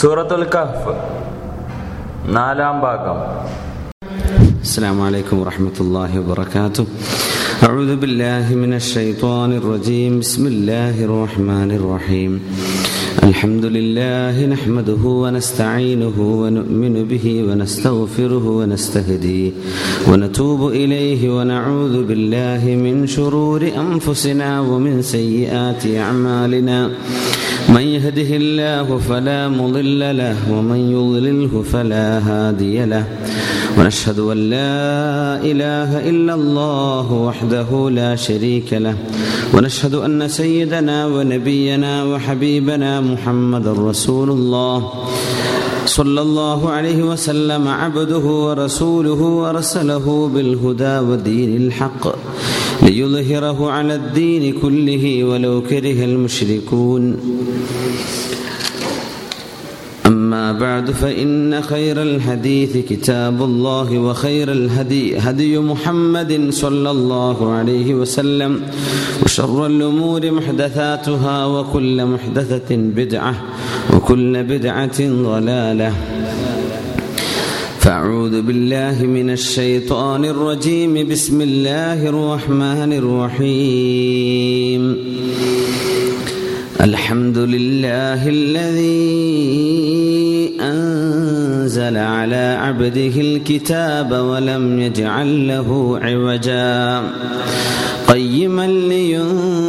സൂറത്തുൽ കഹ്ഫ് നാലാം ഭാഗം السلام عليكم ورحمة الله وبركاته أعوذ بالله من الشيطان الرجيم بسم الله الرحمن الرحيم الحمد لله نحمده ونستعينه ونؤمن به ونستغفره ونستهديه ونتوب إليه ونعوذ بالله من شرور أنفسنا ومن سيئات أعمالنا من يهده الله فلا مضل له ومن يضلله فلا هادي له. ونشهد أن لا إله إلا الله وحده لا شريك له. ونشهد أن سيدنا ونبينا وحبيبنا محمد رسول الله. صلى الله عليه وسلم عبده ورسوله ورسله بالهدى ودين الحق. ليظهره على الدين كله ولو كره المشركون. أما بعد فإن خير الحديث كتاب الله وخير الهدي هدي محمد صلى الله عليه وسلم وشر الأمور محدثاتها وكل محدثة بدعة وكل بدعة ضلالة. فأعوذ بالله من الشيطان الرجيم. بسم الله الرحمن الرحيم. الحمد لله الذي أنزل على عبده الكتاب ولم يجعل له عوجا. قيما لينذر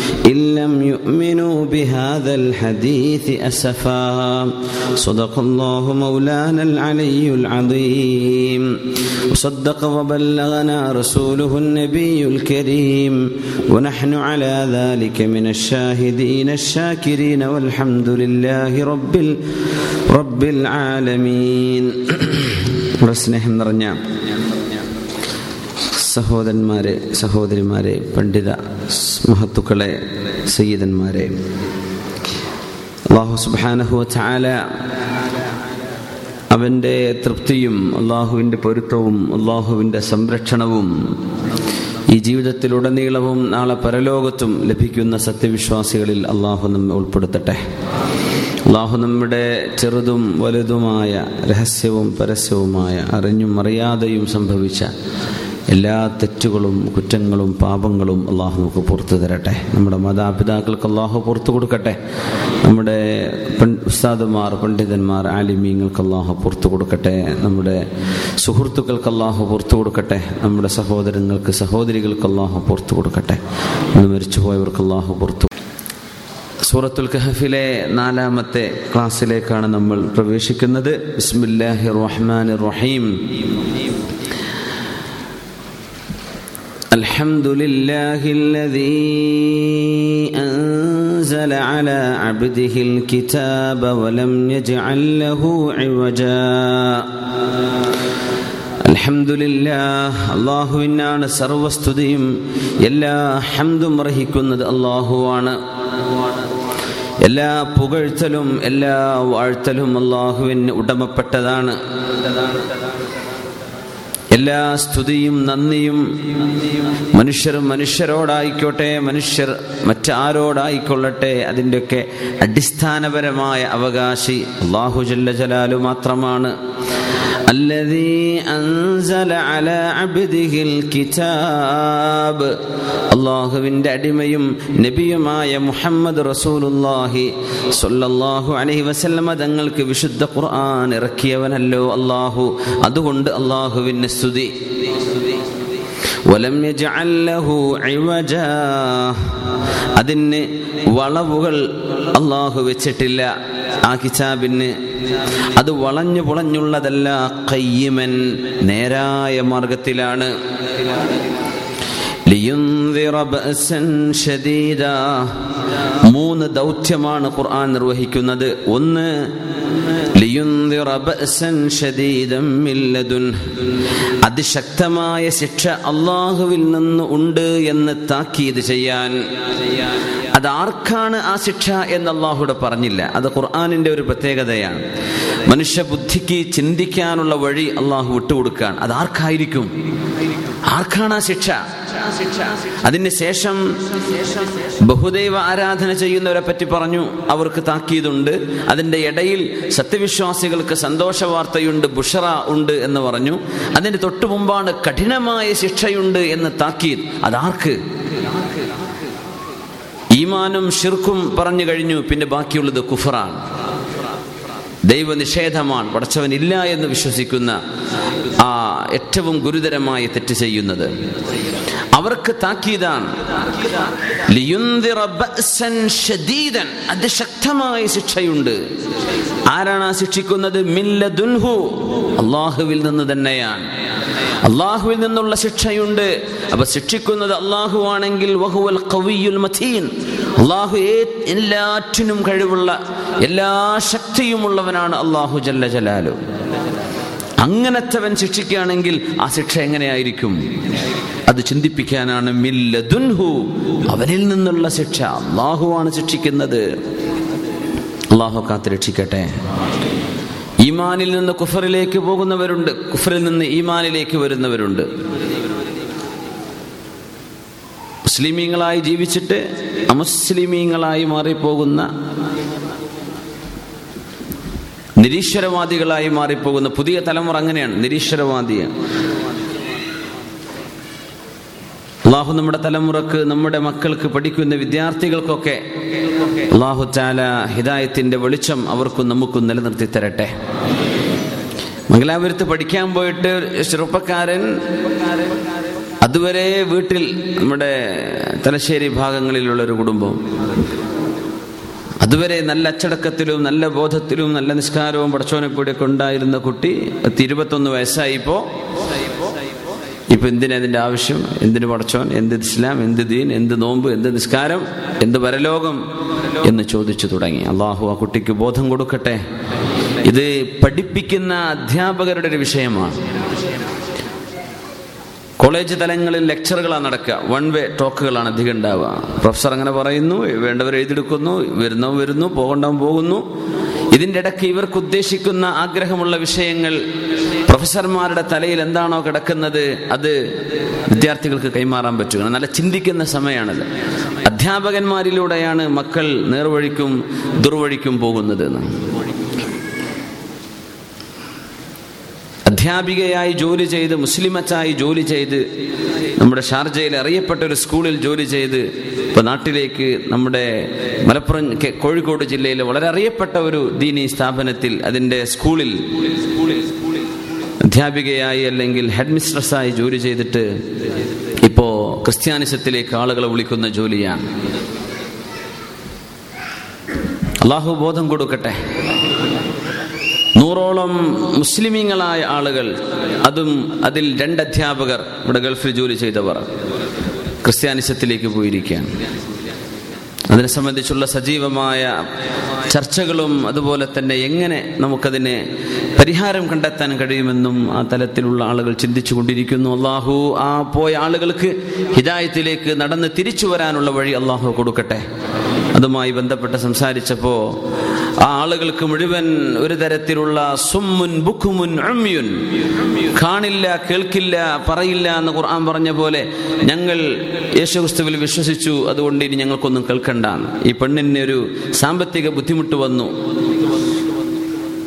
إن لم يؤمنوا بهذا الحديث أسفا صدق الله مولانا العلي العظيم وصدق وبلغنا رسوله النبي الكريم ونحن على ذلك من الشاهدين الشاكرين والحمد لله رب ال... رب العالمين സ്നേഹം നിറഞ്ഞ സഹോദരന്മാരെ സഹോദരിമാരെ പണ്ഡിത മഹത്തുക്കളെ സയ്യിദന്മാരെ. അള്ളാഹു സുബാനഹു ചാല അവന്റെ തൃപ്തിയും അള്ളാഹുവിന്റെ പൊരുത്തവും അള്ളാഹുവിന്റെ സംരക്ഷണവും ഈ ജീവിതത്തിലുടനീളവും നാളെ പരലോകത്തും ലഭിക്കുന്ന സത്യവിശ്വാസികളിൽ അള്ളാഹു നമ്മെ ഉൾപ്പെടുത്തട്ടെ. അള്ളാഹു നമ്മുടെ ചെറുതും വലുതുമായ രഹസ്യവും പരസ്യവുമായ അറിഞ്ഞും അറിയാതെയും സംഭവിച്ച എല്ലാ തെറ്റുകളും കുറ്റങ്ങളും പാപങ്ങളും അള്ളാഹു നമുക്ക് പുറത്തു തരട്ടെ. നമ്മുടെ മാതാപിതാക്കൾക്ക് അള്ളാഹു പുറത്തു കൊടുക്കട്ടെ. നമ്മുടെ ഉസ്താദുമാർ പണ്ഡിതന്മാർ ആലിമീങ്ങൾക്ക് അള്ളാഹു പുറത്തു കൊടുക്കട്ടെ. നമ്മുടെ സുഹൃത്തുക്കൾക്ക് അള്ളാഹു പുറത്തു കൊടുക്കട്ടെ. നമ്മുടെ സഹോദരങ്ങൾക്ക് സഹോദരികൾക്ക് അള്ളാഹു പുറത്തു കൊടുക്കട്ടെ. ഇന്ന് മരിച്ചുപോയവർക്ക് അള്ളാഹു പുറത്തു സൂറത്തുൽ കഹഫിലെ നാലാമത്തെ ക്ലാസ്സിലേക്കാണ് നമ്മൾ പ്രവേശിക്കുന്നത്. ബിസ്മില്ലാഹി റഹ്മാൻ റഹീം. الحمد لله الذي أنزل على عبده الكتاب ولم يجعل له عوجا അൽഹംദുലില്ലാഹ് അള്ളാഹുവിനാണ് സർവസ്തുതിയും എല്ലാ ഹംദും അർഹിക്കുന്നത് അള്ളാഹുവാണ് എല്ലാ പുകഴ്ത്തലും എല്ലാ വാഴ്ത്തലും അള്ളാഹുവിന് ഉടമപ്പെട്ടതാണ് എല്ലാ സ്തുതിയും നന്ദിയും മനുഷ്യർ മനുഷ്യരോടായിക്കോട്ടെ മനുഷ്യർ മറ്റാരോടായിക്കൊള്ളട്ടെ അതിന്റെയൊക്കെ അടിസ്ഥാനപരമായ അവകാശി അള്ളാഹു ജല്ല ജലാലു മാത്രമാണ്. الذي أنزل على عبده الكتاب അള്ളാഹുവിൻ്റെ അടിമയും നബിയുമായ മുഹമ്മദ് റസൂലുല്ലാഹി സൊല്ലാഹു അലഹി വസല്ലമ തങ്ങൾക്ക് വിശുദ്ധ ഖുർആൻ ഇറക്കിയവനല്ലോ അള്ളാഹു അതുകൊണ്ട് അള്ളാഹുവിന് സ്തുതി ولم يجعل له عوجا അതിന് വളവുകൾ അള്ളാഹു വെച്ചിട്ടില്ല ആ കിതാബിന് അത് വളഞ്ഞു പുളഞ്ഞുള്ളതല്ല കയ്യമൻ നേരായ മാർഗത്തിലാണ്. മൂന്ന് ദൗത്യമാണ് ഖുർആൻ നിർവഹിക്കുന്നത് ഒന്ന് അതിശക്തമായ ശിക്ഷ അള്ളാഹുവിൽ നിന്ന് ഉണ്ട് എന്ന് താക്കീത് ചെയ്യാൻ. അത് ആർക്കാണ് ആ ശിക്ഷ എന്ന് അള്ളാഹുടെ പറഞ്ഞില്ല. അത് ഖുർആാനിന്റെ ഒരു പ്രത്യേകതയാണ്. മനുഷ്യബുദ്ധിക്ക് ചിന്തിക്കാനുള്ള വഴി അള്ളാഹു വിട്ടുകൊടുക്കുകയാണ്. അത് ആർക്കായിരിക്കും? ആർക്കാണ് ആ ശിക്ഷ? അതിന് ശേഷം ബഹുദൈവ ആരാധന ചെയ്യുന്നവരെ പറ്റി പറഞ്ഞു അവർക്ക് താക്കീതുണ്ട്. അതിന്റെ ഇടയിൽ സത്യവിശ്വാസികൾക്ക് സന്തോഷ വാർത്തയുണ്ട് ബുഷറ ഉണ്ട് എന്ന് പറഞ്ഞു. അതിന്റെ തൊട്ടു മുമ്പാണ് കഠിനമായ ശിക്ഷയുണ്ട് എന്ന് താക്കീത്. അതാർക്ക്? ഈമാനും ഷിർക്കും പറഞ്ഞു കഴിഞ്ഞു പിന്നെ ബാക്കിയുള്ളത് കുഫറാണ്. ദൈവനിഷേധമാണ് പടച്ചവനില്ല എന്ന് വിശ്വസിക്കുന്ന ആ ഏറ്റവും ഗുരുതരമായ തെറ്റ് ചെയ്യുന്നത്. അവർക്ക് താക്കീതാണ്. അതിശക്തമായ ശിക്ഷയുണ്ട്. ആരാണ് ആ ശിക്ഷിക്കുന്നത്? മില്ലദുൻഹു അള്ളാഹുവിൽ നിന്ന് തന്നെയാണ്. അള്ളാഹുവിൽ നിന്നുള്ള ശിക്ഷയുണ്ട്. അപ്പൊ ശിക്ഷിക്കുന്നത് അള്ളാഹു ആണെങ്കിൽ വഹുവൽ അള്ളാഹു എല്ലാറ്റിനും കഴിവുള്ള എല്ലാ ശക്തിയുമുള്ളവനാണ് അള്ളാഹു ജല്ല ജലാലു. അങ്ങനത്തെവൻ ശിക്ഷിക്കുകയാണെങ്കിൽ ആ ശിക്ഷ എങ്ങനെയായിരിക്കും? അത് ചിന്തിപ്പിക്കാനാണ് മില്ലദുൻഹു. അവനിൽ നിന്നുള്ള ശിക്ഷ അള്ളാഹുവാണ് ശിക്ഷിക്കുന്നത്. അള്ളാഹു കാത്ത് രക്ഷിക്കട്ടെ. ഈമാനിൽ നിന്ന് കുഫറിലേക്ക് പോകുന്നവരുണ്ട്. കുഫറിൽ നിന്ന് ഈമാനിലേക്ക് വരുന്നവരുണ്ട്. മുസ്ലിമീങ്ങളായി ജീവിച്ചിട്ട് അമുസ്ലിമീങ്ങളായി മാറിപ്പോകുന്ന നിരീശ്വരവാദികളായി മാറിപ്പോകുന്ന പുതിയ തലമുറ അങ്ങനെയാണ്. നിരീശ്വരവാദിയാണ്. അള്ളാഹു നമ്മുടെ തലമുറയ്ക്ക് നമ്മുടെ മക്കൾക്ക് പഠിക്കുന്ന വിദ്യാർത്ഥികൾക്കൊക്കെ അള്ളാഹു ചാല ഹിദായത്തിന്റെ വെളിച്ചം അവർക്കും നമുക്കും നിലനിർത്തി തരട്ടെ. മംഗലാപുരത്ത് പഠിക്കാൻ പോയിട്ട് ചെറുപ്പക്കാരൻ അതുവരെ വീട്ടിൽ നമ്മുടെ തലശ്ശേരി ഭാഗങ്ങളിലുള്ള ഒരു കുടുംബം. അതുവരെ നല്ല അച്ചടക്കത്തിലും നല്ല ബോധത്തിലും നല്ല നിസ്കാരവും പടച്ചോനെ കൂടിയൊക്കെ ഉണ്ടായിരുന്ന കുട്ടി പത്ത് ഇരുപത്തൊന്ന് വയസ്സായിപ്പോ ഇപ്പൊ എന്തിനാ ഇതിന്റെ ആവശ്യം? എന്തിനു പടച്ചോൻ? എന്ത് ഇസ്ലാം? എന്ത് ദീൻ? എന്ത് നോമ്പ്? എന്ത് നിസ്കാരം? എന്ത് പരലോകം? എന്ന് ചോദിച്ചു തുടങ്ങി. അള്ളാഹു ആ കുട്ടിക്ക് ബോധം കൊടുക്കട്ടെ. ഇത് പഠിപ്പിക്കുന്ന അധ്യാപകരുടെ ഒരു വിഷയമാണ്. കോളേജ് തലങ്ങളിൽ ലെക്ചറുകളാണ് നടക്കുക. വൺ വേ ടോക്കുകളാണ് അധികം ഉണ്ടാവുക. പ്രൊഫസർ അങ്ങനെ പറയുന്നു വേണ്ടവർ എഴുതിയെടുക്കുന്നു വരുന്നവൻ വരുന്നു പോകണ്ടവൻ പോകുന്നു. ഇതിന്റെ ഇടയ്ക്ക് ഇവർക്ക് ഉദ്ദേശിക്കുന്ന ആഗ്രഹമുള്ള വിഷയങ്ങൾ പ്രൊഫസർമാരുടെ തലയിൽ എന്താണോ കിടക്കുന്നത് അത് വിദ്യാർത്ഥികൾക്ക് കൈമാറാൻ പറ്റുക നല്ല ചിന്തിക്കുന്ന സമയമാണത്. അധ്യാപകന്മാരിലൂടെയാണ് മക്കൾ നേർവഴിക്കും ദുർവഴിക്കും പോകുന്നത് അധ്യാപികയായി ജോലി ചെയ്ത് മുസ്ലിമച്ചായി ജോലി ചെയ്ത് നമ്മുടെ ഷാർജയിൽ അറിയപ്പെട്ട ഒരു സ്കൂളിൽ ജോലി ചെയ്ത് ഇപ്പൊ നാട്ടിലേക്ക് നമ്മുടെ മലപ്പുറം കോഴിക്കോട് ജില്ലയിലെ വളരെ അറിയപ്പെട്ട ഒരു ദീനി സ്ഥാപനത്തിൽ അതിന്റെ സ്കൂളിൽ അധ്യാപികയായി അല്ലെങ്കിൽ ഹെഡ് മിസ്ട്രസ്സായി ജോലി ചെയ്തിട്ട് ഇപ്പോ ക്രിസ്ത്യാനിസത്തിലേക്ക് ആളുകളെ വിളിക്കുന്ന ജോലിയാണ്. അള്ളാഹു ബോധം കൊടുക്കട്ടെ. നൂറോളം മുസ്ലിമീങ്ങളായ ആളുകൾ അതും അതിൽ രണ്ട് അധ്യാപകർ ഇവിടെ ഗൾഫിൽ ജോലി ചെയ്തവർ. ക്രിസ്ത്യാനിസത്തിലേക്ക് പോയിരിക്കുകയാണ്. അതിനെ സംബന്ധിച്ചുള്ള സജീവമായ ചർച്ചകളും അതുപോലെ തന്നെ എങ്ങനെ നമുക്കതിനെ പരിഹാരം കണ്ടെത്താൻ കഴിയുമെന്നും ആ തലത്തിലുള്ള ആളുകൾ ചിന്തിച്ചു കൊണ്ടിരിക്കുന്നു. അള്ളാഹു ആ പോയ ആളുകൾക്ക് ഹിദായത്തിലേക്ക് നടന്ന് തിരിച്ചു വരാനുള്ള വഴി അള്ളാഹു കൊടുക്കട്ടെ. അതുമായി ബന്ധപ്പെട്ട് സംസാരിച്ചപ്പോ ആ ആളുകൾക്ക് മുഴുവൻ ഒരു തരത്തിലുള്ള സുമ്മുൻ ബുക്കുമുൻ അമ്യുൻ കാണില്ല കേൾക്കില്ല പറയില്ല എന്ന് ഖുർആൻ പറഞ്ഞ പോലെ ഞങ്ങൾ യേശുക്രിസ്തുവിൽ വിശ്വസിച്ചു. അതുകൊണ്ട് ഇനി ഞങ്ങൾക്കൊന്നും കേൾക്കണ്ട ഈ പെണ്ണിന് ഒരു സാമ്പത്തിക ബുദ്ധിമുട്ട് വന്നു.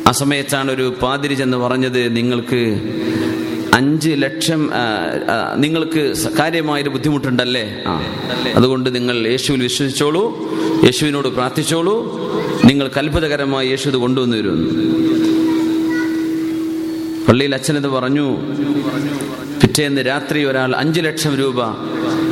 ആ സമയത്താണ് ഒരു പാതിരി ചെന്ന് പറഞ്ഞത് നിങ്ങൾക്ക് അഞ്ച് ലക്ഷം നിങ്ങൾക്ക് കാര്യമായൊരു ബുദ്ധിമുട്ടുണ്ടല്ലേ? അതുകൊണ്ട് നിങ്ങൾ യേശുവിൽ വിശ്വസിച്ചോളൂ യേശുവിനോട് പ്രാർത്ഥിച്ചോളൂ. നിങ്ങൾ അത്ഭുതകരമായി യേശു ഇത് കൊണ്ടുവന്നു തരുമെന്ന് പള്ളിയിൽ അച്ഛനത് പറഞ്ഞു. പിറ്റേന്ന് രാത്രി ഒരാൾ അഞ്ചു ലക്ഷം രൂപ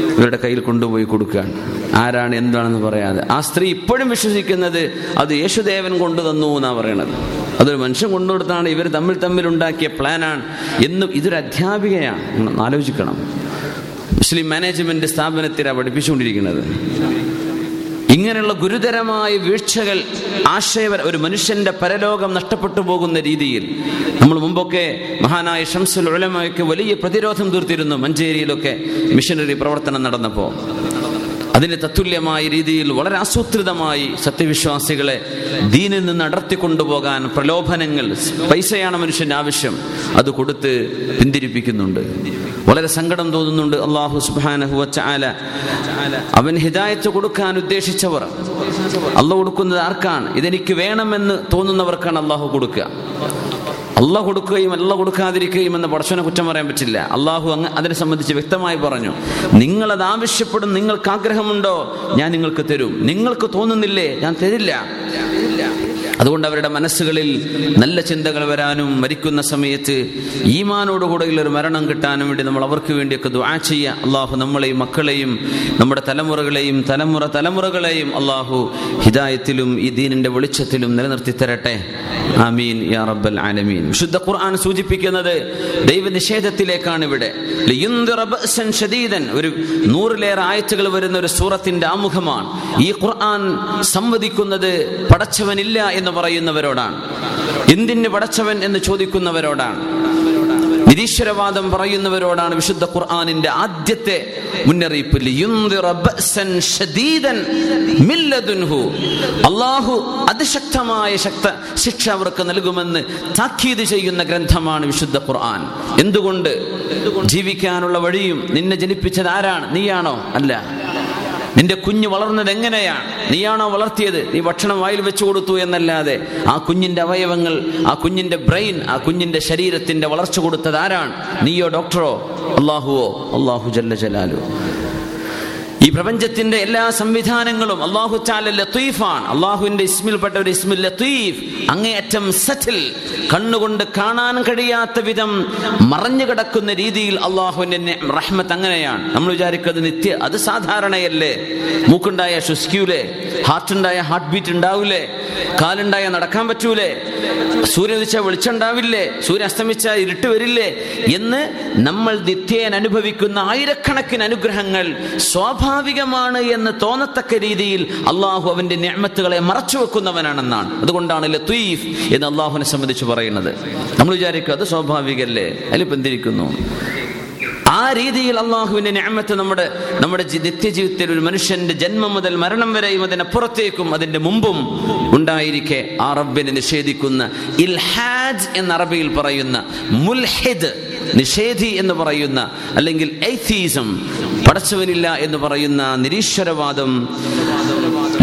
ഇവരുടെ കയ്യിൽ കൊണ്ടുപോയി കൊടുക്കുകയാണ് ആരാണ് എന്താണെന്ന് പറയാതെ. ആ സ്ത്രീ ഇപ്പോഴും വിശ്വസിക്കുന്നത് അത് യേശുദേവൻ കൊണ്ടുതന്നു എന്നാണ് പറയണത്. അതൊരു മനുഷ്യൻ കൊണ്ടുകൊടുത്താണ് ഇവർ തമ്മിൽ തമ്മിൽ ഉണ്ടാക്കിയ പ്ലാനാണ്. എന്നും ഇതൊരു അധ്യാപികയാണ്. ആലോചിക്കണം. മുസ്ലിം മാനേജ്മെന്റ് സ്ഥാപനത്തിലാണ് പഠിപ്പിച്ചുകൊണ്ടിരിക്കുന്നത്. ഇങ്ങനെയുള്ള ഗുരുതരമായ വീഴ്ചകൾ ആശയപര ഒരു മനുഷ്യന്റെ പരലോകം നഷ്ടപ്പെട്ടു പോകുന്ന രീതിയിൽ നമ്മൾ മുമ്പൊക്കെ മഹാനായ ഷംസുൽ ഉലമയ്ക്ക് വലിയ പ്രതിരോധം തീർത്തിരുന്നു മഞ്ചേരിയിലൊക്കെ മിഷനറി പ്രവർത്തനം നടന്നപ്പോൾ അതിന് തത്തുല്യമായ രീതിയിൽ വളരെ ആസൂത്രിതമായി സത്യവിശ്വാസികളെ ദീനിൽ നിന്ന് അടർത്തി കൊണ്ടുപോകാൻ പ്രലോഭനങ്ങൾ പൈസയാണ് മനുഷ്യന് ആവശ്യം. അത് കൊടുത്ത് പിന്തിരിപ്പിക്കുന്നുണ്ട്. വളരെ സങ്കടം തോന്നുന്നുണ്ട് അള്ളാഹു സുബാന അവൻ ഹിദായത്ത് കൊടുക്കാൻ ഉദ്ദേശിച്ചവർ. അള്ളാഹ് കൊടുക്കുന്നത് ആർക്കാണ്? ഇതെനിക്ക് വേണമെന്ന് തോന്നുന്നവർക്കാണ് അള്ളാഹു കൊടുക്കുക. അല്ല കൊടുക്കുകയും അല്ല കൊടുക്കാതിരിക്കുകയും എന്ന പടച്ചവനെ കുറ്റം പറയാൻ പറ്റില്ല. അള്ളാഹു അങ്ങ് അതിനെ സംബന്ധിച്ച് വ്യക്തമായി പറഞ്ഞു. നിങ്ങൾ അത് ആവശ്യപ്പെടും നിങ്ങൾക്ക് ആഗ്രഹമുണ്ടോ ഞാൻ നിങ്ങൾക്ക് തരും. നിങ്ങൾക്ക് തോന്നുന്നില്ലേ? ഞാൻ തരില്ല. അതുകൊണ്ട് അവരുടെ മനസ്സുകളിൽ നല്ല ചിന്തകൾ വരാനും മരിക്കുന്ന സമയത്ത് ഈമാനോടുകൂടെയുള്ള ഒരു മരണം കിട്ടാനും വേണ്ടി നമ്മൾ അവർക്ക് വേണ്ടിയൊക്കെ ദുആ ചെയ്യുക. അള്ളാഹു നമ്മളെയും മക്കളെയും നമ്മുടെ തലമുറകളെയും തലമുറ തലമുറകളെയും അള്ളാഹു ഹിദായത്തിലും ഈ ദീനിന്റെ വെളിച്ചത്തിലും നിലനിർത്തി തരട്ടെ ആമീൻ യാ റബ്ബൽ ആലമീൻ. വിശുദ്ധ ഖുർആൻ സൂചിപ്പിക്കുന്നത് ദൈവനിഷേധത്തിലേക്കാണ് ഇവിടെ. ഒരു നൂറിലേറെ ആയത്തുകൾ വരുന്ന ഒരു സൂറത്തിന്റെ ആമുഖമാണ്. ഈ ഖുർആൻ സംവദിക്കുന്നത് പടച്ചവനില്ല എന്ന് പറയുന്നവരോടാണ്. എന്തിന് പടച്ചവൻ എന്ന് ചോദിക്കുന്നവരോടാണ്. നിരീശ്വരവാദം പറയുന്നവരോടാണ് വിശുദ്ധ ഖുർആാനിന്റെ ആദ്യത്തെ മുന്നറിയിപ്പ്. അള്ളാഹു അതിശക്തമായ ശക്ത ശിക്ഷ അവർക്ക് നൽകുമെന്ന് താക്കീത് ചെയ്യുന്ന ഗ്രന്ഥമാണ് വിശുദ്ധ ഖുർആൻ. എന്തുകൊണ്ട്? ജീവിക്കാനുള്ള വഴിയും നിന്നെ ജനിപ്പിച്ചത് ആരാണ്? നീയാണോ? അല്ല. നിന്റെ കുഞ്ഞ് വളർന്നത് എങ്ങനെയാണ്? നീയാണോ വളർത്തിയത്? നീ ഭക്ഷണം വായിൽ വെച്ചു കൊടുത്തു എന്നല്ലാതെ ആ കുഞ്ഞിന്റെ അവയവങ്ങൾ ആ കുഞ്ഞിന്റെ ബ്രെയിൻ ആ കുഞ്ഞിന്റെ ശരീരത്തിന്റെ വളർച്ച കൊടുത്തത് ആരാണ്? നീയോ ഡോക്ടറോ? അള്ളാഹുവോ അള്ളാഹു ജല്ല ജലാലു. ഈ പ്രപഞ്ചത്തിന്റെ എല്ലാ സംവിധാനങ്ങളും അള്ളാഹു ചാല ലത്തീഫാണ്. അള്ളാഹുവിന്റെ ഇസ്മിൽപ്പെട്ട ഒരു ഇസ്മിൽ ലത്തീഫ്. അങ്ങേയറ്റം സറ്റിൽ കണ്ണുകൊണ്ട് കാണാൻ കഴിയാത്ത വിധം മറഞ്ഞു കിടക്കുന്ന രീതിയിൽ അള്ളാഹുവിന്റെ റഹ്മത്ത് അങ്ങനെയാണ്. നമ്മൾ വിചാരിക്കുന്നത് നിത്യ അത് സാധാരണയല്ലേ? മൂക്കുണ്ടായ ശുസ്ക്യൂലേ ഹാർട്ടുണ്ടായ ഹാർട്ട് ബീറ്റ് ഉണ്ടാവൂലേ? കാലുണ്ടായ നടക്കാൻ പറ്റൂലേ? സൂര്യൻ ഉദിച്ച വെളിച്ചുണ്ടാവില്ലേ സൂര്യൻ അസ്തമിച്ച ഇരുട്ട് വരില്ലേ? എന്ന് നമ്മൾ നിത്യേന അനുഭവിക്കുന്ന ആയിരക്കണക്കിന് അനുഗ്രഹങ്ങൾ സ്വാഭാവികമാണ് എന്ന് തോന്നത്തക്ക രീതിയിൽ അള്ളാഹു അവന്റെ ഞാമത്തുകളെ മറച്ചു വെക്കുന്നവനാണെന്നാണ്. അതുകൊണ്ടാണ് ലത്തീഫ് എന്ന് അള്ളാഹുവിനെ സംബന്ധിച്ച് പറയുന്നത്. നമ്മൾ വിചാരിക്കും അത് സ്വാഭാവികല്ലേ? അതിലിപ്പോ എന്തിരിക്കുന്നു ആ രീതിയിൽ അള്ളാഹുവിന്റെ ഞാമത്ത് നമ്മുടെ നമ്മുടെ നിത്യജീവിതത്തിൽ ഒരു മനുഷ്യന്റെ ജന്മം മുതൽ മരണം വരെയും അതിനപ്പുറത്തേക്കും അതിന്റെ മുമ്പും ഉണ്ടായിരിക്കെ. ആ റബ്ബിനെ നിഷേധിക്കുന്ന ഇൽഹാജ് എന്ന അറബിയിൽ പറയുന്ന മുൽഹിദ് നിഷേധി എന്ന് പറയുന്ന അല്ലെങ്കിൽ എയ്ത്തീസം പടച്ചവനില്ല എന്ന് പറയുന്ന നിരീശ്വരവാദം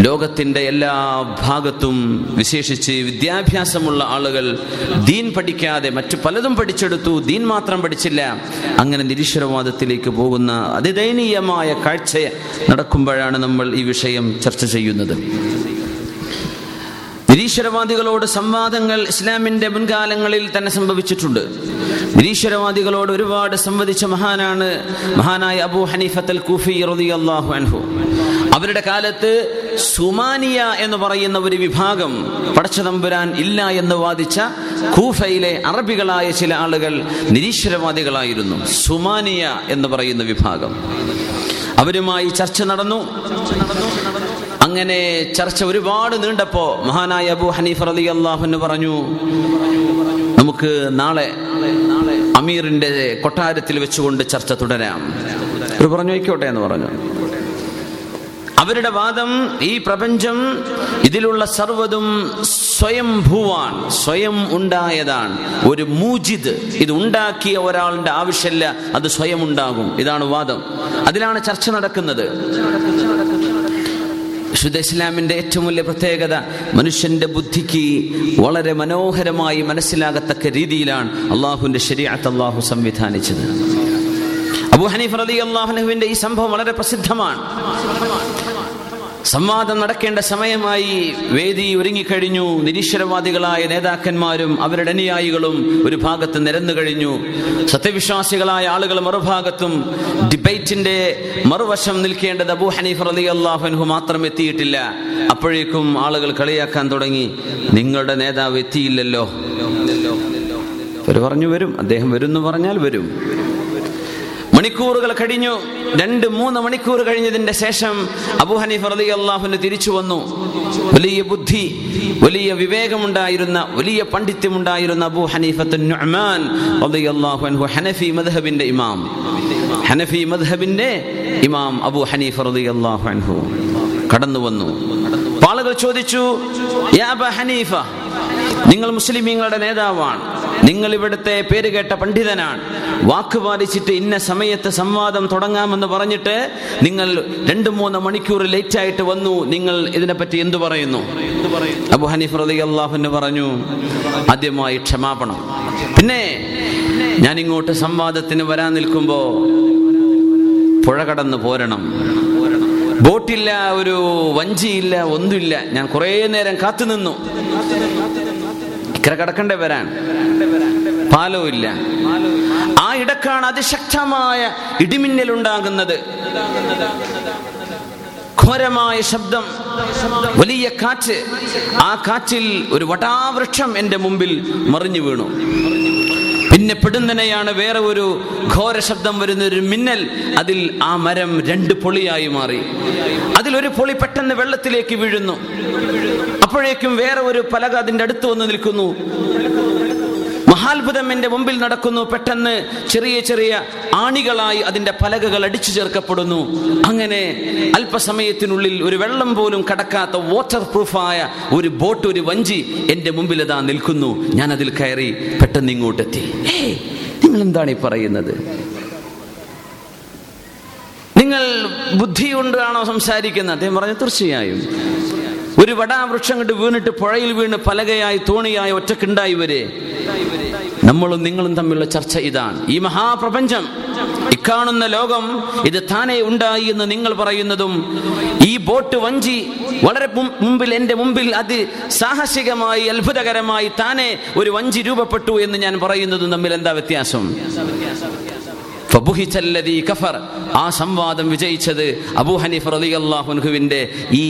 ലോകത്തിന്റെ എല്ലാ ഭാഗത്തും വിശേഷിച്ച് വിദ്യാഭ്യാസമുള്ള ആളുകൾ ദീൻ പഠിക്കാതെ മറ്റു പലതും പഠിച്ചെടുത്തു. ദീൻ മാത്രം പഠിച്ചില്ല. അങ്ങനെ നിരീശ്വരവാദത്തിലേക്ക് പോകുന്ന അതിദയനീയമായ കാഴ്ച നടക്കുമ്പോഴാണ് നമ്മൾ ഈ വിഷയം ചർച്ച ചെയ്യുന്നത്. നിരീശ്വരവാദികളോട് സംവാദങ്ങൾ ഇസ്ലാമിന്റെ മുൻകാലങ്ങളിൽ തന്നെ സംഭവിച്ചിട്ടുണ്ട്. നിരീശ്വരവാദികളോട് ഒരുപാട് സംവദിച്ച മഹാനാണ് മഹാനായ അബൂ ഹനീഫത്തൽ കൂഫി റളിയല്ലാഹു അൻഹു. അവരുടെ കാലത്ത് സുമാനിയ എന്ന് പറയുന്ന ഒരു വിഭാഗം പടച്ചതമ്പുരാൻ ഇല്ല എന്ന് വാദിച്ച കൂഫയിലെ അറബികളായ ചില ആളുകൾ നിരീശ്വരവാദികളായിരുന്നു. സുമാനിയ എന്ന് പറയുന്ന വിഭാഗം. അവരുമായി ചർച്ച നടന്നു. അങ്ങനെ ചർച്ച ഒരുപാട് നീണ്ടപ്പോ മഹാനായ അബു ഹനീഫ് അലി അള്ളാഹുന്ന് പറഞ്ഞു നമുക്ക് നാളെ അമീറിന്റെ കൊട്ടാരത്തിൽ വെച്ചുകൊണ്ട് ചർച്ച തുടരാം. പറഞ്ഞു വയ്ക്കോട്ടെ എന്ന് പറഞ്ഞു. അവരുടെ വാദം ഈ പ്രപഞ്ചം ഇതിലുള്ള സർവതും സ്വയംഭൂവാൻ സ്വയം ഉണ്ടായതാണ്. ഒരു മൂജിദ് ഇത് ഉണ്ടാക്കിയ ഒരാളുടെ ആവശ്യമില്ല അത് സ്വയം ഉണ്ടാകും ഇതാണ് വാദം. അതിലാണ് ചർച്ച നടക്കുന്നത്. വിശുദ്ധ ഇസ്ലാമിന്റെ ഏറ്റവും വലിയ പ്രത്യേകത മനുഷ്യന്റെ ബുദ്ധിക്ക് വളരെ മനോഹരമായി മനസ്സിലാകത്തക്ക രീതിയിലാണ് അള്ളാഹുവിന്റെ ശരീഅത്ത് അള്ളാഹു സംവിധാനിച്ചത്. അബു ഹനീഫ് അലി അള്ളാഹുനുവിന്റെ ഈ സംഭവം വളരെ പ്രസിദ്ധമാണ്. സംവാദം നടക്കേണ്ട സമയമായി വേദി ഒരുങ്ങിക്കഴിഞ്ഞു. നിരീശ്വരവാദികളായ നേതാക്കന്മാരും അവരുടെ അനുയായികളും ഒരു ഭാഗത്ത് നിരന്നു കഴിഞ്ഞു. സത്യവിശ്വാസികളായ ആളുകൾ മറുഭാഗത്തും ഡിബേറ്റിന്റെ മറുവശം നിൽക്കേണ്ടത് അബൂ ഹനീഫ് അലി അള്ളാഹുൻഹു മാത്രം എത്തിയിട്ടില്ല. അപ്പോഴേക്കും ആളുകൾ കളിയാക്കാൻ തുടങ്ങി. നിങ്ങളുടെ നേതാവ് എത്തിയില്ലല്ലോ. പറഞ്ഞു വരും. അദ്ദേഹം വരും എന്ന് പറഞ്ഞാൽ വരും. മണിക്കൂറുകൾ കഴിഞ്ഞു. രണ്ട് മൂന്ന് മണിക്കൂർ കഴിഞ്ഞതിന്റെ ശേഷം അബു ഹനീഫ് റലി അള്ളാഹുന് തിരിച്ചു വന്നു. വലിയ ബുദ്ധി വലിയ വിവേകമുണ്ടായിരുന്ന വലിയ പണ്ഡിത്യമുണ്ടായിരുന്ന അബു ഹനീഫത്ത് അൻഹു ഹനഫി മദ്ഹബിന്റെ ഇമാം. ഹനഫി മദ്ഹബിന്റെ ഇമാം അബു ഹനീഫ് റളിയല്ലാഹു അൻഹു കടന്നു വന്നു. ആളുകൾ ചോദിച്ചു യാ അബ ഹനീഫ നിങ്ങൾ മുസ്ലിമീങ്ങളുടെ നേതാവാണ്. നിങ്ങൾ ഇവിടുത്തെ പേര് കേട്ട പണ്ഡിതനാണ്. വാക്ക് പാലിച്ചിട്ട് ഇന്ന സമയത്ത് സംവാദം തുടങ്ങാമെന്ന് പറഞ്ഞിട്ട് നിങ്ങൾ രണ്ടു മൂന്ന് മണിക്കൂർ ലേറ്റ് ആയിട്ട് വന്നു. നിങ്ങൾ ഇതിനെപ്പറ്റി എന്തു പറയുന്നു? അബു ഹനീഫ് റലി അള്ളാഹുന്ന് പറഞ്ഞു ആദ്യമായി ക്ഷമാപണം. പിന്നെ ഞാൻ ഇങ്ങോട്ട് സംവാദത്തിന് വരാൻ നിൽക്കുമ്പോ പുഴ കടന്ന് പോരണം. ബോട്ടില്ല ഒരു വഞ്ചിയില്ല ഒന്നുമില്ല. ഞാൻ കുറേ നേരം കാത്തു നിന്നു ഇക്കര കടക്കണ്ടേ വരാൻ പാലോ ഇല്ല. ആ ഇടക്കാണ് അതിശക്തമായ ഇടിമിന്നൽ ഉണ്ടാകുന്നത് ഘോരമായ ശബ്ദം വലിയ കാറ്റ്. ആ കാറ്റിൽ ഒരു വടാവൃക്ഷം എന്റെ മുമ്പിൽ മറിഞ്ഞു വീണു. പിന്നെ പെടുന്നനെയാണ് വേറെ ഒരു ഘോര ശബ്ദം വരുന്ന ഒരു മിന്നൽ. അതിൽ ആ മരം രണ്ട് പൊളിയായി മാറി. അതിലൊരു പൊളി പെട്ടെന്ന് വെള്ളത്തിലേക്ക് വീഴുന്നു. അപ്പോഴേക്കും വേറെ ഒരു പലക അതിന്റെ അടുത്ത് വന്ന് നിൽക്കുന്നു. മഹാത്ഭുതം എന്റെ മുമ്പിൽ നടക്കുന്നു പെട്ടെന്ന് ചെറിയ ചെറിയ ആണികളായി അതിന്റെ പലകകൾ അടിച്ചു ചേർക്കപ്പെടുന്നു. അങ്ങനെ അല്പസമയത്തിനുള്ളിൽ ഒരു വെള്ളം പോലും കടക്കാത്ത വാട്ടർ പ്രൂഫായ ഒരു ബോട്ട് ഒരു വഞ്ചി എന്റെ മുമ്പിൽ അതാ നിൽക്കുന്നു. ഞാൻ അതിൽ കയറി പെട്ടെന്ന് ഇങ്ങോട്ടെത്തി. നിങ്ങൾ എന്താണ് ഈ പറയുന്നത്? നിങ്ങൾ ബുദ്ധിയുണ്ടാണോ സംസാരിക്കുന്നത്? അദ്ദേഹം പറഞ്ഞു തീർച്ചയായും. ഒരു വടാവൃക്ഷം കണ്ട് വീണിട്ട് പുഴയിൽ വീണ് പലകയായി തോണിയായി ഒറ്റക്കുണ്ടായി വരെ നമ്മളും നിങ്ങളും തമ്മിലുള്ള ചർച്ച ഇതാണ്. ഈ മഹാപ്രപഞ്ചം ഇക്കാണുന്ന ലോകം ഇത് താനെ ഉണ്ടായി എന്ന് നിങ്ങൾ പറയുന്നതും ഈ ബോട്ട് വഞ്ചി വളരെ മുമ്പിൽ എന്റെ മുമ്പിൽ അത് സാഹസികമായി അത്ഭുതകരമായി താനെ ഒരു വഞ്ചി രൂപപ്പെട്ടു എന്ന് ഞാൻ പറയുന്നതും തമ്മിൽ എന്താ വ്യത്യാസം? കഫർ. ആ സംവാദം വിജയിച്ചത് അബൂ ഹനീഫ് റളിയല്ലാഹുവിന്റെ ഈ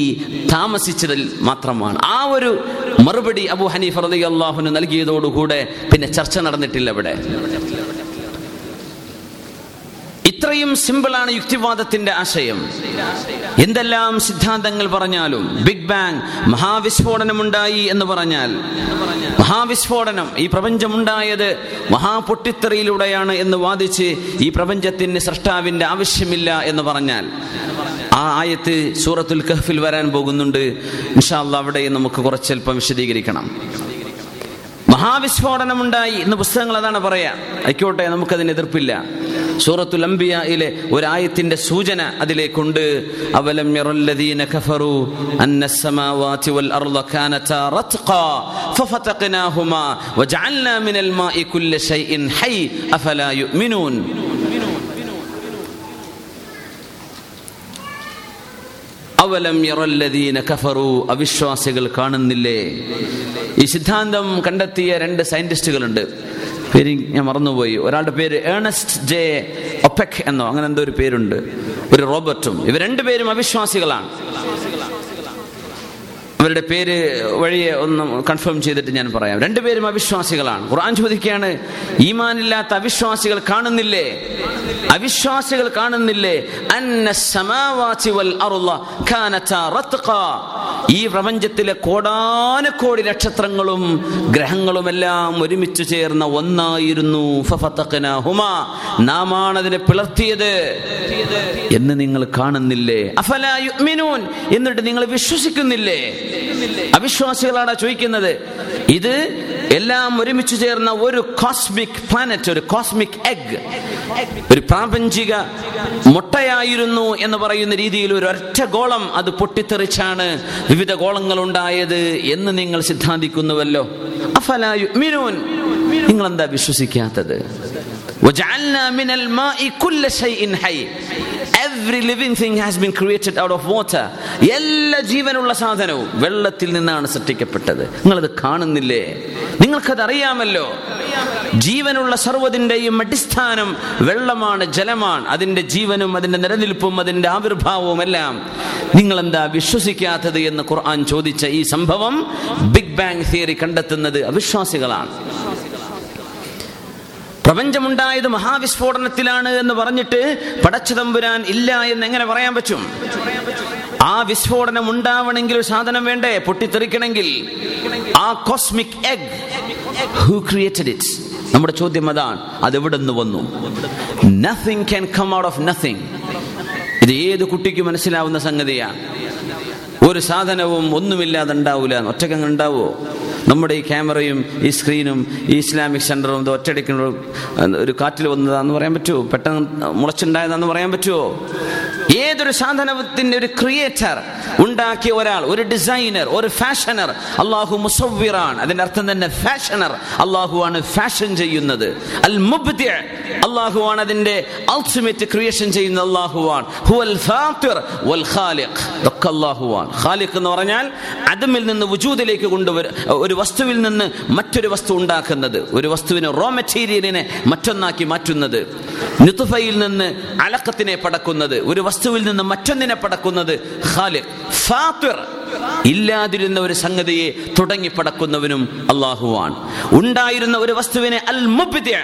താമസിച്ചതിൽ മാത്രമാണ്. ആ ഒരു മറുപടി അബൂ ഹനീഫ് റലി അള്ളാഹുന് നൽകിയതോടുകൂടെ പിന്നെ ചർച്ച നടന്നിട്ടില്ല ഇവിടെ. ഇത്രയും സിമ്പിളാണ് യുക്തിവാദത്തിന്റെ ആശയം. എന്തെല്ലാം സിദ്ധാന്തങ്ങൾ പറഞ്ഞാലും ബിഗ് ബാങ് മഹാവിസ്ഫോടനമുണ്ടായി എന്ന് പറഞ്ഞാൽ മഹാവിസ്ഫോടനം ഈ പ്രപഞ്ചമുണ്ടായത് മഹാപൊട്ടിത്തെറിയിലൂടെയാണ് എന്ന് വാദിച്ച് ഈ പ്രപഞ്ചത്തിന് സൃഷ്ടാവിന്റെ ആവശ്യമില്ല എന്ന് പറഞ്ഞാൽ ആ ആയത്ത് സൂറത്തുൽ കഹ്ഫിൽ വരാൻ പോകുന്നുണ്ട്. ഇൻഷാല്ല അവിടെ നമുക്ക് കുറച്ചൽപ്പം വിശദീകരിക്കണം. മഹാവിസ്ഫോടനമുണ്ടായി ഇന്ന് പുസ്തകങ്ങൾ അതാണ് പറയാ ആയിക്കോട്ടെ നമുക്കതിന് എതിർപ്പില്ല സൂറത്തുൽ അംബിയയിലെ ഒരായത്തിന്റെ സൂചന അതിലേക്കുണ്ട് അവലം യറല്ലദീന കഫറു അന്ന السماوات والأرض كانتا رتقا ففتقناهما وجعلنا من الماء كل شيء حي أفلا يؤمنون അവലം യറല്ലദീന കഫറു. അവിശ്വാസികൾ കാണുന്നില്ലേ? ഈ സിദ്ധാന്തം കണ്ടെത്തിയ രണ്ട് സയന്റിസ്റ്റുകളുണ്ട്. പേര് ഞാൻ മറന്നുപോയി. ഒരാളുടെ പേര് ഏണസ്റ്റ് ജെ ഒപെക് എന്നോ അങ്ങനെ എന്തോ ഒരു പേരുണ്ട്. ഒരു റോബർട്ടും. ഇവർ രണ്ടുപേരും അവിശ്വാസികളാണ്. അവരുടെ പേര് വഴിയെ ഒന്ന് കൺഫേം ചെയ്തിട്ട് ഞാൻ പറയാം. രണ്ടുപേരും അവിശ്വാസികളാണ്. ഖുർആൻ ചോദിക്കുകയാണ് ഈമാനില്ലാത്ത അവിശ്വാസികൾ കാണുന്നില്ലേ? അവിശ്വാസികൾ കാണുന്നില്ലേ? ഈ പ്രപഞ്ചത്തിലെ കോടാനക്കോടി നക്ഷത്രങ്ങളും ഗ്രഹങ്ങളും എല്ലാം ഒരുമിച്ച് ചേർന്ന ഒന്നായിരുന്നു. നാമാണ് അതിനെ പിളർത്തിയത്. എന്ന് നിങ്ങൾ കാണുന്നില്ലേ? എന്നിട്ട് നിങ്ങൾ വിശ്വസിക്കുന്നില്ലേ? അവിശ്വാസികളാണ് ചോദിക്കുന്നത് ഇത് എല്ലാം ഒരുമിച്ച് ചേർന്ന ഒരു കോസ്മിക് പ്ലാനറ്റ് ഒരു കോസ്മിക് എഗ് ഒരു പ്രാപഞ്ചിക മുട്ടയായിരുന്നു എന്ന് പറയുന്ന രീതിയിൽ ഒരു ഒറ്റ ഗോളം അത് പൊട്ടിത്തെറിച്ചാണ് വിവിധ ഗോളങ്ങൾ ഉണ്ടായത് എന്ന് നിങ്ങൾ സിദ്ധാന്തിക്കുന്നുവല്ലോ അഫലായു യുഅ്മിനൂൻ നിങ്ങൾ എന്താ വിശ്വസിക്കാത്തത് every living thing has been created out of water എല്ലാ ജീവനുള്ള സാധനവും വെള്ളത്തിൽ നിന്നാണ് സൃഷ്ടിക്കപ്പെട്ടത്. നിങ്ങളത് കാണുന്നില്ലേ? നിങ്ങൾക്കത് അറിയാമല്ലോ ജീവനുള്ള സർവതിന്റെയും അടിസ്ഥാനം വെള്ളമാണ് ജലമാണ്. അതിന്റെ ജീവനും അതിന്റെ നിലനിൽപ്പും അതിന്റെ ആവിർഭാവവും എല്ലാം. നിങ്ങൾ എന്താ വിശ്വസിക്കാത്തത് എന്ന് ഖുർആൻ ചോദിച്ച ഈ സംഭവം ബിഗ് ബാങ് തിയറി കണ്ടെത്തുന്നത് അവിശ്വാസികളാണ്. പ്രപഞ്ചമുണ്ടായത് മഹാവിസ്ഫോടനത്തിലാണ് എന്ന് പറഞ്ഞിട്ട് പടച്ചുതമ്പുരാൻ ഇല്ല എന്ന് എങ്ങനെ പറയാൻ പറ്റും? ആ വിസ്ഫോടനം ഉണ്ടാവണമെങ്കിൽ ഒരു സാധനം വേണ്ടേ? പൊട്ടിത്തെറിക്കണമെങ്കിൽ. ആ cosmic egg who created it നമ്മുടെ ചോദ്യം അതാണ്. അത് എവിടെ നിന്ന് വന്നു? Nothing can come out of nothing ഇത് ഏത് കുട്ടിക്ക് മനസ്സിലാവുന്ന സംഗതിയാണ് ഒരു സാധനവും ഒന്നുമില്ലാതെ ഉണ്ടാവില്ല ഒറ്റക്കങ്ങ് ഉണ്ടാവോ? നമ്മുടെ ഈ ക്യാമറയും ഈ സ്ക്രീനും ഈ ഇസ്ലാമിക് സെന്ററും ഇത് ഒറ്റയടിക്കുന്ന ഒരു കാറ്റിൽ വന്നതാന്ന് പറയാൻ പറ്റുമോ? പെട്ടെന്ന് മുളച്ചുണ്ടായതാന്ന് പറയാൻ പറ്റുമോ? ഏതൊരു സാധനത്തിന്റെ ഒരു ക്രിയേറ്റർ ഉണ്ടാക്കിയ ഒരാൾ ഒരു ഡിസൈനർ ഒരു ഫാഷനർ അള്ളാഹു മുസവ്വിറാണ്. അതിന്റെ അർത്ഥം തന്നെ ഫാഷനർ അള്ളാഹു ആണ് ഫാഷൻ ചെയ്യുന്നത്. അൽ മുബ്ദിഅ അള്ളാഹു ആണ് അതിന്റെ അൾട്ടിമേറ്റ് ക്രിയേഷൻ ചെയ്യുന്ന അള്ളാഹുവാൻ ഹുവൽ ഫാത്തിർ വൽ ഖാലിഖ്. ഇതൊക്കെ അള്ളാഹുവാൻ ഖാലിഖ് എന്ന് പറഞ്ഞാൽ അതുമിൽ നിന്ന് വുജൂദിലേക്ക് കൊണ്ടുവരും ഒരു വസ്തുവിൽ നിന്ന് മറ്റൊരു വസ്തു ഉണ്ടാക്കുന്നത്. ഒരു വസ്തുവിനെ റോ മെറ്റീരിയലിനെ മറ്റൊന്നാക്കി മാറ്റുന്നത്. നിതുഫയിൽ നിന്ന് അലക്കത്തിനെ പടക്കുന്നത്. ഒരു വസ്തുവിൽ നിന്ന് മറ്റൊന്നിനെ പടക്കുന്നത് ഖാലിഖ്. ഇല്ലാതിരുന്ന ഒരു സംഗതിയെ തുടങ്ങി പടക്കുന്നവനും അള്ളാഹുവാണ് ഉണ്ടായിരുന്ന ഒരു വസ്തുവിനെ അൽ മുബിദ്യ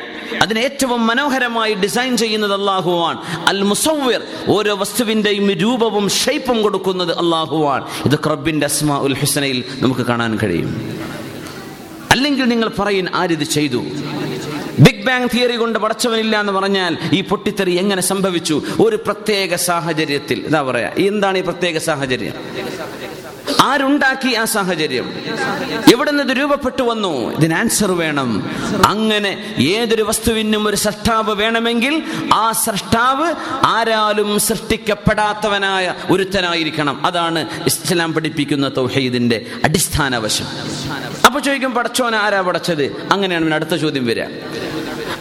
അതിനെ ഏറ്റവും മനോഹരമായി ഡിസൈൻ ചെയ്യുന്നത് അള്ളാഹുവാണ് അൽ മുസവ്വിർ ഓരോ വസ്തുവിന്റെയും രൂപവും ഷേപ്പും കൊടുക്കുന്നത് അള്ളാഹുവാൻ ഇത് ക്രബിന്റെ അസ്മാ ഉൽ ഹുസനയിൽ നമുക്ക് കാണാൻ കഴിയും. അല്ലെങ്കിൽ നിങ്ങൾ പറയും ആരിത് ചെയ്തു? ബിഗ് ബാങ് തിയറി കൊണ്ട് പടച്ചവനില്ല എന്ന് പറഞ്ഞാൽ ഈ പൊട്ടിത്തെറി എങ്ങനെ സംഭവിച്ചു? ഒരു പ്രത്യേക സാഹചര്യത്തിൽ. എന്താ പറയാ എന്താണ് ഈ പ്രത്യേക സാഹചര്യം? ആരുണ്ടാക്കി ആ സാഹചര്യം? എവിടെ നിന്ന് ഇത് രൂപപ്പെട്ടു വന്നു? ഇതിന് ആൻസർ വേണം. അങ്ങനെ ഏതൊരു വസ്തുവിനും ഒരു സൃഷ്ടാവ് വേണമെങ്കിൽ ആ സൃഷ്ടാവ് ആരാലും സൃഷ്ടിക്കപ്പെടാത്തവനായ ഒരുത്തനായിരിക്കണം. അതാണ് ഇസ്ലാം പഠിപ്പിക്കുന്ന തൗഹീദിന്റെ അടിസ്ഥാന വശം. അപ്പൊ ചോദിക്കും പടച്ചോൻ ആരാ പടച്ചത്? അങ്ങനെയാണ് അടുത്ത ചോദ്യം വരിക.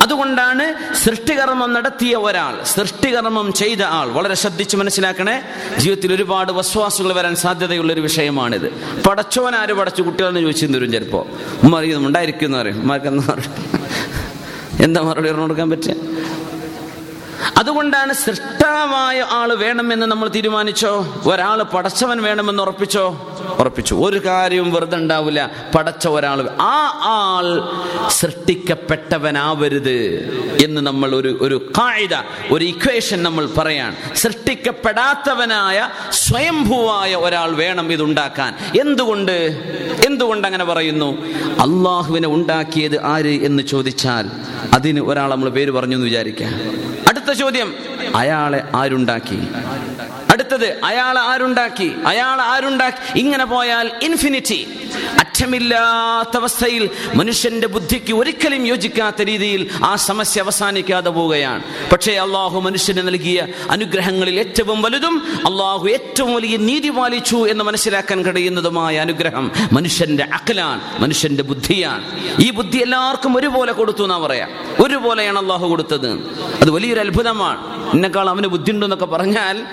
അതുകൊണ്ടാണ് സൃഷ്ടികർമ്മം നടത്തിയ ഒരാൾ സൃഷ്ടികർമ്മം ചെയ്ത ആൾ. വളരെ ശ്രദ്ധിച്ച് മനസ്സിലാക്കണേ. ജീവിതത്തിൽ ഒരുപാട് വസ്വാസുകൾ വരാൻ സാധ്യതയുള്ള ഒരു വിഷയമാണിത്. പടച്ചോൻ ആര് പടച്ചു കുട്ടികളെന്ന് ചോദിച്ചു തരും ചിലപ്പോ? ഉമ്മ അറിയുന്നുണ്ടായിരിക്കും എന്ന് പറയും. ഉമ്മാർക്ക് എന്താ പറയും എന്താ മറുപടി പറഞ്ഞു കൊടുക്കാൻ പറ്റുക അതുകൊണ്ടാണ് സൃഷ്ടാവായ ആൾ വേണമെന്ന് നമ്മൾ തീരുമാനിച്ചോ? ഒരാൾ പടച്ചവൻ വേണമെന്ന് ഉറപ്പിച്ചോ? ഉറപ്പിച്ചു. ഒരു കാര്യവും വെറുതെ ഉണ്ടാവില്ല. പടച്ച ഒരാൾ ആ ആൾ സൃഷ്ടിക്കപ്പെട്ടവനാവരുത് എന്ന് നമ്മൾ ഒരു ഒരു കായിക ഒരു ഇക്വേഷൻ നമ്മൾ പറയാൻ സൃഷ്ടിക്കപ്പെടാത്തവനായ സ്വയംഭൂവായ ഒരാൾ വേണം ഇതുണ്ടാക്കാൻ. എന്തുകൊണ്ട്? എന്തുകൊണ്ട് അങ്ങനെ പറയുന്നു? അള്ളാഹുവിനെ ഉണ്ടാക്കിയത് ആര് എന്ന് ചോദിച്ചാൽ അതിന് ഒരാൾ നമ്മൾ പേര് പറഞ്ഞു എന്ന് വിചാരിക്കാം. അടുത്ത ചോദ്യം അയാളെ ആരുണ്ടാക്കി? അടുത്തത് അയാളെ ആരുണ്ടാക്കി? അയാളെ ആരുണ്ടാക്കി? ഇങ്ങനെ പോയാൽ ഇൻഫിനിറ്റി അറ്റമില്ലാത്ത അവസ്ഥയിൽ മനുഷ്യന്റെ ബുദ്ധിക്ക് ഒരിക്കലും യോജിക്കാത്ത രീതിയിൽ ആ സമസ്യ അവസാനിക്കാതെ പോവുകയാണ്. പക്ഷേ അള്ളാഹു മനുഷ്യന് നൽകിയ അനുഗ്രഹങ്ങളിൽ ഏറ്റവും വലുതും അള്ളാഹു ഏറ്റവും വലിയ നീതി പാലിച്ചു എന്ന് മനസ്സിലാക്കാൻ കഴിയുന്നതുമായ അനുഗ്രഹം മനുഷ്യന്റെ അക്കലാണ് മനുഷ്യന്റെ ബുദ്ധിയാണ്. ഈ ബുദ്ധി എല്ലാവർക്കും ഒരുപോലെ കൊടുത്തു എന്നാ പറയാം. ഒരുപോലെയാണ് അള്ളാഹു കൊടുത്തത്. അത് വലിയൊരു അത്ഭുതമാണ്. എന്നെക്കാൾ അവന് ബുദ്ധിയുണ്ടെന്നൊക്കെ പറഞ്ഞാൽ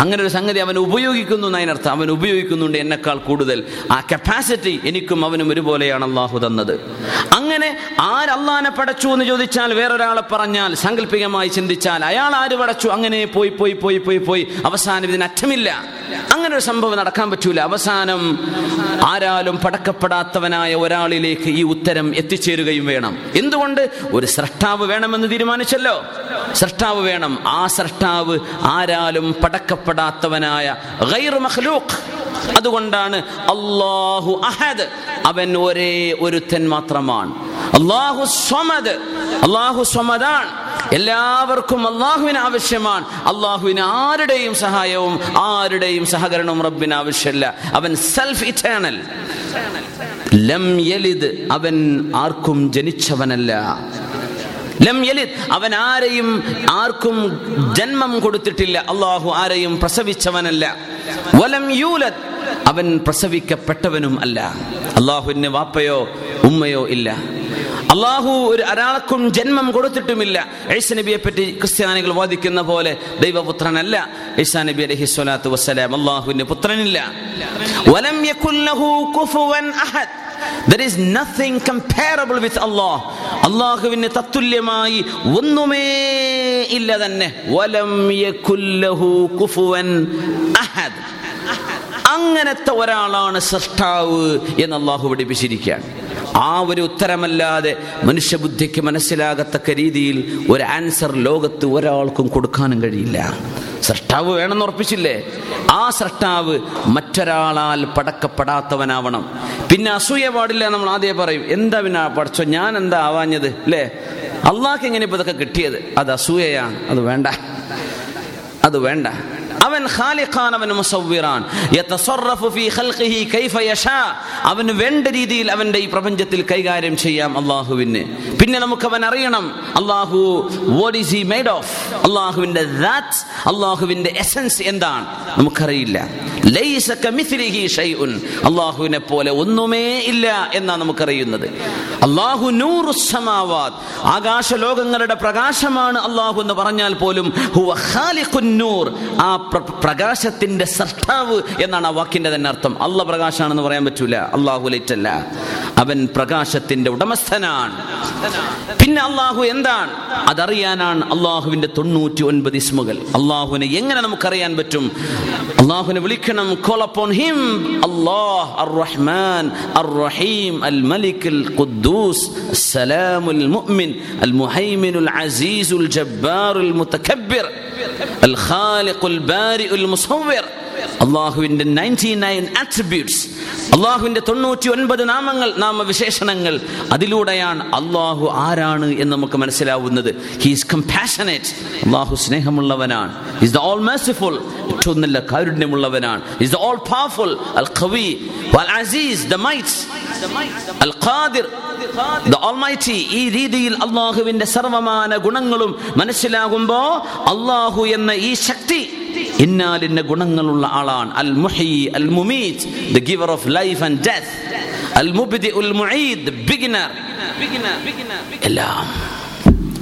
അങ്ങനെ ഒരു സംഗതി അവൻ ഉപയോഗിക്കുന്നു എന്നതിനർത്ഥം അവൻ ഉപയോഗിക്കുന്നുണ്ട് എന്നെക്കാൾ കൂടുതൽ. ആ കപ്പാസിറ്റി എനിക്കും അവനും ഒരുപോലെയാണ് അള്ളാഹു തന്നത്. അങ്ങനെ ആരല്ലാനെ പടച്ചു എന്ന് ചോദിച്ചാൽ വേറൊരാളെ പറഞ്ഞാൽ സാങ്കല്പികമായി ചിന്തിച്ചാൽ അയാൾ ആര് പടച്ചു? അങ്ങനെ പോയി പോയി പോയി പോയി പോയി. അവസാനം ഇതിന് അറ്റമില്ല. അങ്ങനെ ഒരു സംഭവം നടക്കാൻ പറ്റൂല. അവസാനം ആരാലും പടക്കപ്പെടാത്തവനായ ഒരാളിലേക്ക് ഈ ഉത്തരം എത്തിച്ചേരുകയും വേണം. എന്തുകൊണ്ട്? ഒരു സൃഷ്ടാവ് വേണമെന്ന് തീരുമാനിച്ചല്ലോ. സൃഷ്ടാവ് വേണം. ആ സൃഷ്ടാവ് ആരാലും പടക്കപ്പെടാത്തവനായ ഗൈർ മഖ്ലൂഖ്. അതുകൊണ്ടാണ് അള്ളാഹു അഹദ്. അവൻ ഒരേ ഒരുത്തൻ മാത്രമാണ്. അള്ളാഹു സ്വമദ്. അള്ളാഹു സ്വമദാണ്. എല്ലാവർക്കും അള്ളാഹുവിന് ആവശ്യമാണ്. അള്ളാഹുവിന് ആരുടെയും സഹായവും ആരുടെയും സഹകരണവും റബ്ബിന് ആവശ്യമില്ല. അവൻ സെൽഫ് ഇറ്റേണൽ. ലം യലിദ്. അവൻ ആർക്കും ജനിച്ചവനല്ല. ലം അവൻ ആരെയും ആർക്കും ജന്മം കൊടുത്തിട്ടില്ല. അള്ളാഹു ആരെയും പ്രസവിച്ചവനല്ല. വലം യൂലദ്. അവൻ പ്രസവിക്കപ്പെട്ടവനും അല്ല. അള്ളാഹുവിന് വാപ്പയോ ഉമ്മയോ ഇല്ല. അള്ളാഹു ഒരു ഒരാൾക്കും ജന്മം കൊടുത്തിട്ടുമില്ല. ഐസ നബിയെ പറ്റി ക്രിസ്ത്യാനികൾ വാദിക്കുന്ന പോലെ ദൈവപുത്രനല്ല. ഈസാ നബി അലഹി സ്വലാത്തു വസ്സലാം അള്ളാഹുവിന്റെ പുത്രനില്ല. വലം യകുല്ലഹു അഹദ്. There is nothing comparable with Allah. അള്ളാഹുവിന് തത്തുല്യമായി ഒന്നുമേ ഇല്ല തന്നെ. വലം കുഫുവൻ അഹദ്. അങ്ങനത്തെ ഒരാളാണ് സൃഷ്ടാവ് എന്ന് അള്ളാഹു പഠിപ്പിച്ചിരിക്കുകയാണ്. ആ ഒരു ഉത്തരമല്ലാതെ മനുഷ്യബുദ്ധിക്ക് മനസ്സിലാകത്തക്ക രീതിയിൽ ഒരു ആൻസർ ലോകത്ത് ഒരാൾക്കും കൊടുക്കാനും കഴിയില്ല. സൃഷ്ടാവ് വേണമെന്ന് ഉറപ്പിച്ചില്ലേ? ആ സൃഷ്ടാവ് മറ്റൊരാളാൽ പടക്കപ്പെടാത്തവനാവണം. പിന്നെ അസൂയ പാടില്ല നമ്മൾ ആദ്യം പറയും. എന്താ പിന്നെ പഠിച്ചോ? ഞാൻ എന്താ ആവാഞ്ഞത്? അല്ലേ അള്ളാഹ്ക്ക് എങ്ങനെ ഇപ്പൊ ഇതൊക്കെ കിട്ടിയത്? അത് അസൂയയാണ്. അത് വേണ്ട. അത് വേണ്ട. അവൻ ഖാലിഖാൻ അവൻ മുസവ്വിറാൻ. അവന് വേണ്ട രീതിയിൽ അവന്റെ ഈ പ്രപഞ്ചത്തിൽ കൈകാര്യം ചെയ്യാം അള്ളാഹുവിന്. പിന്നെ നമുക്ക് അവൻ അറിയണം. അള്ളാഹു what is he made of അള്ളാഹുവിന്റെ അള്ളാഹുവിന്റെ എസൻസ് എന്താണ്? നമുക്കറിയില്ല. അള്ളാഹുവിനെ പോലെ ഒന്നുമേ ഇല്ല എന്നാണ് നമുക്കറിയുന്നത്. അള്ളാഹു നൂറുസമാവാദ് ആകാശ ലോകങ്ങളുടെ പ്രകാശമാണ് അള്ളാഹു എന്ന് പറഞ്ഞാൽ പോലും നൂർ. ആ പ്ര- പ്രകാശത്തിന്റെ സൃഷ്ടാവ് എന്നാണ് ആ വാക്കിന്റെ തന്നെ അർത്ഥം. അള്ള പ്രകാശാണെന്ന് പറയാൻ പറ്റൂല. അള്ളാഹു ലൈറ്റല്ല. അവൻ പ്രകാശത്തിന്റെ ഉടമസ്ഥനാണ്. പിന്നെ അള്ളാഹു എന്താണ്? അതറിയാനാണ് അള്ളാഹുവിന്റെ തൊണ്ണൂറ്റി ഒൻപത് ഇസ്മുകൾ. അള്ളാഹുവിനെ എങ്ങനെ നമുക്കറിയാൻ പറ്റും? അള്ളാഹുവിനെ വിളിക്കണം കോൾ അപ്പോൺ ഹിം അള്ളാഹ് അർ റഹ്മാൻ അർ റഹീം അൽ മലിക് അൽ ഖുദ്ദൂസ് സലാമുൽ മുഅ്മിൻ അൽ മുഹൈമിനുൽ അസീസുൽ ജബ്ബാറുൽ മുതകബ്ബിർ അൽ ഖാലിഖുൽ ബാരിഉൽ മുസവ്വിർ അള്ളാഹുവിന്റെ നയന്റി നയൻ ആട്രിബ്യൂട്ട്സ് അള്ളാഹുവിന്റെ തൊണ്ണൂറ്റി ഒൻപത് നാമങ്ങൾ നാമവിശേഷണങ്ങൾ അതിലൂടെയാണ് അള്ളാഹു ആരാണ് എന്ന് നമുക്ക് മനസ്സിലാവുന്നത്. ഹീസ് കമ്പാഷനേറ്റ് അള്ളാഹു സ്നേഹമുള്ളവനാണ്. ഇസ് ദ ഓൾ മേഴ്സിഫുൾ ഏറ്റവും നല്ല കാരുണ്യമുള്ളവനാണ്. ഇസ് ദ ഓൾ പവർഫുൾ അൽ ഖവി വൽ അസീസ് ദ മൈറ്റ്സ് അൽ ഖാദിർ ദ ഓൾമൈറ്റി ഈ രീതിയിൽ അള്ളാഹുവിന്റെ സർവമാന ഗുണങ്ങളും മനസ്സിലാകുമ്പോൾ അള്ളാഹു എന്ന ഈ ശക്തി ഇന്നാലിന്ന ഗുണങ്ങളുള്ള ആളാണ്. അൽ മുഹി അൽ മുമീത് the giver of life and death അൽ മുബ്ദി ഉൽ മുഈദ് ബിഗിനർ എല്ലാം.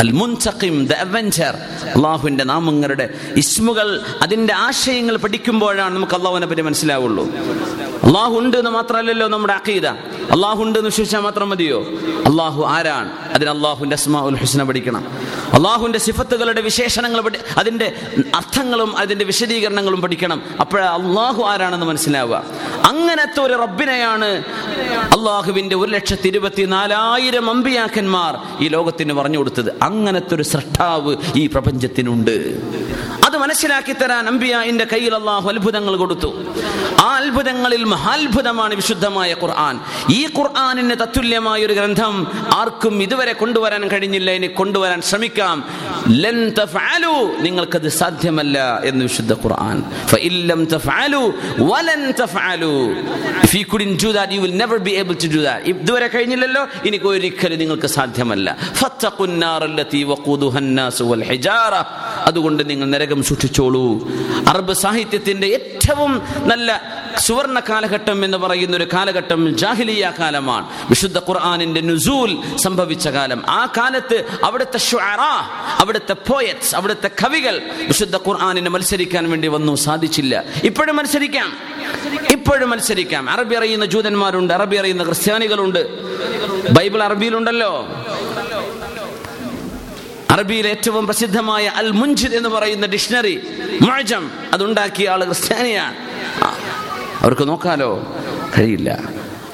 അൽ മുൻതഖിം ദ അവഞ്ചർ അള്ളാഹുവിന്റെ നാമങ്ങളുടെ ഇസ്മുകൾ അതിന്റെ ആശയങ്ങൾ പഠിക്കുമ്പോഴാണ് നമുക്ക് അള്ളാഹുവിനെ പറ്റി മനസ്സിലാവുള്ളൂ. അള്ളാഹു ഉണ്ട് എന്ന് മാത്രമല്ലല്ലോ നമ്മുടെ അഖീദ. അള്ളാഹു ഉണ്ട് എന്ന് വിശ്വസിച്ചാൽ മാത്രം മതിയോ? അള്ളാഹു ആരാണ്? അതിന് അള്ളാഹുവിന്റെ അസ്മാ ഉൽ ഹുസ്ന പഠിക്കണം. അള്ളാഹുവിന്റെ സിഫത്തുകളുടെ വിശേഷണങ്ങൾ അതിന്റെ അർത്ഥങ്ങളും അതിന്റെ വിശദീകരണങ്ങളും പഠിക്കണം. അപ്പോഴാ അള്ളാഹു ആരാണെന്ന് മനസ്സിലാവുക. അങ്ങനത്തെ ഒരു റബ്ബിനെയാണ് അള്ളാഹുവിന്റെ ഒരു ലക്ഷത്തി ഇരുപത്തി നാലായിരം അമ്പിയാക്കന്മാർ ഈ ലോകത്തിന് പറഞ്ഞു കൊടുത്തത്. അങ്ങനത്തെ ഒരു സൃഷ്ടാവ് ഈ പ്രപഞ്ചത്തിനുണ്ട്. അത് മനസ്സിലാക്കി തരാൻ അമ്പിയാന്റെ കയ്യിൽ അള്ളാഹു അത്ഭുതങ്ങൾ കൊടുത്തു. ആ അത്ഭുതങ്ങളിൽ മഹാത്ഭുതമാണ് വിശുദ്ധമായ ഖുർആൻ. ഈ ഖുർആാനിന് തത്തുല്യമായ ഒരു ഗ്രന്ഥം ആർക്കും ഇതുവരെ കൊണ്ടുവരാൻ കഴിഞ്ഞില്ല. ഇനി കൊണ്ടുവരാൻ ശ്രമിക്കാം. നിങ്ങൾക്കത് സാധ്യമല്ല എന്ന് വിശുദ്ധ ഖുർആൻ. ഇതുവരെ കഴിഞ്ഞില്ലല്ലോ എനിക്ക് ഒരിക്കലും നിങ്ങൾക്ക് സാധ്യമല്ല. അതുകൊണ്ട് നിങ്ങൾ നരകം സൂക്ഷിച്ചോളൂ. അറബ് സാഹിത്യത്തിന്റെ ഏറ്റവും നല്ല സുവർണ കാലഘട്ടം എന്ന് പറയുന്ന ഒരു കാലഘട്ടം ജാഹിലിയ കാലമാണ്. വിശുദ്ധ ഖുർആാനിന്റെ നുസൂൽ സംഭവിച്ച കാലം. ആ കാലത്ത് അവിടുത്തെ അവിടുത്തെ പോയറ്റ്സ് അവിടുത്തെ കവികൾ വിശുദ്ധ ഖുർആാനിന് മത്സരിക്കാൻ വേണ്ടി വന്നു. സാധിച്ചില്ല. ഇപ്പോഴും മത്സരിക്കാം. ഇപ്പോഴും മത്സരിക്കാം. അറബി അറിയുന്ന ജൂതന്മാരുണ്ട് അറബി അറിയുന്ന ക്രിസ്ത്യാനികളുണ്ട്. ബൈബിൾ അറബിയിലുണ്ടല്ലോ. അറബിയിലെ ഏറ്റവും പ്രസിദ്ധമായ അൽ മുൻജിദ് എന്ന് പറയുന്ന ഡിക്ഷണറി മുഅജം അതുണ്ടാക്കിയ ആൾ ക്രിസ്ത്യാനിയാണ്. അവർക്ക് നോക്കാലോ? കഴിയില്ല.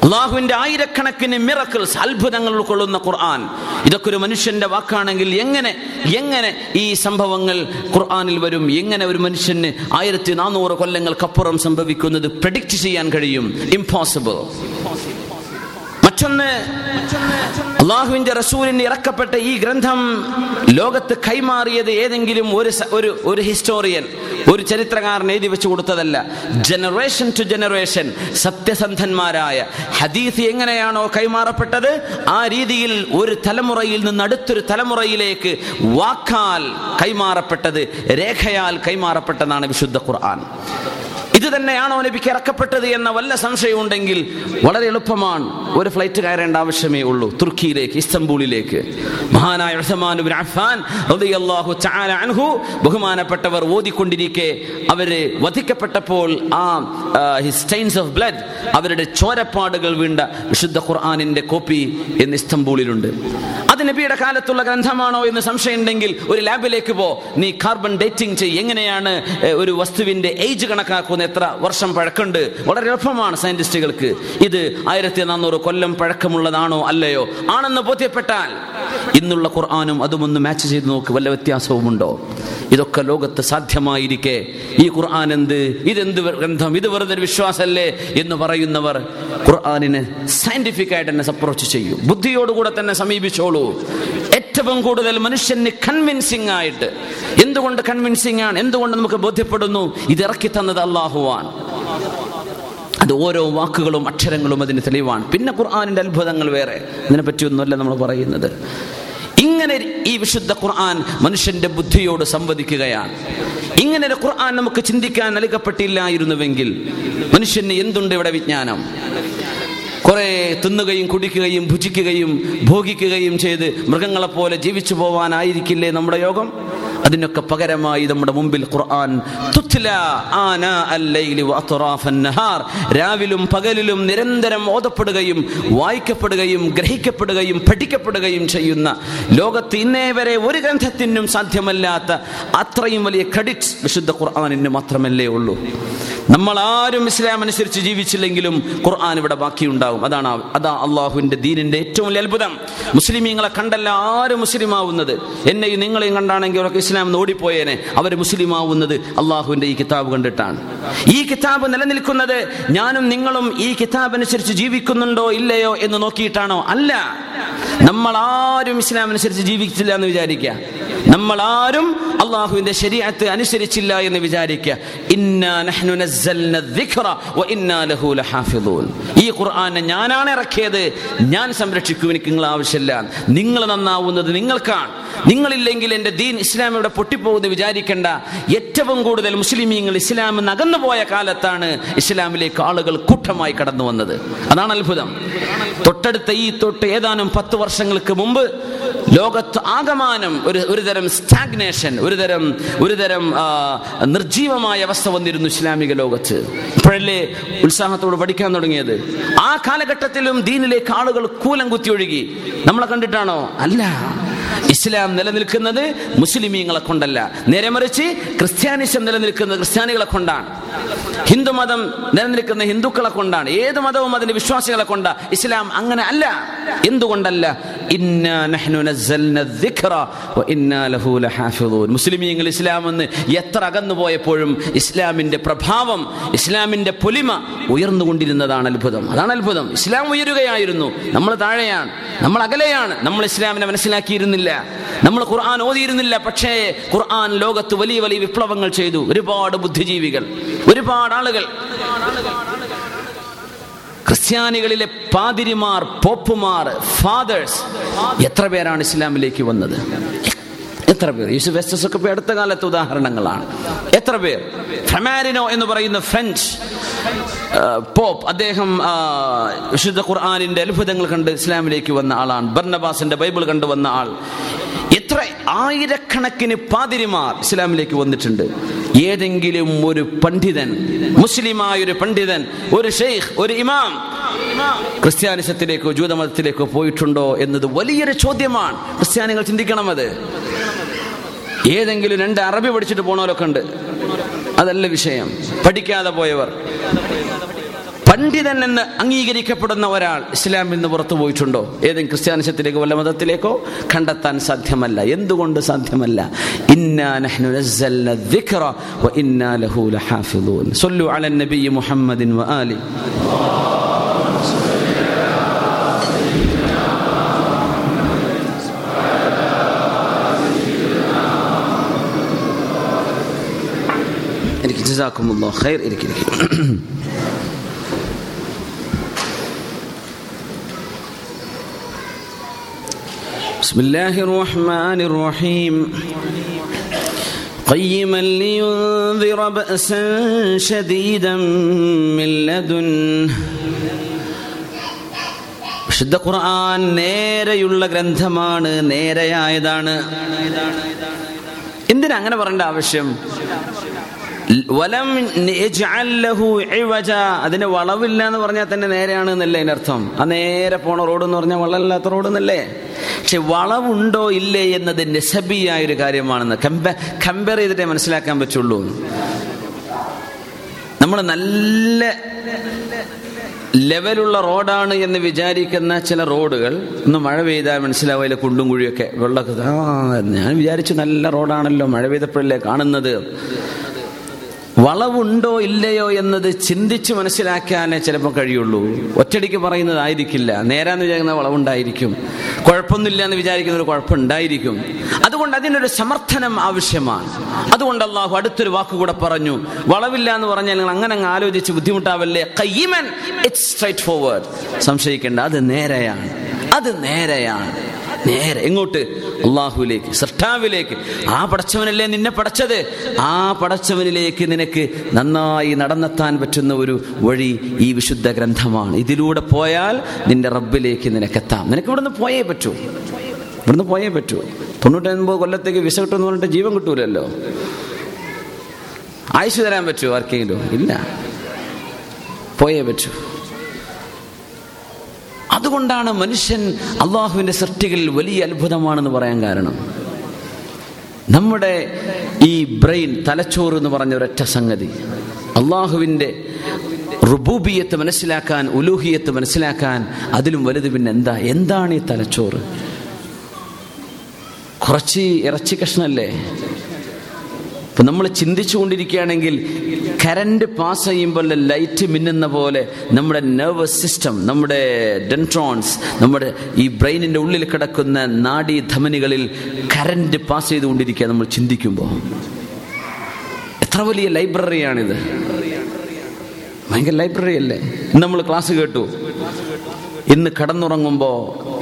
അള്ളാഹുവിന്റെ ആയിരക്കണക്കിന് മിറക്കിൾസ് അത്ഭുതങ്ങൾ ഉൾക്കൊള്ളുന്ന ഖുർആൻ. ഇതൊക്കെ ഒരു മനുഷ്യന്റെ വാക്കാണെങ്കിൽ എങ്ങനെ എങ്ങനെ ഈ സംഭവങ്ങൾ ഖുർആനിൽ വരും? എങ്ങനെ ഒരു മനുഷ്യന് ആയിരത്തി നാനൂറ് കൊല്ലങ്ങൾക്കപ്പുറം സംഭവിക്കുന്നത് പ്രഡിക്റ്റ് ചെയ്യാൻ കഴിയും? ഇംപോസിബിൾ മറ്റൊന്ന് അള്ളാഹുവിന്റെ റസൂലിന് ഇറക്കപ്പെട്ട ഈ ഗ്രന്ഥം ലോകത്ത് കൈമാറിയത് ഏതെങ്കിലും ഒരു ഒരു ഒരു ഹിസ്റ്റോറിയൻ ഒരു ചരിത്രകാരൻ എഴുതി വെച്ചു കൊടുത്തതല്ല. ജനറേഷൻ ടു ജനറേഷൻ സത്യസന്ധന്മാരായ ഹദീസ് എങ്ങനെയാണോ കൈമാറപ്പെട്ടത്? ആ രീതിയിൽ ഒരു തലമുറയിൽ നിന്ന് അടുത്തൊരു തലമുറയിലേക്ക് വാക്കാൽ കൈമാറപ്പെട്ടത് രേഖയാൽ കൈമാറപ്പെട്ടതാണ് വിശുദ്ധ ഖുർആൻ. ഇത് തന്നെയാണോ നബിക്ക് ഇറക്കപ്പെട്ടത് എന്ന വല്ല സംശയം ഉണ്ടെങ്കിൽ വളരെ എളുപ്പമാണ് ഒരു ഫ്ലൈറ്റ് കയറേണ്ട ആവശ്യമേ ഉള്ളൂ. തുർക്കിയിലേക്ക് ഇസ്തംബൂളിലേക്ക്. മഹാനായ അൻഹു ബഹുമാനപ്പെട്ടവർ ഓതിക്കൊണ്ടിരിക്കെ അവർ വധിക്കപ്പെട്ടപ്പോൾ ആ സ്റ്റെയിൻസ് ഓഫ് ബ്ലഡ് അവരുടെ ചോരപ്പാടുകൾ വീണ്ട വിശുദ്ധ ഖുർആാനിന്റെ കോപ്പി എന്ന് ഇസ്തംബൂളിലുണ്ട്. അത് നബിയുടെ കാലത്തുള്ള ഗ്രന്ഥമാണോ എന്ന് സംശയമുണ്ടെങ്കിൽ ഒരു ലാബിലേക്ക് പോ. നീ കാർബൺ ഡേറ്റിംഗ് ചെയ്യും. എങ്ങനെയാണ് ഒരു വസ്തുവിന്റെ ഏജ് കണക്കാക്കുന്ന? എത്ര വർഷം പഴക്കമുണ്ട്? വളരെ എളുപ്പമാണ് സയന്റിസ്റ്റുകൾക്ക്. ഇത് ആയിരത്തി നാനൂറ് കൊല്ലം പഴക്കമുള്ളതാണോ അല്ലയോ? ആണെന്ന് ബോധ്യപ്പെട്ടാൽ ഇന്നുള്ള ഖുർആാനും അതുമൊന്ന് മാച്ച് ചെയ്ത് നോക്ക് വല്ല വ്യത്യാസവുമുണ്ടോ? ഇതൊക്കെ ലോകത്ത് സാധ്യമായിരിക്കെ. ഈ ഖുർആൻ എന്ത്? ഇതെന്ത് ഗ്രന്ഥം? ഇത് വെറുതെ ഒരു വിശ്വാസമല്ലേ എന്ന് പറയുന്നവർ ഖുർആാനിനെ സയന്റിഫിക് ആയിട്ട് തന്നെ അപ്രോച്ച് ചെയ്യും. ബുദ്ധിയോടുകൂടെ തന്നെ സമീപിച്ചോളൂ. ഏറ്റവും കൂടുതൽ മനുഷ്യന് കൺവിൻസിംഗ് ആയിട്ട്. എന്തുകൊണ്ട് കൺവിൻസിംഗ് ആണ്? എന്തുകൊണ്ട് നമുക്ക് ബോധ്യപ്പെടുന്നു? ഇത് ഇറക്കി തന്നത് അള്ളാഹുവാൻ അത് ഓരോ വാക്കുകളും അക്ഷരങ്ങളും അതിന് തെളിവാണ്. പിന്നെ ഖുർആാനിന്റെ അത്ഭുതങ്ങൾ വേറെ. ഇതിനെപ്പറ്റിയൊന്നുമല്ല നമ്മൾ പറയുന്നത്. ഇങ്ങനെ ഈ വിശുദ്ധ ഖുർആൻ മനുഷ്യന്റെ ബുദ്ധിയോട് സംവദിക്കുകയാണ്. ഇങ്ങനെ ഒരു ഖുർആൻ നമുക്ക് ചിന്തിക്കാൻ നൽകപ്പെട്ടില്ലായിരുന്നുവെങ്കിൽ മനുഷ്യന് എന്തുണ്ട് ഇവിടെ വിജ്ഞാനം? കുറെ തിന്നുകയും കുടിക്കുകയും ഭുജിക്കുകയും ഭോഗിക്കുകയും ചെയ്ത് മൃഗങ്ങളെപ്പോലെ ജീവിച്ചു പോവാനായിരിക്കില്ലേ നമ്മുടെ യോഗം? അതിനൊക്കെ പകരമായി നമ്മുടെ മുമ്പിൽ ഖുർആൻ രാവിലും പകലിലും നിരന്തരം ഓതപ്പെടുകയും വായിക്കപ്പെടുകയും ഗ്രഹിക്കപ്പെടുകയും പഠിക്കപ്പെടുകയും ചെയ്യുന്ന ലോകത്ത് ഇന്നേ വരെ ഒരു ഗ്രന്ഥത്തിനും സാധ്യമല്ലാത്ത അത്രയും വലിയ ക്രെഡിറ്റ്സ് വിശുദ്ധ ഖുർആാനിന് മാത്രമല്ലേ ഉള്ളൂ. നമ്മൾ ആരും ഇസ്ലാം അനുസരിച്ച് ജീവിച്ചില്ലെങ്കിലും ഖുർആൻ ഇവിടെ ബാക്കിയുണ്ടാവും. അതാണ് അതാ അള്ളാഹുവിന്റെ ദീനിന്റെ ഏറ്റവും വലിയ അത്ഭുതം. മുസ്ലിമീങ്ങളെ കണ്ടല്ല ആരും മുസ്ലിം ആവുന്നത് എന്നെയും നിങ്ങളെയും കണ്ടാണെങ്കിൽ അവർക്ക് ഇസ്ലാം ഓടിപ്പോയേനെ. അവർ മുസ്ലിം ആവുന്നത് അള്ളാഹുവിന്റെ ഈ കിതാബ് കണ്ടിട്ടാണ്. ഈ കിതാബ് നിലനിൽക്കുന്നത് ഞാനും നിങ്ങളും ഈ കിതാബ് അനുസരിച്ച് ജീവിക്കുന്നുണ്ടോ ഇല്ലയോ എന്ന് നോക്കിയിട്ടാണോ? അല്ല. നമ്മൾ ആരും ഇസ്ലാം അനുസരിച്ച് ജീവിച്ചില്ല എന്ന് വിചാരിക്കുക. നമ്മൾ ആരും അള്ളാഹുവിന്റെ ശരീരത്ത് അനുസരിച്ചില്ല എന്ന് വിചാരിക്കുക ഈ ഖുർആാനെ ഞാനാണ് ഇറക്കിയത്. ഞാൻ സംരക്ഷിക്കും എനിക്ക് നിങ്ങൾ ആവശ്യമില്ല. നിങ്ങൾ നന്നാവുന്നത് നിങ്ങൾക്കാണ്. നിങ്ങളില്ലെങ്കിൽ എന്റെ ദീൻ ഇസ്ലാം ഇവിടെ പൊട്ടിപ്പോകുമെന്ന് വിചാരിക്കേണ്ട. ഏറ്റവും കൂടുതൽ മുസ്ലിമീങ്ങൾ ഇസ്ലാം നകന്നു പോയ കാലത്താണ് ഇസ്ലാമിലേക്ക് ആളുകൾ കൂട്ടമായി കടന്നു വന്നത്. അതാണ് അത്ഭുതം. തൊട്ടടുത്ത ഈ തൊട്ട് ഏതാനും പത്ത് വർഷങ്ങൾക്ക് മുമ്പ് ലോകത്ത് ആകമാനം ഒരു ഒരു തരം സ്റ്റാഗ്നേഷൻ ഒരു തരം ഒരു തരം നിർജീവമായ അവസ്ഥ വന്നിരുന്നു ഇസ്ലാമിക ലോകത്ത്. ഇപ്പോഴല്ലേ ഉത്സാഹത്തോട് പഠിക്കാൻ തുടങ്ങിയത്? ആ കാലഘട്ടത്തിലും ദീനിലേക്ക് ആളുകൾ കൂലം കുത്തി ഒഴുകി നമ്മളെ കണ്ടിട്ടാണോ? അല്ല. ഇസ്ലാം നിലനിൽക്കുന്നത് മുസ്ലിമീങ്ങളെ കൊണ്ടല്ല. നേരെ മറിച്ച് ക്രിസ്ത്യാനിസം നിലനിൽക്കുന്നത് ക്രിസ്ത്യാനികളെ കൊണ്ടാണ്. ഹിന്ദു മതം നിലനിൽക്കുന്ന ഹിന്ദുക്കളെ കൊണ്ടാണ്. ഏത് മതവും അതിന്റെ വിശ്വാസികളെ കൊണ്ട. ഇസ്ലാം അങ്ങനെ അല്ല. എന്തുകൊണ്ടല്ല? മുസ്ലിമീങ്ങൾ ഇസ്ലാം എന്ന് എത്ര അകന്നു പോയപ്പോഴും ഇസ്ലാമിന്റെ പ്രഭാവം ഇസ്ലാമിന്റെ പൊലിമ ഉയർന്നുകൊണ്ടിരുന്നതാണ് അത്ഭുതം. അതാണ് അത്ഭുതം. ഇസ്ലാം ഉയരുകയായിരുന്നു. നമ്മൾ താഴെയാണ്. നമ്മൾ അകലെയാണ്. നമ്മൾ ഇസ്ലാമിനെ മനസ്സിലാക്കിയിരുന്നില്ല. നമ്മൾ ഖുർആൻ ഓതിയിരുന്നില്ല. പക്ഷേ ഖുർആൻ ലോകത്ത് വലിയ വലിയ വിപ്ലവങ്ങൾ ചെയ്തു. ഒരുപാട് ബുദ്ധിജീവികൾ ഒരുപാട് ആളുകൾ. ക്രിസ്ത്യാനികളിലെ പാതിരിമാർ പോപ്പുമാർ ഫാദേഴ്സ് എത്ര പേരാണ് ഇസ്ലാമിലേക്ക് വന്നത്? എത്ര പേർ? യൂസുഫ് ഒക്കെ അടുത്ത കാലത്തെ ഉദാഹരണങ്ങളാണ്. എത്ര പേർ? ഫെമാരിനോ എന്ന് പറയുന്ന ഫ്രഞ്ച് പോപ്പ്. അദ്ദേഹം വിശുദ്ധ ഖുർആാനിന്റെ അത്ഭുതങ്ങൾ കണ്ട് ഇസ്ലാമിലേക്ക് വന്ന ആളാണ്. ബർണബാസിന്റെ ബൈബിൾ കണ്ടു വന്ന ആൾ. എത്ര ആയിരക്കണക്കിന് പാതിരിമാർ ഇസ്ലാമിലേക്ക് വന്നിട്ടുണ്ട്. ഏതെങ്കിലും ഒരു പണ്ഡിതൻ മുസ്ലിമായ ഒരു പണ്ഡിതൻ ഒരു ഷെയ്ഖ് ഒരു ഇമാം ക്രിസ്ത്യാനിസത്തിലേക്കോ ജൂതമതത്തിലേക്കോ പോയിട്ടുണ്ടോ എന്നത് വലിയൊരു ചോദ്യമാണ്. ക്രിസ്ത്യാനികൾ ചിന്തിക്കണം അത്. ഏതെങ്കിലും രണ്ട് അറബി പഠിച്ചിട്ട് പോണവരൊക്കെ ഉണ്ട്. അതല്ല വിഷയം. പഠിക്കാതെ പോയവർ. പണ്ഡിതൻ എന്ന് അംഗീകരിക്കപ്പെടുന്ന ഒരാൾ ഇസ്ലാമിൽ നിന്ന് പുറത്തു പോയിട്ടുണ്ടോ? ഏതെങ്കിലും ക്രിസ്ത്യാനിസത്തിലേക്കോ വല്ല മതത്തിലേക്കോ? കണ്ടെത്താൻ സാധ്യമല്ല. എന്തുകൊണ്ട് സാധ്യമല്ല? മുഹമ്മദിൻ എനിക്ക് ജസാക്കുമുള്ള ഖൈർ ഇരിക്കും بسم الله الرحمن الرحيم قيما لينذر بأسا شديدا من لدنه വിശുദ്ധ ഖുർആൻ നേരെയുള്ള ഗ്രന്ഥമാണ് നേരെയായതാണ് എന്തിനാ അങ്ങനെ പറയേണ്ട ആവശ്യം വലം അതിന് വളവില്ല എന്ന് പറഞ്ഞാൽ തന്നെ നേരെയാണ് എന്നല്ലേ അതിനർത്ഥം ആ നേരെ പോണ റോഡ് എന്ന് പറഞ്ഞാൽ വളമില്ലാത്ത റോഡ് എന്നല്ലേ പക്ഷെ വളവുണ്ടോ ഇല്ലേ എന്നത് നെസബിയായ ഒരു കാര്യമാണെന്ന് കമ്പയർ ചെയ്തിട്ടേ മനസ്സിലാക്കാൻ പറ്റുള്ളൂ. നമ്മൾ നല്ല ലെവലുള്ള റോഡാണ് എന്ന് വിചാരിക്കുന്ന ചില റോഡുകൾ. ഒന്ന് മഴ പെയ്താൽ മനസ്സിലാവും അതിലെ കുണ്ടും കുഴിയൊക്കെ. വെള്ളമൊക്കെ ഞാൻ വിചാരിച്ചു നല്ല റോഡാണല്ലോ മഴ പെയ്തപ്പോഴല്ലേ കാണുന്നത്. വളവുണ്ടോ ഇല്ലയോ എന്നത് ചിന്തിച്ച് മനസ്സിലാക്കാനേ ചിലപ്പോൾ കഴിയുള്ളൂ. ഒറ്റടിക്ക് പറയുന്നതായിരിക്കില്ല. നേരാന്ന് വിചാരിക്കുന്ന വളവുണ്ടായിരിക്കും. കുഴപ്പമൊന്നുമില്ല എന്ന് വിചാരിക്കുന്ന ഒരു കുഴപ്പമുണ്ടായിരിക്കും. അതുകൊണ്ട് അതിനൊരു സമർത്ഥനം ആവശ്യമാണ്. അതുകൊണ്ട് അള്ളാഹു അടുത്തൊരു വാക്ക് കൂടെ പറഞ്ഞു. വളവില്ല എന്ന് പറഞ്ഞാൽ നിങ്ങൾ അങ്ങനെ അങ്ങ് ആലോചിച്ച് ബുദ്ധിമുട്ടാവല്ലേ? കയ്യമൻ ഇറ്റ്സ് സ്ട്രൈറ്റ് ഫോർവേഡ് സംശയിക്കേണ്ട അത് നേരെയാണ്. അത് നേരെയാണ്. നേരെ എങ്ങോട്ട് അള്ളാഹുലേക്ക് സൃഷ്ടാവിലേക്ക്. ആ പടച്ചവനല്ലേ നിന്നെ പടച്ചത്? ആ പടച്ചവനിലേക്ക് നിനക്ക് നന്നായി നടന്നെത്താൻ പറ്റുന്ന ഒരു വഴി ഈ വിശുദ്ധ ഗ്രന്ഥമാണ്. ഇതിലൂടെ പോയാൽ നിന്റെ റബ്ബിലേക്ക് നിനക്കെത്താം. നിനക്ക് ഇവിടുന്ന് പോയേ പറ്റൂ. ഇവിടുന്ന് പോയേ പറ്റൂ. തൊണ്ണൂറ്റൊൻപത് കൊല്ലത്തേക്ക് വിസ കിട്ടുമെന്ന് പറഞ്ഞിട്ട് ജീവൻ കിട്ടൂലല്ലോ. ആയുസ് തരാൻ പറ്റുമോ ആർക്കെങ്കിലും? ഇല്ല. പോയേ പറ്റൂ. അതുകൊണ്ടാണ് മനുഷ്യൻ അള്ളാഹുവിന്റെ സൃഷ്ടികളിൽ വലിയ അത്ഭുതമാണെന്ന് പറയാൻ കാരണം. നമ്മുടെ ഈ ബ്രെയിൻ തലച്ചോറ് എന്ന് പറഞ്ഞ ഒരൊറ്റ സംഗതി. അള്ളാഹുവിന്റെ റുബൂബിയത്ത് മനസ്സിലാക്കാൻ ഉലൂഹിയത്ത് മനസ്സിലാക്കാൻ അതിലും വലുത് പിന്നെ എന്താ? എന്താണ് ഈ തലച്ചോറ്? കുറച്ച് ഇറച്ചി കഷ്ണല്ലേ? ഇപ്പൊ നമ്മൾ ചിന്തിച്ചു കൊണ്ടിരിക്കുകയാണെങ്കിൽ കരണ്ട് പാസ് ചെയ്യുമ്പോൾ ലൈറ്റ് മിന്നുന്ന പോലെ നമ്മുടെ നെർവസ് സിസ്റ്റം നമ്മുടെ ഡെൻട്രോൺസ് നമ്മുടെ ഈ ബ്രെയിനിന്റെ ഉള്ളിൽ കിടക്കുന്ന നാഡീ ധമനികളിൽ കരണ്ട് പാസ് ചെയ്തുകൊണ്ടിരിക്കുക നമ്മൾ ചിന്തിക്കുമ്പോൾ. എത്ര വലിയ ലൈബ്രറിയാണിത്. ഭയങ്കര ലൈബ്രറി അല്ലേ നമ്മൾ ക്ലാസ് കേട്ടു. ഇന്ന് കടന്നുറങ്ങുമ്പോൾ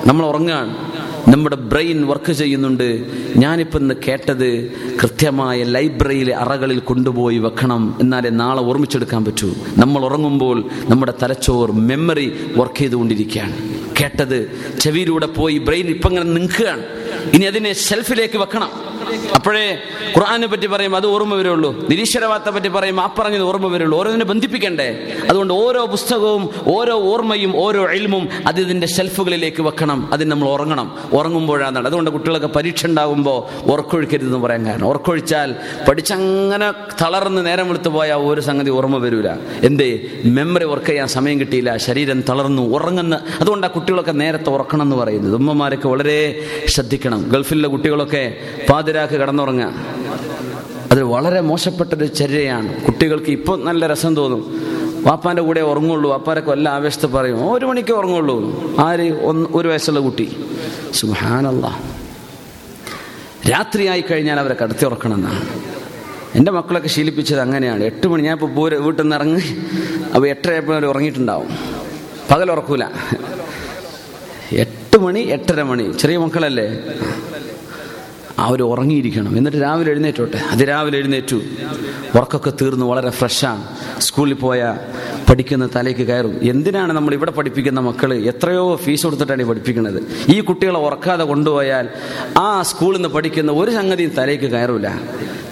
നമ്മൾ ഉറങ്ങാണ് നമ്മുടെ ബ്രെയിൻ വർക്ക് ചെയ്യുന്നുണ്ട്. ഞാനിപ്പോൾ ഇന്ന് കേട്ടത് കൃത്യമായ ലൈബ്രറിയിലെ അറകളിൽ കൊണ്ടുപോയി വെക്കണം എന്നാലേ നാളെ ഓർമ്മിച്ചെടുക്കാൻ പറ്റൂ. നമ്മൾ ഉറങ്ങുമ്പോൾ നമ്മുടെ തലച്ചോർ മെമ്മറി വർക്ക് ചെയ്തുകൊണ്ടിരിക്കുകയാണ്. കേട്ടത് ചെവിയിലൂടെ പോയി ബ്രെയിൻ ഇപ്പം ഇങ്ങനെ നിൽക്കുകയാണ്. ഇനി അതിനെ ഷെൽഫിലേക്ക് വെക്കണം. അപ്പോഴേ ഖുർആാനെ പറ്റി പറയും അത് ഓർമ്മ വരുള്ളൂ. നിരീശ്വരവാദത്തെ പറ്റി പറയും ആ പറഞ്ഞത് ഓർമ്മ വരുള്ളൂ. ഓരോന്നിനെ ബന്ധിപ്പിക്കണ്ടേ? അതുകൊണ്ട് ഓരോ പുസ്തകവും ഓരോ ഓർമ്മയും ഓരോ എൽമും അത് ഇതിന്റെ ഷെൽഫുകളിലേക്ക് വെക്കണം. അതിന് നമ്മൾ ഉറങ്ങണം. ഉറങ്ങുമ്പോഴാണ്. അതുകൊണ്ട് കുട്ടികളൊക്കെ പരീക്ഷ ഉണ്ടാകുമ്പോൾ ഉറക്കൊഴിക്കരുതെന്ന് പറയാൻ കാരണം. ഉറക്കൊഴിച്ചാൽ പഠിച്ചങ്ങനെ തളർന്ന് നേരം വെളുത്ത് പോയാൽ ഒരു സംഗതി ഓർമ്മ വരൂല. എന്തേ? മെമ്മറി വർക്ക് ചെയ്യാൻ സമയം കിട്ടിയില്ല. ശരീരം തളർന്നു ഉറങ്ങുന്ന. അതുകൊണ്ട് ആ കുട്ടികളൊക്കെ നേരത്തെ ഉറക്കണം എന്ന് പറയുന്നത്. ഉമ്മമാരൊക്കെ വളരെ ശ്രദ്ധിക്കണം. ഗൾഫിലെ കുട്ടികളൊക്കെ പാതിരാക്ക് കിടന്നുറങ്ങുക. അത് വളരെ മോശപ്പെട്ടൊരു ചര്യയാണ്. കുട്ടികൾക്ക് ഇപ്പോൾ നല്ല രസം തോന്നും. വാപ്പാന്റെ കൂടെ ഉറങ്ങുള്ളൂ. വാപ്പാരെ കൊല്ല ആവേശത്ത് പറയും. ഒരു മണിക്ക് ഉറങ്ങുള്ളൂ. ആര്? ഒന്ന് ഒരു വയസ്സുള്ള കുട്ടി. സുഹാനല്ല രാത്രിയായി കഴിഞ്ഞാൽ അവരെ കടത്തി ഉറക്കണമെന്നാണ് എന്റെ മക്കളൊക്കെ ശീലിപ്പിച്ചത് അങ്ങനെയാണ്. എട്ട് മണി ഞാൻ ഇപ്പോൾ പൂര വീട്ടിൽ നിന്ന് ഇറങ്ങി അപ്പോൾ എട്ടരയപ്പോൾ അവർ ഉറങ്ങിയിട്ടുണ്ടാവും. പകൽ ഉറക്കൂല. എട്ട് മണി എട്ടര മണി. ചെറിയ മക്കളല്ലേ? അവർ ഉറങ്ങിയിരിക്കണം. എന്നിട്ട് രാവിലെ എഴുന്നേറ്റോട്ടെ? അത് രാവിലെ എഴുന്നേറ്റു. ഉറക്കൊക്കെ തീർന്നു വളരെ ഫ്രഷാണ് സ്കൂളിൽ പോയ പഠിക്കുന്ന തലേക്ക് കയറും. എന്തിനാണ് നമ്മൾ ഇവിടെ പഠിപ്പിക്കുന്ന മക്കൾ എത്രയോ ഫീസ് കൊടുത്തിട്ടാണ് പഠിപ്പിക്കുന്നത്. ഈ കുട്ടികളെ ഉറക്കാതെ കൊണ്ടുപോയാൽ ആ സ്കൂളിൽ നിന്ന് പഠിക്കുന്ന ഒരു സംഗതിയും തലേക്ക് കയറൂല.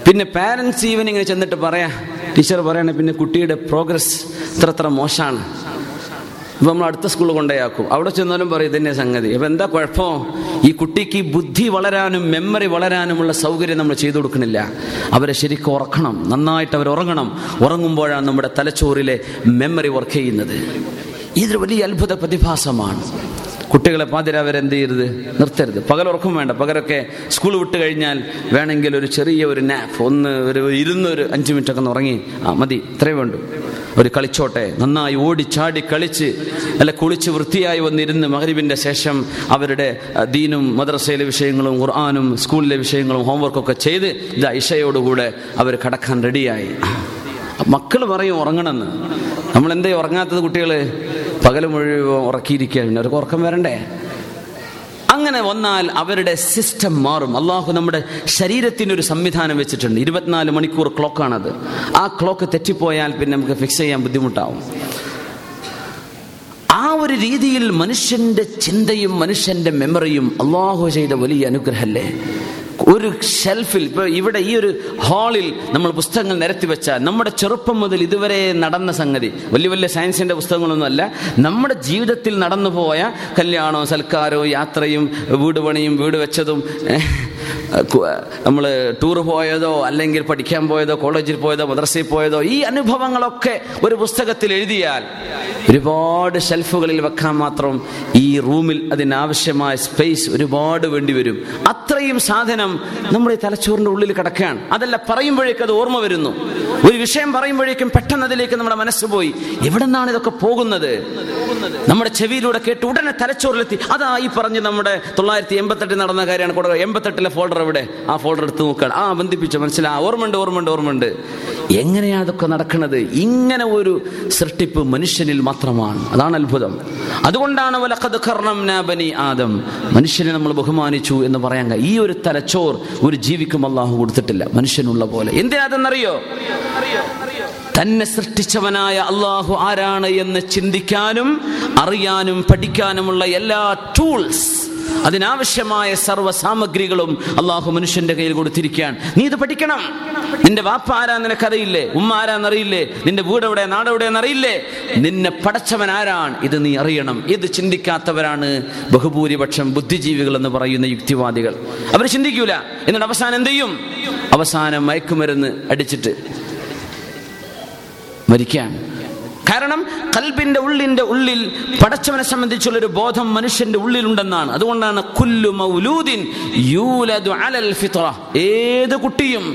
പിന്നെ പാരൻസ് ഈവനിങ്ങിന് ചെന്നിട്ട് പറയാ ടീച്ചർ പറയണേ പിന്നെ കുട്ടിയുടെ പ്രോഗ്രസ് ഇത്ര അത്ര മോശമാണ്. ഇപ്പം നമ്മൾ അടുത്ത സ്കൂളിൽ കൊണ്ടുപോയാക്കും. അവിടെ ചെന്നാലും പറയും ഇതന്നെ സംഗതി. അപ്പം എന്താ കുഴപ്പം? ഈ കുട്ടിക്ക് ബുദ്ധി വളരാനും മെമ്മറി വളരാനുമുള്ള സൗകര്യം നമ്മൾ ചെയ്തു കൊടുക്കണില്ല. അവരെ ശരിക്കും ഉറക്കണം. നന്നായിട്ട് അവർ ഉറങ്ങണം. ഉറങ്ങുമ്പോഴാണ് നമ്മുടെ തലച്ചോറിലെ മെമ്മറി വർക്ക് ചെയ്യുന്നത്. ഇതൊരു വലിയ അത്ഭുത പ്രതിഭാസമാണ്. കുട്ടികളെ പാതിരാവരെന്ത് ചെയ്യരുത്? നിർത്തരുത്. പകൽ ഉറക്കം വേണ്ട. പകരൊക്കെ സ്കൂൾ വിട്ട് കഴിഞ്ഞാൽ വേണമെങ്കിൽ ഒരു ചെറിയ ഒരു നാപ്പ് ഒന്ന് ഒരു ഇരുന്ന് ഒരു അഞ്ച് മിനിറ്റ് ഒക്കെ ഉറങ്ങി. ആ മതി. ഇത്രേ വേണ്ടു. ഒരു കളിച്ചോട്ടെ. നന്നായി ഓടി ചാടി കളിച്ച് അല്ല കുളിച്ച് വൃത്തിയായി വന്നിരുന്ന് മഹരിബിന്റെ ശേഷം അവരുടെ ദീനും മദ്രസയിലെ വിഷയങ്ങളും ഖുർആാനും സ്കൂളിലെ വിഷയങ്ങളും ഹോംവർക്കൊക്കെ ചെയ്ത് ഇത് ഇഷയോടുകൂടെ അവർ കടക്കാൻ റെഡിയായി മക്കൾ പറയും ഉറങ്ങണമെന്ന്. നമ്മൾ എന്തേ ഉറങ്ങാത്തത് കുട്ടികൾ പകൽ മുഴുവൻ ഉറക്കിയിരിക്കുക പിന്നെ അവർക്ക് ഉറക്കം വരണ്ടേ? അങ്ങനെ വന്നാൽ അവരുടെ സിസ്റ്റം മാറും. അള്ളാഹു നമ്മുടെ ശരീരത്തിനൊരു സംവിധാനം വെച്ചിട്ടുണ്ട്. ഇരുപത്തിനാല് മണിക്കൂർ ക്ലോക്കാണത്. ആ ക്ലോക്ക് തെറ്റിപ്പോയാൽ പിന്നെ നമുക്ക് ഫിക്സ് ചെയ്യാൻ ബുദ്ധിമുട്ടാവും. ആ ഒരു രീതിയിൽ മനുഷ്യന്റെ ചിന്തയും മനുഷ്യന്റെ മെമ്മറിയും അള്ളാഹു ചെയ്ത വലിയ അനുഗ്രഹമല്ലേ ഒരു ഷെൽഫിൽ ഇപ്പൊ ഇവിടെ ഈ ഒരു ഹാളിൽ നമ്മൾ പുസ്തകങ്ങൾ നിരത്തി വെച്ചാൽ നമ്മുടെ ചെറുപ്പം മുതൽ ഇതുവരെ നടന്ന സംഗതി വലിയ വലിയ സയൻസിന്റെ പുസ്തകങ്ങളൊന്നുമല്ല നമ്മുടെ ജീവിതത്തിൽ നടന്നു പോയ കല്യാണവും സൽക്കാരവും യാത്രയും വീട് പണിയും വീട് വെച്ചതും നമ്മൾ ടൂർ പോയതോ അല്ലെങ്കിൽ പഠിക്കാൻ പോയതോ കോളേജിൽ പോയതോ മദ്രസയിൽ പോയതോ ഈ അനുഭവങ്ങളൊക്കെ ഒരു പുസ്തകത്തിൽ എഴുതിയാൽ ഒരുപാട് ഷെൽഫുകളിൽ വെക്കാൻ മാത്രം ഈ റൂമിൽ അതിനാവശ്യമായ സ്പേസ് ഒരുപാട് വേണ്ടി വരും. അത്രയും സാധനം നമ്മുടെ തലച്ചോറിന്റെ ഉള്ളിൽ കിടക്കുകയാണ്. അതല്ല പറയുമ്പോഴേക്കും അത് ഓർമ്മ വരുന്നു. ഒരു വിഷയം പറയുമ്പോഴേക്കും പെട്ടെന്ന് അതിലേക്ക് നമ്മുടെ മനസ്സ് പോയി. എവിടെ നിന്നാണ് ഇതൊക്കെ പോകുന്നത്? നമ്മുടെ ചെവിയിലൂടെ കേട്ട് ഉടനെ തലച്ചോറിലെത്തി. അതാ ഈ പറഞ്ഞ് നമ്മുടെ തൊള്ളായിരത്തി എൺപത്തെട്ടിൽ നടന്ന കാര്യമാണ്. എൺപത്തെട്ടിലെ ഫോൾഡർ എവിടെ ആ ഫോൾഡർ എടുത്ത് നോക്കുകയാണ് ആ ബന്ധിപ്പിച്ച മനസ്സിലാ? ഓർമ്മയുണ്ട് ഓർമ്മയുണ്ട് ഓർമ്മയുണ്ട്. എങ്ങനെയാണ് അതൊക്കെ നടക്കുന്നത്? ഇങ്ങനെ ഒരു സൃഷ്ടിപ്പ് മനുഷ്യനിൽ മാത്രമാണ്. അതാണ് അത്ഭുതം. അതുകൊണ്ടാണ് ആദം. മനുഷ്യനെ നമ്മൾ ബഹുമാനിച്ചു എന്ന് പറയാൻ ഈ ഒരു തലച്ചോർ ഒരു ജീവിക്കും അള്ളാഹു കൊടുത്തിട്ടില്ല. മനുഷ്യനുള്ള പോലെ. എന്തിനാതെന്നറിയോ? തന്നെ സൃഷ്ടിച്ചവനായ അള്ളാഹു ആരാണ് എന്ന് ചിന്തിക്കാനും അറിയാനും പഠിക്കാനുമുള്ള എല്ലാ ടൂൾസ് അതിനാവശ്യമായ സർവ സാമഗ്രികളും അള്ളാഹു മനുഷ്യന്റെ കയ്യിൽ കൊടുത്തിരിക്കുകയാണ്. നീ ഇത് പഠിക്കണം. നിന്റെ വാപ്പ ആരാ നിനക്കറിയില്ലേ? ഉമ്മ ആരാന്നറിയില്ലേ? നിന്റെ വീട് എവിടെ നാടെവിടെയെന്ന് അറിയില്ലേ നിന്നെ പടച്ചവൻ ആരാണ്? ഇത് നീ അറിയണം. ഇത് ചിന്തിക്കാത്തവരാണ് ബഹുഭൂരിപക്ഷം ബുദ്ധിജീവികൾ എന്ന് പറയുന്ന യുക്തിവാദികൾ. അവർ ചിന്തിക്കൂല. എന്നിട്ട് അവസാനം എന്ത് ചെയ്യും? അവസാനം മയക്കുമരുന്ന് അടിച്ചിട്ട് മരിക്കാൻ കാരണം കൽബിന്റെ ഉള്ളിന്റെ ഉള്ളിൽ പടച്ചവനെ സംബന്ധിച്ചുള്ള ഒരു ബോധം മനുഷ്യന്റെ ഉള്ളിലുണ്ടെന്നാണ്. അതുകൊണ്ടാണ് കുല്ലു മൗലൂദിൻ യൂലദു അലൽ ഏത് കുട്ടിയും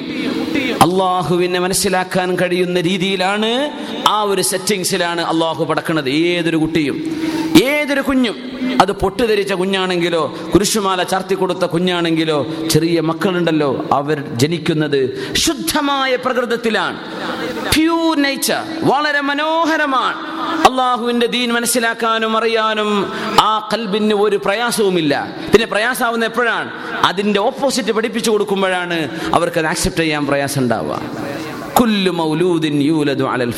അള്ളാഹുവിനെ മനസ്സിലാക്കാൻ കഴിയുന്ന രീതിയിലാണ് ആ ഒരു സെറ്റിങ്സിലാണ് അള്ളാഹു പടക്കുന്നത് ഏതൊരു കുട്ടിയും. ഏതൊരു കുഞ്ഞും. അത് പൊട്ടുധരിച്ച കുഞ്ഞാണെങ്കിലോ കുരിശുമാല ചാർത്തി കൊടുത്ത കുഞ്ഞാണെങ്കിലോ ചെറിയ മക്കളുണ്ടല്ലോ അവർ ജനിക്കുന്നത് ശുദ്ധമായ പ്രകൃതത്തിലാണ്. പ്യൂർ നേച്ചർ വളരെ മനോഹരമാണ് അള്ളാഹുവിന്റെ ദീൻ മനസ്സിലാക്കാനും അറിയാനും ആ കൽബിന് ഒരു പ്രയാസവുമില്ല. പിന്നെ പ്രയാസാവുന്ന എപ്പോഴാണ്? അതിന്റെ ഓപ്പോസിറ്റ് പഠിപ്പിച്ചു കൊടുക്കുമ്പോഴാണ് അവർക്ക് അത് ആക്സെപ്റ്റ് ചെയ്യാൻ പ്രയാസം ഉണ്ടാവുക മൗലൂദിൻ യൂലദു അലൽ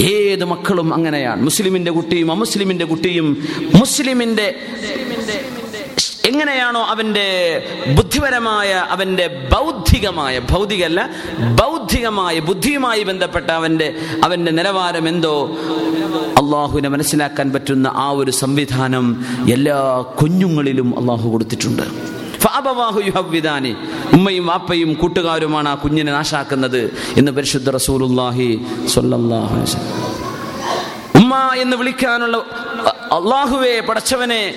ഏത് മക്കളും അങ്ങനെയാണ്. മുസ്ലിമിന്റെ കുട്ടിയും അമുസ്ലിമിന്റെ കുട്ടിയും മുസ്ലിമിന്റെ എങ്ങനെയാണോ അവന്റെ ബുദ്ധിപരമായ അവന്റെ ബൗദ്ധികമായ ഭൗതികല്ല ബൗദ്ധികമായ ബുദ്ധിയുമായി ബന്ധപ്പെട്ട അവന്റെ അവന്റെ നിലവാരം എന്തോ? അള്ളാഹുവിനെ മനസ്സിലാക്കാൻ പറ്റുന്ന ആ ഒരു സംവിധാനം എല്ലാ കുഞ്ഞുങ്ങളിലും അള്ളാഹു കൊടുത്തിട്ടുണ്ട്. ഉമ്മയും വാപ്പയും കൂട്ടുകാരുമാണ് ആ കുഞ്ഞിനെ നാശാക്കുന്നത് എന്ന് പരിശുദ്ധ റസൂലുള്ളാഹി സ്വല്ലല്ലാഹു അലൈഹി വസല്ലം ഉമ്മ എന്ന് വിളിക്കാനുള്ള അള്ളാഹുവേ പടച്ചവനെ.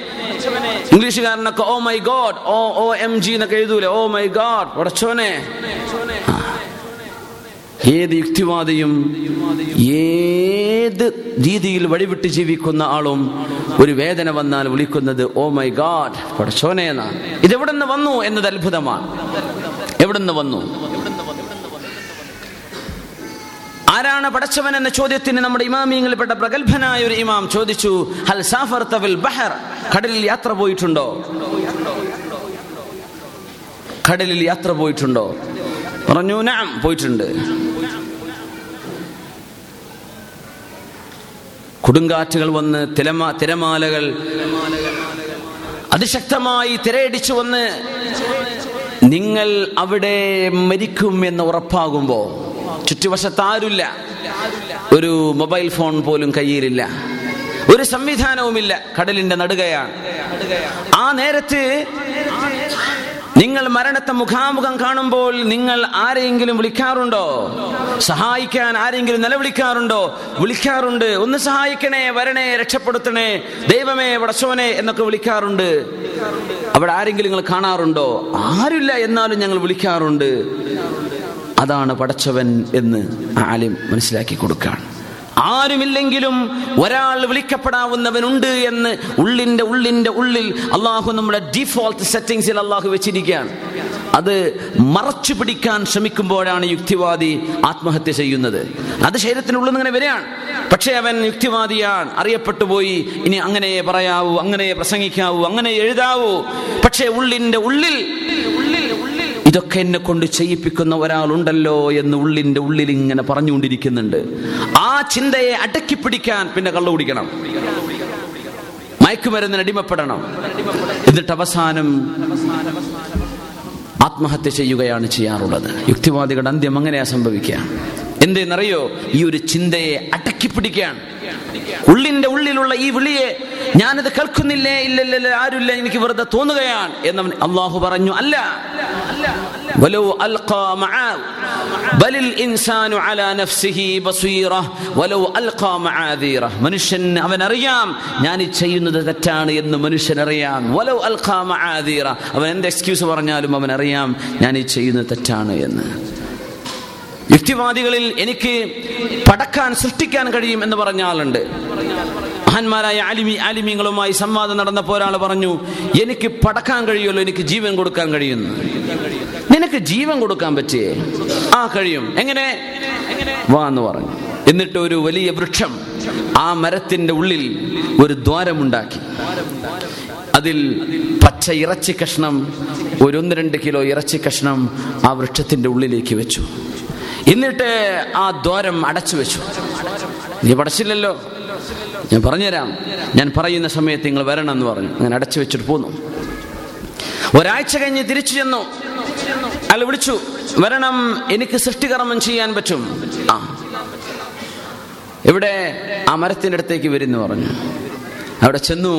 ഇംഗ്ലീഷുകാരനൊക്കെ ഓ my God oh O M G എന്നൊക്കെ എഴുതൂലെ? ഓ മൈ ഗോഡ് പടച്ചവനെ. ഏത് യുക്തിവാദിയും ഏത് രീതിയിൽ വഴിവിട്ട് ജീവിക്കുന്ന ആളും ഒരു വേദന വന്നാൽ വിളിക്കുന്നത് ഓ മൈ ഗാഡ് പടച്ചോനെ എന്നാണ്. ഇതെവിടെ നിന്ന് വന്നു എന്നത് അത്ഭുതമാണ്. എവിടെ നിന്ന് വന്നു? ആരാണ് പടച്ചവൻ എന്ന ചോദ്യത്തിന് നമ്മുടെ ഇമാമിയങ്ങളിൽപ്പെട്ട പ്രഗത്ഭനായ ഒരു ഇമാം ചോദിച്ചു ഹൽ സാഫർ തവിൽ ബഹർ? കടലിൽ യാത്ര പോയിട്ടുണ്ടോ? കടലിൽ യാത്ര പോയിട്ടുണ്ടോ? പറഞ്ഞു നാം പോയിട്ടുണ്ട്. കൊടുങ്കാറ്റുകൾ വന്ന് തിരമാ തിരമാലകൾ അതിശക്തമായി തിരയടിച്ചു വന്ന് നിങ്ങൾ അവിടെ മരിക്കും എന്ന് ഉറപ്പാകുമ്പോ ചുറ്റുവശത്ത് ആരുമില്ല ഒരു മൊബൈൽ ഫോൺ പോലും കയ്യിലില്ല. ഒരു സംവിധാനവുമില്ല. കടലിന്റെ നടുകയാണ്. ആ നേരത്ത് നിങ്ങൾ മരണത്തെ മുഖാമുഖം കാണുമ്പോൾ നിങ്ങൾ ആരെയെങ്കിലും വിളിക്കാറുണ്ടോ? സഹായിക്കാൻ ആരെങ്കിലും നിലവിളിക്കാറുണ്ടോ? വിളിക്കാറുണ്ട്. ഒന്ന് സഹായിക്കണേ വരണേ രക്ഷപ്പെടുത്തണേ. ദൈവമേ വടച്ചോനെ എന്നൊക്കെ വിളിക്കാറുണ്ട്. അവിടെ ആരെങ്കിലും നിങ്ങൾ കാണാറുണ്ടോ? ആരുമില്ല എന്നാലും ഞങ്ങൾ വിളിക്കാറുണ്ട്. അതാണ് പടച്ചവൻ എന്ന് ആലിം മനസ്സിലാക്കി കൊടുക്കുകയാണ്. ആരുമില്ലെങ്കിലും ഒരാൾ വിളിക്കപ്പെടാവുന്നവനുണ്ട് എന്ന് ഉള്ളിന്റെ ഉള്ളിന്റെ ഉള്ളിൽ അള്ളാഹു നമ്മുടെ ഡിഫോൾട്ട് സെറ്റിങ്സിൽ അള്ളാഹു വെച്ചിരിക്കുകയാണ്. അത് മറച്ചു പിടിക്കാൻ ശ്രമിക്കുമ്പോഴാണ് യുക്തിവാദി ആത്മഹത്യ ചെയ്യുന്നത്. അത് ശരീരത്തിനുള്ളിൽ നിന്ന് ഇങ്ങനെ വരികയാണ്. പക്ഷേ അവൻ യുക്തിവാദിയാണ്. അറിയപ്പെട്ടു പോയി. ഇനി അങ്ങനെ പറയാവൂ അങ്ങനെ പ്രസംഗിക്കാവൂ അങ്ങനെ എഴുതാവൂ. പക്ഷേ ഉള്ളിന്റെ ഉള്ളിൽ ഉള്ളിൽ ഇതൊക്കെ എന്നെ കൊണ്ട് ചെയ്യിപ്പിക്കുന്ന ഒരാളുണ്ടല്ലോ എന്ന് ഉള്ളിന്റെ ഉള്ളിൽ ഇങ്ങനെ പറഞ്ഞുകൊണ്ടിരിക്കുന്നുണ്ട്. ആ ചിന്തയെ അടക്കി പിടിക്കാൻ പിന്നെ കള്ളു കുടിക്കണം. മയക്കുമരുന്നിന് അടിമപ്പെടണം. എന്നിട്ട് അവസാനം ആത്മഹത്യ ചെയ്യുകയാണ് ചെയ്യാറുള്ളത്. യുക്തിവാദികളുടെ അന്ത്യം അങ്ങനെയാ സംഭവിക്കുക. എന്തെന്നറിയോ? ഈ ഒരു ചിന്തയെ അടക്കി പിടിക്കാൻ ഉള്ളിന്റെ ഉള്ളിലുള്ള ഈ വിളിയെ ഞാനത് കേൾക്കുന്നില്ലേ ഇല്ലല്ല ആരുമില്ല എനിക്ക് വെറുതെ തോന്നുകയാണ് എന്ന് അള്ളാഹു പറഞ്ഞു. അല്ല. മനുഷ്യൻ അവൻ അറിയാം ഞാൻ ചെയ്യുന്നത് തെറ്റാണ് എന്ന് മനുഷ്യൻ അറിയാം അവൻ എന്ത് എക്സ്ക്യൂസ് പറഞ്ഞാലും അവൻ അറിയാം ഞാൻ ഈ ചെയ്യുന്നത് തെറ്റാണ് എന്ന്. യുക്തിവാദികളിൽ എനിക്ക് പടക്കാൻ സൃഷ്ടിക്കാൻ കഴിയും എന്ന് പറഞ്ഞ ആളുണ്ട്. മഹാന്മാരായ ആലിമി ആലിമീങ്ങളുമായി സംവാദം നടന്നപ്പോൾ ഒരാൾ പറഞ്ഞു എനിക്ക് പടക്കാൻ കഴിയുമല്ലോ എനിക്ക് ജീവൻ കൊടുക്കാൻ കഴിയുന്നു. നിനക്ക് ജീവൻ കൊടുക്കാൻ പറ്റിയേ? ആ കഴിയും. എങ്ങനെ? വാ എന്ന് പറഞ്ഞു. എന്നിട്ട് ഒരു വലിയ വൃക്ഷം ആ മരത്തിന്റെ ഉള്ളിൽ ഒരു ദ്വാരമുണ്ടാക്കി. അതിൽ പച്ച ഇറച്ചി കഷ്ണം ഒരു ഒന്ന് രണ്ട് കിലോ ഇറച്ചി കഷ്ണം ആ വൃക്ഷത്തിന്റെ ഉള്ളിലേക്ക് വെച്ചു. എന്നിട്ട് ആ ദ്വാരം അടച്ചു വെച്ചു. നീ പടച്ചില്ലല്ലോ. ഞാൻ പറഞ്ഞുതരാം. ഞാൻ പറയുന്ന സമയത്ത് നിങ്ങൾ വരണം എന്ന് പറഞ്ഞു. അങ്ങനെ അടച്ചു വെച്ചിട്ട് പോന്നു. ഒരാഴ്ച കഴിഞ്ഞ് തിരിച്ചു ചെന്നു. അയാൾ വിളിച്ചു വരണം എനിക്ക് സൃഷ്ടികർമ്മം ചെയ്യാൻ പറ്റും. ആ. ഇവിടെ ആ മരത്തിന്റെ അടുത്തേക്ക് വരുന്നു പറഞ്ഞു. അവിടെ ചെന്നു.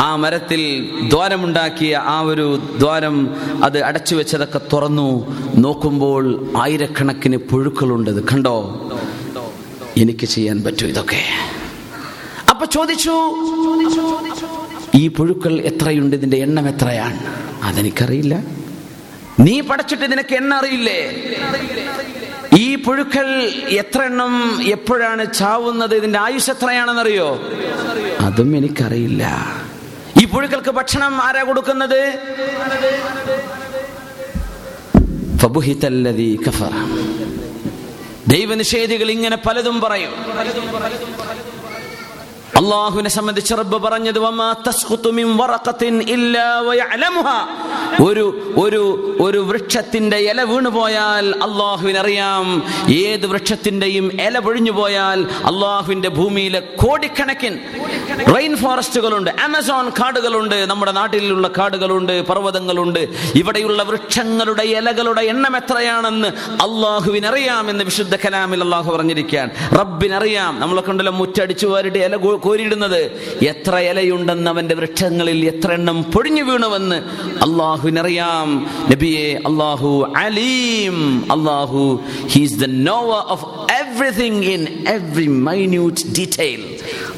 ആ മരത്തിൽ ദ്വാരമുണ്ടാക്കിയ ആ ഒരു ദ്വാരം അത് അടച്ചു വെച്ചതൊക്കെ തുറന്നു. നോക്കുമ്പോൾ ആയിരക്കണക്കിന് പുഴുക്കളുണ്ട്. ഇത് കണ്ടോ? എനിക്ക് ചെയ്യാൻ പറ്റൂ ഇതൊക്കെ. അപ്പൊ ചോദിച്ചു ഈ പുഴുക്കൾ എത്രയുണ്ട്? ഇതിന്റെ എണ്ണം എത്രയാണ്? അതെനിക്കറിയില്ല. നീ പഠിച്ചിട്ട് നിനക്ക് എണ്ണ അറിയില്ലേ? ഈ പുഴുക്കൾ എത്ര എണ്ണം എപ്പോഴാണ് ചാവുന്നത്? ഇതിന്റെ ആയുസ് എത്രയാണെന്നറിയോ? അതും എനിക്കറിയില്ല. ഈ പുഴുക്കൾക്ക് ഭക്ഷണം ആരാ കൊടുക്കുന്നത്? ദൈവനിഷേധികൾ ഇങ്ങനെ പലതും പറയും. അള്ളാഹുവിനെ സംബന്ധിച്ച് റബ്ബ് പറഞ്ഞത് ഒരു ഒരു ഒരു വൃക്ഷത്തിന്റെ ഇല വീണു പോയാൽ അറിയാം ഏത് വൃക്ഷത്തിന്റെയും ഇല പൊഴിഞ്ഞു പോയാൽ അള്ളാഹുവിന്റെ ഭൂമിയിലെ കോടിക്കണക്കിന് റെയിൻ ഫോറസ്റ്റുകളുണ്ട് ആമസോൺ കാടുകളുണ്ട് നമ്മുടെ നാട്ടിലുള്ള കാടുകളുണ്ട് പർവതങ്ങളുണ്ട്. ഇവിടെയുള്ള വൃക്ഷങ്ങളുടെ ഇലകളുടെ എണ്ണം എത്രയാണെന്ന് അള്ളാഹുവിനറിയാം എന്ന് വിശുദ്ധ കലാമിൽ അള്ളാഹു പറഞ്ഞിരിക്കാൻ റബ്ബിനറിയാം. നമ്മളെ കണ്ടല്ല മുറ്റടിച്ചു ഇല കോരിയിടുന്നത്? എത്ര ഇലയുണ്ടെന്ന് അവന്റെ വൃക്ഷങ്ങളിൽ എത്ര എണ്ണം പൊടിഞ്ഞു വീണുവെന്ന് അള്ളാഹുവിനറിയാം. നബിയെ അള്ളാഹു അലീം. അള്ളാഹു he's the knower of everything in every minute detail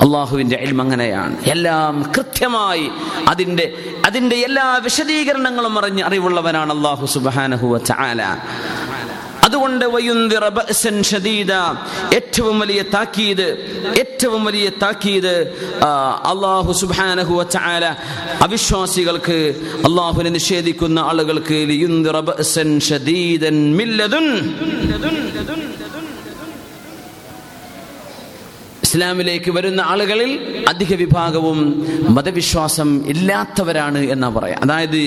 അള്ളാഹുവിന്റെ അൽമ അങ്ങനെയാണ്. എല്ലാം കൃത്യമായി അതിന്റെ അതിന്റെ എല്ലാ വിശദീകരണങ്ങളും അറിഞ്ഞ് അറിവുള്ളവനാണ് അള്ളാഹു സുബാനഹുവ ചാല അതുകൊണ്ട് ഏറ്റവും വലിയ താക്കീത് ഏറ്റവും വലിയ താക്കീത് അള്ളാഹു സുബാനഹു വതആല അവിശ്വാസികൾക്ക് അള്ളാഹുവിനെ നിഷേധിക്കുന്ന ആളുകൾക്ക് ഇസ്ലാമിലേക്ക് വരുന്ന ആളുകളിൽ അധിക വിഭാഗവും മതവിശ്വാസം ഇല്ലാത്തവരാണ് എന്നാ പറയാം. അതായത്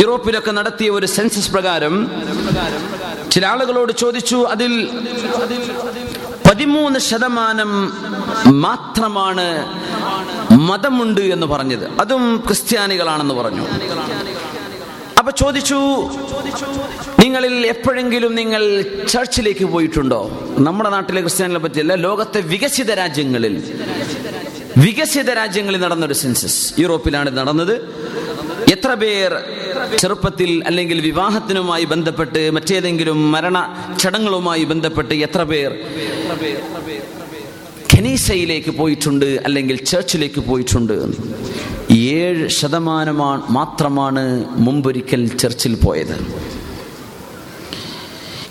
യൂറോപ്പിലൊക്കെ നടത്തിയ ഒരു സെൻസസ് പ്രകാരം ചില ആളുകളോട് ചോദിച്ചു അതിൽ പതിമൂന്ന് ശതമാനം മാത്രമാണ് മതമുണ്ട് എന്ന് പറഞ്ഞത്. അതും ക്രിസ്ത്യാനികളാണെന്ന് പറഞ്ഞു. അപ്പൊ ചോദിച്ചു നിങ്ങളിൽ എപ്പോഴെങ്കിലും നിങ്ങൾ ചർച്ചിലേക്ക് പോയിട്ടുണ്ടോ? നമ്മുടെ നാട്ടിലെ ക്രിസ്ത്യാനികളെ പറ്റിയല്ല ലോകത്തെ വികസിത രാജ്യങ്ങളിൽ. വികസിത രാജ്യങ്ങളിൽ നടന്നൊരു സെൻസസ്. യൂറോപ്പിലാണ് നടന്നത്. എത്ര പേർ ചെറുപ്പത്തിൽ അല്ലെങ്കിൽ വിവാഹത്തിനുമായി ബന്ധപ്പെട്ട് മറ്റേതെങ്കിലും മരണ ചടങ്ങുകളുമായി ബന്ധപ്പെട്ട് എത്ര പേർ? ഖനീസയിലേക്ക് പോയിട്ടുണ്ട് അല്ലെങ്കിൽ ചർച്ചിലേക്ക് പോയിട്ടുണ്ട്. ഏഴ് ശതമാനമാണ് മാത്രമാണ് മുമ്പൊരിക്കൽ ചർച്ചിൽ പോയത്.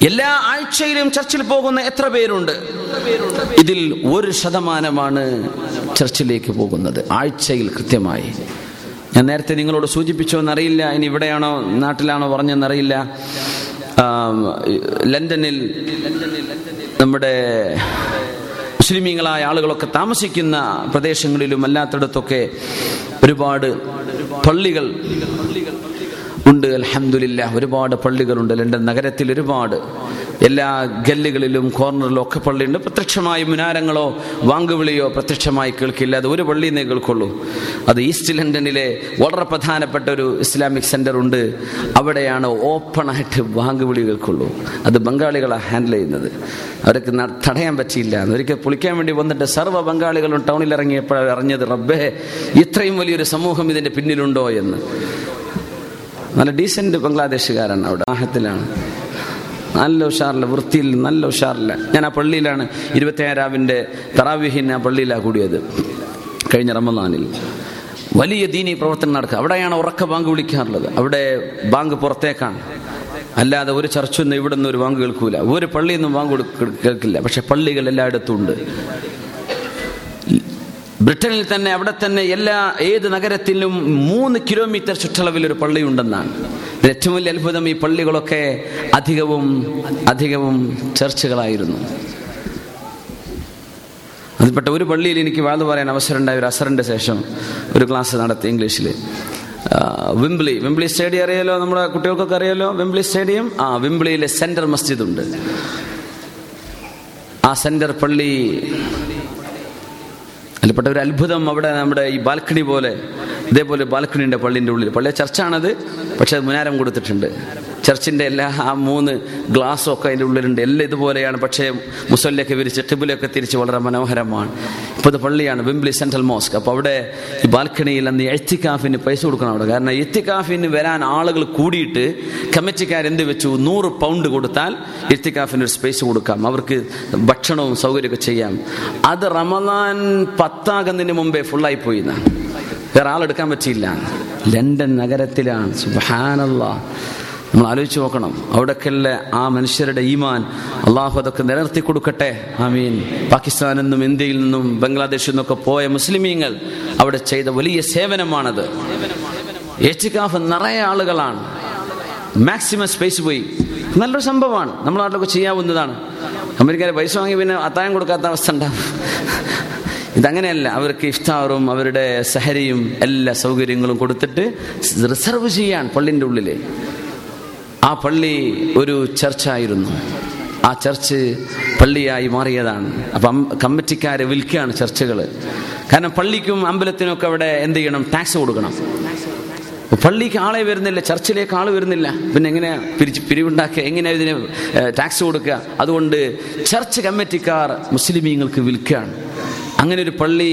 എല്ലാ ആഴ്ചയിലും ചർച്ചിൽ പോകുന്ന എത്ര പേരുണ്ട്? ഇതിൽ ഒരു ശതമാനമാണ് ചർച്ചിലേക്ക് പോകുന്നത്. ആഴ്ചയിൽ കൃത്യമായി. ഞാൻ നേരത്തെ നിങ്ങളോട് സൂചിപ്പിച്ചോ എന്നറിയില്ല. ഇനി ഇവിടെയാണോ നാട്ടിലാണോ പറഞ്ഞെന്നറിയില്ല. ലണ്ടനിൽ നമ്മുടെ മുസ്ലിമീങ്ങളായ ആളുകളൊക്കെ താമസിക്കുന്ന പ്രദേശങ്ങളിലും അല്ലാത്തിടത്തൊക്കെ ഒരുപാട് പള്ളികൾ ഉണ്ട് അലഹമില്ല ഒരുപാട് പള്ളികളുണ്ട് ലണ്ടൻ നഗരത്തിൽ ഒരുപാട്. എല്ലാ ഗല്ലുകളിലും കോർണറിലും ഒക്കെ പള്ളിയുണ്ട്. പ്രത്യക്ഷമായി മുനാരങ്ങളോ വാങ്കുവിളിയോ പ്രത്യക്ഷമായി കേൾക്കില്ല. അത് ഒരു പള്ളിയിൽ നിന്നേ കേൾക്കുള്ളൂ. അത് ഈസ്റ്റ് ലണ്ടനിലെ വളരെ പ്രധാനപ്പെട്ട ഒരു ഇസ്ലാമിക് സെന്റർ ഉണ്ട്. അവിടെയാണ് ഓപ്പണായിട്ട് വാങ്കുവിളി കേൾക്കുള്ളൂ. അത് ബംഗാളികളാണ് ഹാൻഡിൽ ചെയ്യുന്നത്. അവർക്ക് തടയാൻ പറ്റിയില്ല. ഒരിക്കൽ പൊളിക്കാൻ വേണ്ടി വന്നിട്ട് സർവ ബംഗാളികളും ടൗണിൽ ഇറങ്ങിയപ്പോഴാണ് അറിഞ്ഞത് റബ്ബേ ഇത്രയും വലിയൊരു സമൂഹം ഇതിന്റെ പിന്നിലുണ്ടോ എന്ന്. നല്ല ഡീസന്റ് ബംഗ്ലാദേശുകാരാണ് അവിടെ. ആഹത്തിലാണ് നല്ല ഉഷാറില്ല വൃത്തിയിൽ നല്ല ഉഷാറില്ല. ഞാൻ ആ പള്ളിയിലാണ് ഇരുപത്തിയാറാവിന്റെ തറാവിഹിൻ ആ പള്ളിയിലാണ് കൂടിയത്. കഴിഞ്ഞ റമദാനിൽ. വലിയ ദീനി പ്രവർത്തനം നടക്കുക. അവിടെയാണ് ഉറക്ക ബാങ്ക് വിളിക്കാറുള്ളത്. അവിടെ ബാങ്ക് പുറത്തേക്കാണ്. അല്ലാതെ ഒരു ചർച്ചൊന്നും ഇവിടെ നിന്ന് ഒരു ബാങ്ക് കേൾക്കൂല. ഒരു പള്ളിയിൽ ബാങ്ക് കേൾക്കില്ല. പക്ഷെ പള്ളികൾ എല്ലായിടത്തും ഉണ്ട്. ബ്രിട്ടനിൽ തന്നെ അവിടെ തന്നെ എല്ലാ ഏത് നഗരത്തിലും മൂന്ന് കിലോമീറ്റർ ചുറ്റളവിൽ ഒരു പള്ളിയുണ്ടെന്നാണ് ഏറ്റവും വലിയ അത്ഭുതം ഈ പള്ളികളൊക്കെ അധികവും അധികവും ചർച്ചുകളായിരുന്നു. അതിൽപ്പെട്ട ഒരു പള്ളിയിൽ എനിക്ക് വാത് പറയാൻ അവസരം ഉണ്ടായ ഒരു അസറിന്റെ ശേഷം ഒരു ക്ലാസ് നടത്തി ഇംഗ്ലീഷിൽ വിംബ്ലി വിംബ്ലി സ്റ്റേഡിയം അറിയാലോ നമ്മുടെ കുട്ടികൾക്കൊക്കെ അറിയാലോ? Wembley stadium? ആ വിംബ്ലിയിലെ സെന്റർ മസ്ജിദ് ഉണ്ട് ആ സെന്റർ പള്ളി അതിൽപ്പെട്ട ഒരു അത്ഭുതം അവിടെ നമ്മുടെ ഈ ബാൽക്കണി പോലെ ഇതേപോലെ ബാൽക്കണി ഉണ്ട് പള്ളിന്റെ ഉള്ളിൽ. പള്ളിയെ ചർച്ചാണത് പക്ഷെ അത് മുനാരം കൊടുത്തിട്ടുണ്ട്. ചർച്ചിന്റെ എല്ലാ ആ മൂന്ന് ഗ്ലാസ്സും ഒക്കെ അതിന്റെ ഉള്ളിലുണ്ട്. എല്ലാം ഇതുപോലെയാണ്. പക്ഷേ മുസല്ലൊക്കെ വിരിച്ച് ടിബിലൊക്കെ തിരിച്ച് വളരെ മനോഹരമാണ്. ഇപ്പോൾ ഇത് പള്ളിയാണ് വിംബ്ലി സെൻട്രൽ മോസ്ക്. അപ്പോൾ അവിടെ ഈ ബാൽക്കണിയിൽ അന്ന് എഴുത്തിക്കാഫിന് പൈസ കൊടുക്കണം അവിടെ. കാരണം എഴുത്തിക്കാഫിന് വരാൻ ആളുകൾ കൂടിയിട്ട് കമ്മിറ്റിക്കാരെന്ത് വെച്ചു? നൂറ് പൗണ്ട് കൊടുത്താൽ എഴുത്തിക്കാഫിന് ഒരു സ്പേസ് കൊടുക്കാം. അവർക്ക് ഭക്ഷണവും സൗകര്യമൊക്കെ ചെയ്യാം. അത് റമദാൻ പത്താകുന്നതിന് മുമ്പേ ഫുള്ളായി പോയി വേറെ ആളെടുക്കാൻ പറ്റിയില്ല. ലണ്ടൻ നഗരത്തിലാണ്. സുബാനല്ലാ നമ്മൾ ആലോചിച്ച് നോക്കണം. അവിടൊക്കെയുള്ള ആ മനുഷ്യരുടെ ഈമാൻ അള്ളാഹു അതൊക്കെ നിലനിർത്തി കൊടുക്കട്ടെ. ആമീൻ. പാകിസ്ഥാനിൽ നിന്നും ഇന്ത്യയിൽ നിന്നും ബംഗ്ലാദേശിൽ നിന്നൊക്കെ പോയ മുസ്ലിമീങ്ങൾ അവിടെ ചെയ്ത വലിയ സേവനമാണത്. ഏച്ചിക്കാഫ് നിറയെ ആളുകളാണ്. മാക്സിമം സ്പേസ് പോയി. നല്ലൊരു സംഭവമാണ്. നമ്മുടെ ചെയ്യാവുന്നതാണ്. അമേരിക്കയിലെ പൈസ വാങ്ങി പിന്നെ അത്തായം കൊടുക്കാത്ത അവസ്ഥ ഉണ്ടാവും. ഇതങ്ങനെയല്ല. അവർക്ക് ഇഫ്താറും അവരുടെ സഹരിയും എല്ലാ സൗകര്യങ്ങളും കൊടുത്തിട്ട് റിസർവ് ചെയ്യാൻ പള്ളിന്റെ ഉള്ളിൽ ആ പള്ളി ഒരു ചർച്ചായിരുന്നു. ആ ചർച്ച് പള്ളിയായി മാറിയതാണ്. അപ്പം കമ്മിറ്റിക്കാരെ വിൽക്കുകയാണ് ചർച്ചുകൾ കാരണം പള്ളിക്കും അമ്പലത്തിനൊക്കെ അവിടെ എന്ത് ചെയ്യണം? ടാക്സ് കൊടുക്കണം. പള്ളിക്ക് ആളെ വരുന്നില്ല ചർച്ചിലേക്ക് ആൾ വരുന്നില്ല. പിന്നെ എങ്ങനെ പിരിച്ച് പിരിവുണ്ടാക്കുക? എങ്ങനെയാ ഇതിന് ടാക്സ് കൊടുക്കുക? അതുകൊണ്ട് ചർച്ച് കമ്മിറ്റിക്കാർ മുസ്ലിമീങ്ങൾക്ക് വിൽക്കുകയാണ്. അങ്ങനെ ഒരു പള്ളി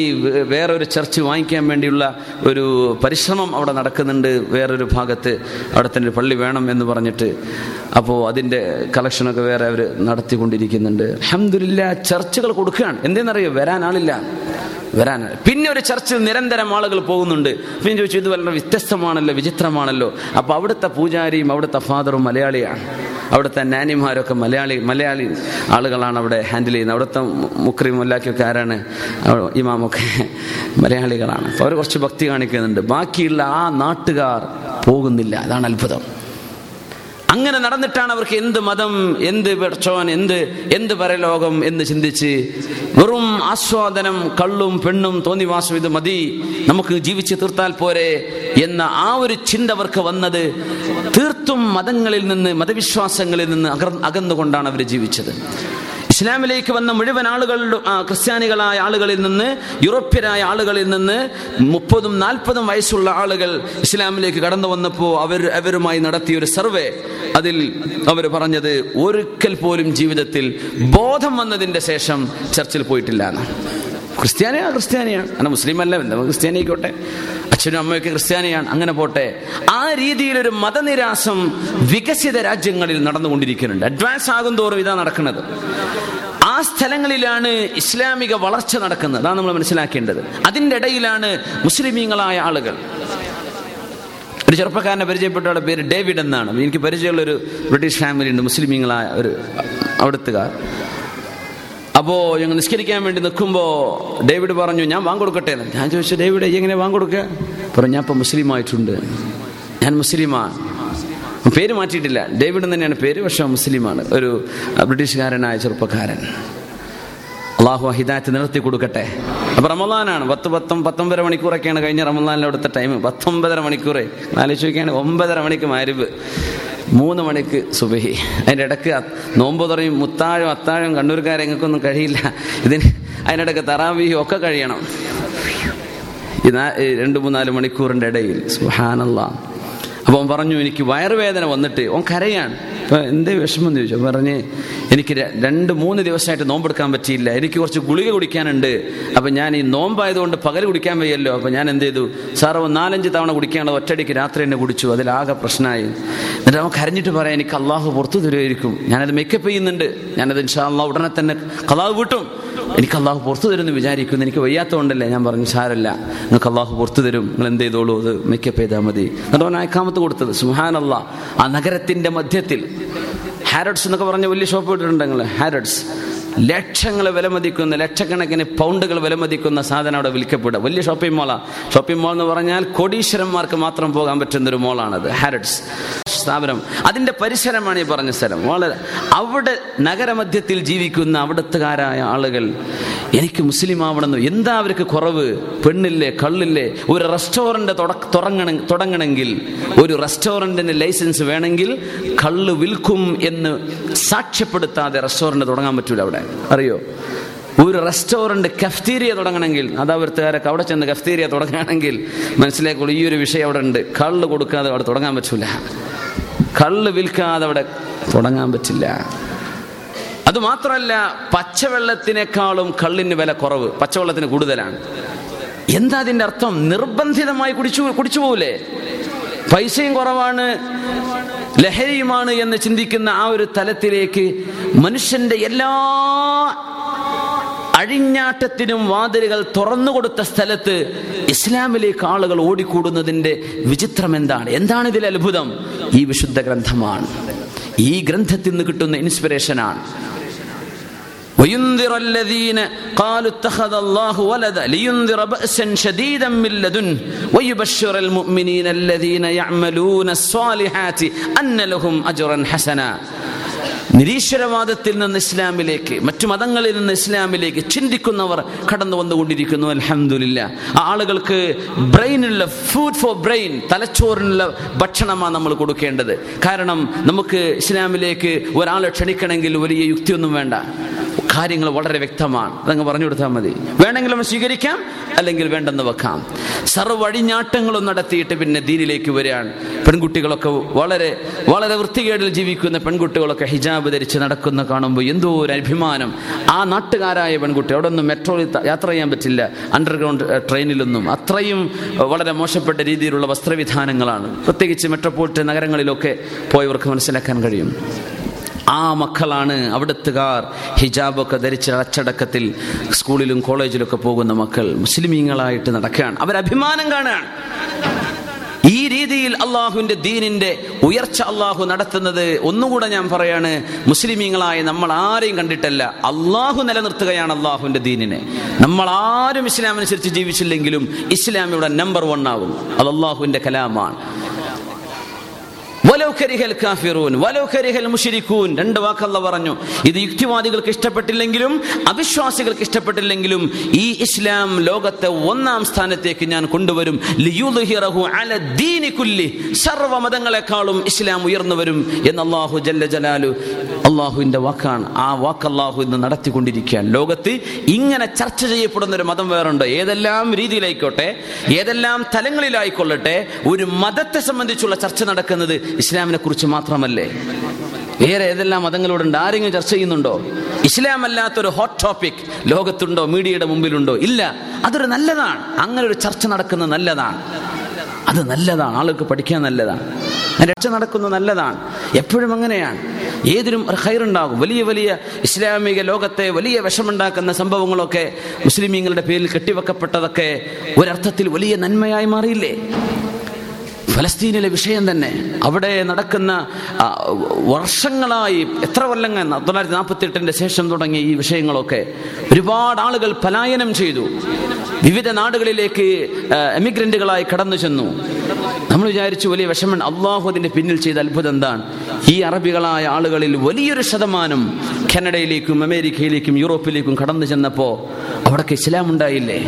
വേറെ ഒരു ചർച്ച് വാങ്ങിക്കാൻ വേണ്ടിയുള്ള ഒരു പരിശ്രമം അവിടെ നടക്കുന്നുണ്ട്. വേറൊരു ഭാഗത്ത് അവിടെ തന്നെ ഒരു പള്ളി വേണം എന്ന് പറഞ്ഞിട്ട് അപ്പോൾ അതിന്റെ കളക്ഷനൊക്കെ വേറെ അവർ നടത്തിക്കൊണ്ടിരിക്കുന്നുണ്ട്. അഹമ്മദില്ല ചർച്ചുകൾ കൊടുക്കുകയാണ്. എന്തെന്നറിയോ? വരാൻ ആളില്ല. വരാൻ. പിന്നെ ഒരു ചർച്ചിൽ നിരന്തരം ആളുകൾ പോകുന്നുണ്ട്. പിന്നെ ചോദിച്ചു ഇത് വളരെ വ്യത്യസ്തമാണല്ലോ വിചിത്രമാണല്ലോ. അപ്പോൾ അവിടുത്തെ പൂജാരിയും അവിടുത്തെ ഫാദറും മലയാളിയാണ്. അവിടുത്തെ നാനിമാരൊക്കെ മലയാളി മലയാളി ആളുകളാണ് അവിടെ ഹാൻഡിൽ ചെയ്യുന്നത്. അവിടുത്തെ മുക്രി മുല്ലാക്കിയൊക്കെ ആരാണ്? ഇമാമൊക്കെ മലയാളികളാണ്. അവർ കുറച്ച് ഭക്തി കാണിക്കുന്നുണ്ട്. ബാക്കിയുള്ള ആ നാട്ടുകാർ പോകുന്നില്ല. അതാണ് അത്ഭുതം. അങ്ങനെ നടന്നിട്ടാണ് അവർക്ക് എന്ത് മതം എന്ത് പെർച്ചോൻ എന്ത് എന്ത് പരലോകം എന്ന് ചിന്തിച്ച് വെറും ആസ്വാദനം കള്ളും പെണ്ണും തോന്നിവാസം ഇത് മതി. നമുക്ക് ജീവിച്ച് തീർത്താൽ പോരെ എന്ന ആ ഒരു ചിന്ത അവർക്ക് വന്നത് തീർത്തും മതങ്ങളിൽ നിന്ന് മതവിശ്വാസങ്ങളിൽ നിന്ന് അകർ അകന്നുകൊണ്ടാണ് അവർ ജീവിച്ചത്. ഇസ്ലാമിലേക്ക് വന്ന മുഴുവൻ ആളുകളിലും ക്രിസ്ത്യാനികളായ ആളുകളിൽ നിന്ന് യൂറോപ്യരായ ആളുകളിൽ നിന്ന് മുപ്പതും നാൽപ്പതും വയസ്സുള്ള ആളുകൾ ഇസ്ലാമിലേക്ക് കടന്നു വന്നപ്പോൾ അവർ അവരുമായി നടത്തിയ ഒരു സർവേ അതിൽ അവർ പറഞ്ഞത് ഒരിക്കൽ പോലും ജീവിതത്തിൽ ബോധം വന്നതിന്റെ ശേഷം ചർച്ചിൽ പോയിട്ടില്ല എന്നാണ്. ക്രിസ്ത്യാനിയാണ് ക്രിസ്ത്യാനിയാണ്. അങ്ങനെ മുസ്ലിം അല്ല എന്താ ക്രിസ്ത്യാനിക്കോട്ടെ അച്ഛനും അമ്മയൊക്കെ ക്രിസ്ത്യാനിയാണ്. അങ്ങനെ പോട്ടെ. ആ രീതിയിലൊരു മതനിരാസം വികസിത രാജ്യങ്ങളിൽ നടന്നുകൊണ്ടിരിക്കുന്നുണ്ട്. അഡ്വാൻസ് ആകും തോറും ഇതാ നടക്കുന്നത്. ആ സ്ഥലങ്ങളിലാണ് ഇസ്ലാമിക വളർച്ച നടക്കുന്നത്. അതാണ് നമ്മൾ മനസ്സിലാക്കേണ്ടത്. അതിന്റെ ഇടയിലാണ് മുസ്ലിമീങ്ങളായ ആളുകൾ. ഒരു ചെറുപ്പക്കാരനെ പരിചയപ്പെട്ട പേര് ഡേവിഡ് എന്നാണ്. എനിക്ക് പരിചയമുള്ള ഒരു ബ്രിട്ടീഷ് ഫാമിലി ഉണ്ട് മുസ്ലിമീങ്ങളായ ഒരു അവിടുത്തുകാർ. അപ്പോ ഞങ്ങൾ നിസ്കരിക്കാൻ വേണ്ടി നിൽക്കുമ്പോൾ ഡേവിഡ് പറഞ്ഞു ഞാൻ വാങ്ങിക്കൊടുക്കട്ടെ. ഞാൻ ചോദിച്ചു ഡേവിഡ് എങ്ങനെ വാങ്ങിക്കൊടുക്കുക പറഞ്ഞു ഞാൻ ഇപ്പൊ മുസ്ലിം ആയിട്ടുണ്ട്. ഞാൻ മുസ്ലിമാണ്. പേര് മാറ്റിയിട്ടില്ല. ഡേവിഡ് തന്നെയാണ് പേര് പക്ഷെ മുസ്ലിമാണ്. ഒരു ബ്രിട്ടീഷുകാരനായ ചെറുപ്പക്കാരൻ. അള്ളാഹു ഹിദായത്ത് നിലർത്തി കൊടുക്കട്ടെ. അപ്പൊ റമദാനാണ്. പത്ത് പത്തും പത്തൊമ്പതര മണിക്കൂറൊക്കെയാണ് കഴിഞ്ഞ റമദാനിലെ അവിടുത്തെ ടൈം. പത്തൊമ്പതര മണിക്കൂറേ. നാലു ചോദിക്കുകയാണ് ഒമ്പതര മണിക്ക് മാരിബ് മൂന്ന് മണിക്ക് സുബഹി. അതിന്റെ ഇടയ്ക്ക് നോമ്പ് തുറയും മുത്താഴും അത്താഴും കണ്ണൂർക്കാരെ എങ്ങൾക്കൊന്നും കഴിയില്ല. ഇതിന് അതിനിടയ്ക്ക് തറാവിയും ഒക്കെ കഴിയണം. രണ്ട് മൂന്നാൽ മണിക്കൂറിന്റെ ഇടയിൽ. സുഹാനല്ല അപ്പോൾ അവൻ പറഞ്ഞു എനിക്ക് വയറുവേദന വന്നിട്ട് ഓൻ കരയാണ്. എന്തേ വിഷമം എന്ന് ചോദിച്ചു പറഞ്ഞ് എനിക്ക് രണ്ട് മൂന്ന് ദിവസമായിട്ട് നോമ്പെടുക്കാൻ പറ്റിയില്ല. എനിക്ക് കുറച്ച് ഗുളിക കുടിക്കാനുണ്ട്. അപ്പം ഞാൻ ഈ നോമ്പായതുകൊണ്ട് പകൽ കുടിക്കാൻ വയ്യല്ലോ. അപ്പം ഞാൻ എന്ത് ചെയ്തു? സാറ് നാലഞ്ച് തവണ കുടിക്കാനുള്ള ഒറ്റയടിക്ക് രാത്രി എന്നെ കുടിച്ചു. അതിലാകെ പ്രശ്നമായി. എന്നിട്ട് അവൻ കരഞ്ഞിട്ട് പറയാം എനിക്ക് അള്ളാഹു പുറത്തു തരുമായിരിക്കും. ഞാനത് മേക്കപ്പ് ചെയ്യുന്നുണ്ട്. ഞാനത് ഇൻഷാ അള്ളാഹ് ഉടനെ തന്നെ കലാവ് വീട്ടും. എനിക്ക് അള്ളാഹു പുറത്തു തരും എന്ന് വിചാരിക്കുന്നു. എനിക്ക് വയ്യാത്തതുകൊണ്ടല്ലേ ഞാൻ പറഞ്ഞു സാരല്ല. നിങ്ങൾക്ക് അള്ളാഹു പുറത്തു തരും. നിങ്ങൾ എന്ത് ചെയ്തോളൂ? അത് മേക്കപ്പ് ചെയ്താൽ മതി. എന്നിട്ട് അവൻ അയക്കാമത്ത് കൊടുത്തത്. അള്ളാ ആ നഗരത്തിന്റെ മധ്യത്തിൽ ഹാരഡ്സ് എന്നൊക്കെ പറഞ്ഞ വലിയ ഷോപ്പ് ഇട്ടിട്ടുണ്ട് ഹാരഡ്സ്. ലക്ഷങ്ങൾ വിലമതിക്കുന്ന ലക്ഷക്കണക്കിന് പൗണ്ടുകൾ വിലമതിക്കുന്ന സാധനം അവിടെ വിൽക്കപ്പെടുക. വലിയ ഷോപ്പിംഗ് മോളാണ് ഷോപ്പിംഗ് മോൾ എന്ന് പറഞ്ഞാൽ കോടീശ്വരന്മാർക്ക് മാത്രം പോകാൻ പറ്റുന്ന ഒരു മോളാണത് ഹാരഡ്സ്. സ്ഥാപനം അതിന്റെ പരിസരമാണ് ഈ പറഞ്ഞ സ്ഥലം. വളരെ അവിടെ നഗരമധ്യത്തിൽ ജീവിക്കുന്ന അവിടത്തുകാരായ ആളുകൾ എനിക്ക് മുസ്ലിം ആവണമെന്ന് എന്താ അവർക്ക് കുറവ്? പെണ്ണില്ലേ കള്ളില്ലേ? ഒരു റെസ്റ്റോറന്റ് തുടങ്ങണ തുടങ്ങണമെങ്കിൽ ഒരു റെസ്റ്റോറന്റിന് ലൈസൻസ് വേണമെങ്കിൽ കള്ള് വിൽക്കും എന്ന് സാക്ഷ്യപ്പെടുത്താതെ റെസ്റ്റോറന്റ് തുടങ്ങാൻ പറ്റൂല അവിടെ. അറിയോ? ഒരു റെസ്റ്റോറന്റ് കഫ്തീരിയ തുടങ്ങണമെങ്കിൽ അതാവൃത്തുകാരൊക്കെ അവിടെ ചെന്ന് കഫ്തീരിയ തുടങ്ങുകയാണെങ്കിൽ മനസ്സിലാക്കുള്ളൂ ഈ ഒരു വിഷയം അവിടെ ഉണ്ട്. കള്ള് കൊടുക്കാതെ അവിടെ തുടങ്ങാൻ പറ്റൂല. കള്ള് വിൽക്കാതെ അവിടെ തുടങ്ങാൻ പറ്റില്ല. അതുമാത്രമല്ല പച്ചവെള്ളത്തിനേക്കാളും കള്ളിന് വില കുറവ് പച്ചവെള്ളത്തിന് കൂടുതലാണ്. എന്താ അതിന്റെ അർത്ഥം? നിർബന്ധിതമായി കുടിച്ചു കുടിച്ചു പോകൂലേ പൈസയും കുറവാണ് ലഹരിയുമാണ് എന്ന് ചിന്തിക്കുന്ന ആ ഒരു തലത്തിലേക്ക് മനുഷ്യന്റെ എല്ലാ അഴിഞ്ഞാട്ടത്തിനും വാതിലുകൾ തുറന്നുകൊടുത്ത സ്ഥലത്ത് ഇസ്ലാമിലേക്ക് ആളുകൾ ഓടിക്കൂടുന്നതിന്റെ വിചിത്രം എന്താണ് എന്താണ് ഇതിൽ അത്ഭുതം ഈ വിശുദ്ധ ഗ്രന്ഥമാണ് ഈ ഗ്രന്ഥത്തിൽ നിന്ന് കിട്ടുന്ന ഇൻസ്പിറേഷനാണ് وينذر الذين قالوا اتخذ الله ولدا لينذر بأسا شديدا من لدنه ويبشر المؤمنين الذين يعملون الصالحات أن لهم أجرا حسنا നിരീശ്വരവാദത്തിൽ നിന്ന് ഇസ്ലാമിലേക്ക് മറ്റു മതങ്ങളിൽ നിന്ന് ഇസ്ലാമിലേക്ക് ചിന്തിക്കുന്നവർ കടന്നു വന്നുകൊണ്ടിരിക്കുന്നു. അലഹമില്ല ആ ആളുകൾക്ക് ബ്രെയിനുള്ള ഫുഡ് ഫോർ ബ്രെയിൻ തലച്ചോറിനുള്ള ഭക്ഷണമാണ് നമ്മൾ കൊടുക്കേണ്ടത്. കാരണം നമുക്ക് ഇസ്ലാമിലേക്ക് ഒരാളെ ക്ഷണിക്കണമെങ്കിൽ വലിയ യുക്തിയൊന്നും വേണ്ട. കാര്യങ്ങൾ വളരെ വ്യക്തമാണ്. അതങ്ങ് പറഞ്ഞു കൊടുത്താൽ മതി. വേണമെങ്കിലും സ്വീകരിക്കാം അല്ലെങ്കിൽ വേണ്ടെന്ന് വെക്കാം. സർവഴിഞ്ഞാട്ടങ്ങളും നടത്തിയിട്ട് പിന്നെ ദീനിലേക്ക് വരികയാണ്. പെൺകുട്ടികളൊക്കെ വളരെ വളരെ വൃത്തികേടിൽ ജീവിക്കുന്ന പെൺകുട്ടികളൊക്കെ ഹിജാബ് ധരിച്ച് നടക്കുന്ന കാണുമ്പോൾ എന്തോ ഒരു അഭിമാനം. ആ നാട്ടുകാരായ പെൺകുട്ടി അവിടെ ഒന്നും മെട്രോയിൽ യാത്ര ചെയ്യാൻ പറ്റില്ല. അണ്ടർഗ്രൗണ്ട് ട്രെയിനിലൊന്നും. അത്രയും വളരെ മോശപ്പെട്ട രീതിയിലുള്ള വസ്ത്രവിധാനങ്ങളാണ്. പ്രത്യേകിച്ച് മെട്രോപോളിറ്റൻ നഗരങ്ങളിലൊക്കെ പോയവർക്ക് മനസ്സിലാക്കാൻ കഴിയും. ആ മക്കളാണ് അവിടുത്തുകാർ. ഹിജാബൊക്കെ ധരിച്ച അച്ചടക്കത്തിൽ സ്കൂളിലും കോളേജിലൊക്കെ പോകുന്ന മക്കൾ മുസ്ലിമീങ്ങളായിട്ട് നടക്കുകയാണ്. അഭിമാനം കാണുകയാണ്. ഈ രീതിയിൽ അള്ളാഹുവിന്റെ ദീനിന്റെ ഉയർച്ച അള്ളാഹു നടത്തുന്നത് ഒന്നുകൂടെ ഞാൻ പറയാണ് മുസ്ലിമീങ്ങളായ നമ്മൾ ആരെയും കണ്ടിട്ടല്ല. അള്ളാഹു നിലനിർത്തുകയാണ് അള്ളാഹുവിന്റെ ദീനിനെ. നമ്മൾ ആരും ഇസ്ലാമനുസരിച്ച് ജീവിച്ചില്ലെങ്കിലും ഇസ്ലാം ഇവിടെ നമ്പർ വൺ ആകും. അത് അള്ളാഹുവിന്റെ കലാമാണ്. കാഫിറൂൻ മുഷിരിക്കൂൻ രണ്ട് വാക്കല്ല പറഞ്ഞു. ഇത് യുക്തിവാദികൾക്ക് ഇഷ്ടപ്പെട്ടില്ലെങ്കിലും അവിശ്വാസികൾക്ക് ഇഷ്ടപ്പെട്ടില്ലെങ്കിലും ഈ ഇസ്ലാം ലോകത്തെ ഒന്നാം സ്ഥാനത്തേക്ക് ഞാൻ കൊണ്ടുവരും. സർവമതങ്ങളെക്കാളും ഇസ്ലാം ഉയർന്നു വരും എന്ന് അള്ളാഹു ജല്ല ജലാലു അള്ളാഹുവിന്റെ വാക്കാണ്. ആ വാക്ക് അള്ളാഹു ഇന്ന് നടത്തിക്കൊണ്ടിരിക്കുകയാണ്. ലോകത്ത് ഇങ്ങനെ ചർച്ച ചെയ്യപ്പെടുന്ന ഒരു മതം വേറുണ്ട്. ഏതെല്ലാം രീതിയിലായിക്കോട്ടെ ഏതെല്ലാം തലങ്ങളിലായിക്കൊള്ളട്ടെ ഒരു മതത്തെ സംബന്ധിച്ചുള്ള ചർച്ച നടക്കുന്നത് ഇസ്ലാമിനെ കുറിച്ച് മാത്രമല്ലേ? വേറെ ഏതെല്ലാം മതങ്ങളോടുണ്ട് ആരെങ്കിലും ചർച്ച ചെയ്യുന്നുണ്ടോ? ഇസ്ലാം അല്ലാത്തൊരു ഹോട്ട് ടോപ്പിക് ലോകത്തുണ്ടോ? മീഡിയയുടെ മുമ്പിലുണ്ടോ? ഇല്ല. അതൊരു നല്ലതാണ്. അങ്ങനെ ഒരു ചർച്ച നടക്കുന്നത് നല്ലതാണ്. അത് നല്ലതാണ്. ആളുകൾക്ക് പഠിക്കാൻ നല്ലതാണ്. രക്ഷ നടക്കുന്നത് നല്ലതാണ്. എപ്പോഴും അങ്ങനെയാണ്. ഏതിനും ഹൈറുണ്ടാകും വലിയ വലിയ ഇസ്ലാമിക ലോകത്തെ വലിയ വിഷമുണ്ടാക്കുന്ന സംഭവങ്ങളൊക്കെ മുസ്ലിമീങ്ങളുടെ പേരിൽ കെട്ടിവെക്കപ്പെട്ടതൊക്കെ ഒരർത്ഥത്തിൽ വലിയ നന്മയായി മാറിയില്ലേ? ഫലസ്തീനിലെ വിഷയം തന്നെ. അവിടെ നടക്കുന്ന വർഷങ്ങളായി എത്ര കൊല്ലങ്ങൾ തൊള്ളായിരത്തി നാൽപ്പത്തി എട്ടിന്റെ ശേഷം തുടങ്ങി ഈ വിഷയങ്ങളൊക്കെ ഒരുപാട് ആളുകൾ പലായനം ചെയ്തു. വിവിധ നാടുകളിലേക്ക് എമിഗ്രന്റുകളായി കടന്നു ചെന്നു. നമ്മൾ വിചാരിച്ചു വലിയ വിഷമൻ അള്ളാഹു അതിന്റെ പിന്നിൽ ചെയ്ത അത്ഭുതം എന്താണ്? ഈ അറബികളായ ആളുകളിൽ വലിയൊരു ശതമാനം കാനഡയിലേക്കും അമേരിക്കയിലേക്കും യൂറോപ്പിലേക്കും കടന്നു ചെന്നപ്പോ അവിടൊക്കെ ഇസ്ലാം ഉണ്ടായില്ലേ?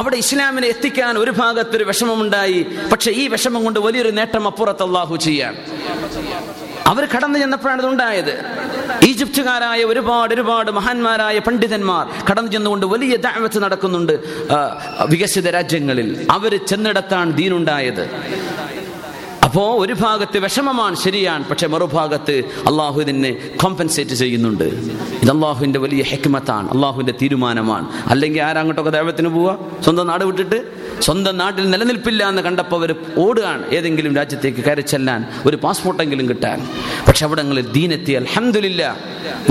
അവിടെ ഇസ്ലാമിനെ എത്തിക്കാൻ ഒരു ഭാഗത്തൊരു വിഷമമുണ്ടായി. പക്ഷെ ഈ വിഷമം കൊണ്ട് വലിയൊരു നേട്ടം അപ്പുറത്ത് അള്ളാഹു ചെയ്യാൻ. അവർ കടന്നു ചെന്നപ്പോഴാണ് ഇതുണ്ടായത്. ഈജിപ്തുകാരായ ഒരുപാട് ഒരുപാട് മഹാന്മാരായ പണ്ഡിതന്മാർ കടന്നു ചെന്നുകൊണ്ട് വലിയ ദാവത്ത് നടക്കുന്നുണ്ട് വികസിത രാജ്യങ്ങളിൽ. അവർ ചെന്നിടത്താണ് ദീനുണ്ടായത്. അപ്പോ ഒരു ഭാഗത്ത് വിഷമമാണ് ശരിയാണ് പക്ഷെ മറുഭാഗത്ത് അള്ളാഹു ഇതിനെ കോമ്പൻസേറ്റ് ചെയ്യുന്നുണ്ട്. ഇത് അള്ളാഹുവിന്റെ വലിയ ഹെക്മത്താണ് അള്ളാഹുവിന്റെ തീരുമാനമാണ്. അല്ലെങ്കിൽ ആരാങ്ങോട്ടൊക്കെ ദൈവത്തിന് പോവുക സ്വന്തം നാട് വിട്ടിട്ട്? സ്വന്തം നാട്ടിൽ നിലനിൽപ്പില്ല എന്ന് കണ്ടപ്പോൾ അവർ ഓടുകയാണ് ഏതെങ്കിലും രാജ്യത്തേക്ക് കയറി ചെല്ലാൻ ഒരു പാസ്പോർട്ടെങ്കിലും കിട്ടാൻ പക്ഷെ അവിടങ്ങളിൽ ദീനെത്തി അൽഹംദുലില്ല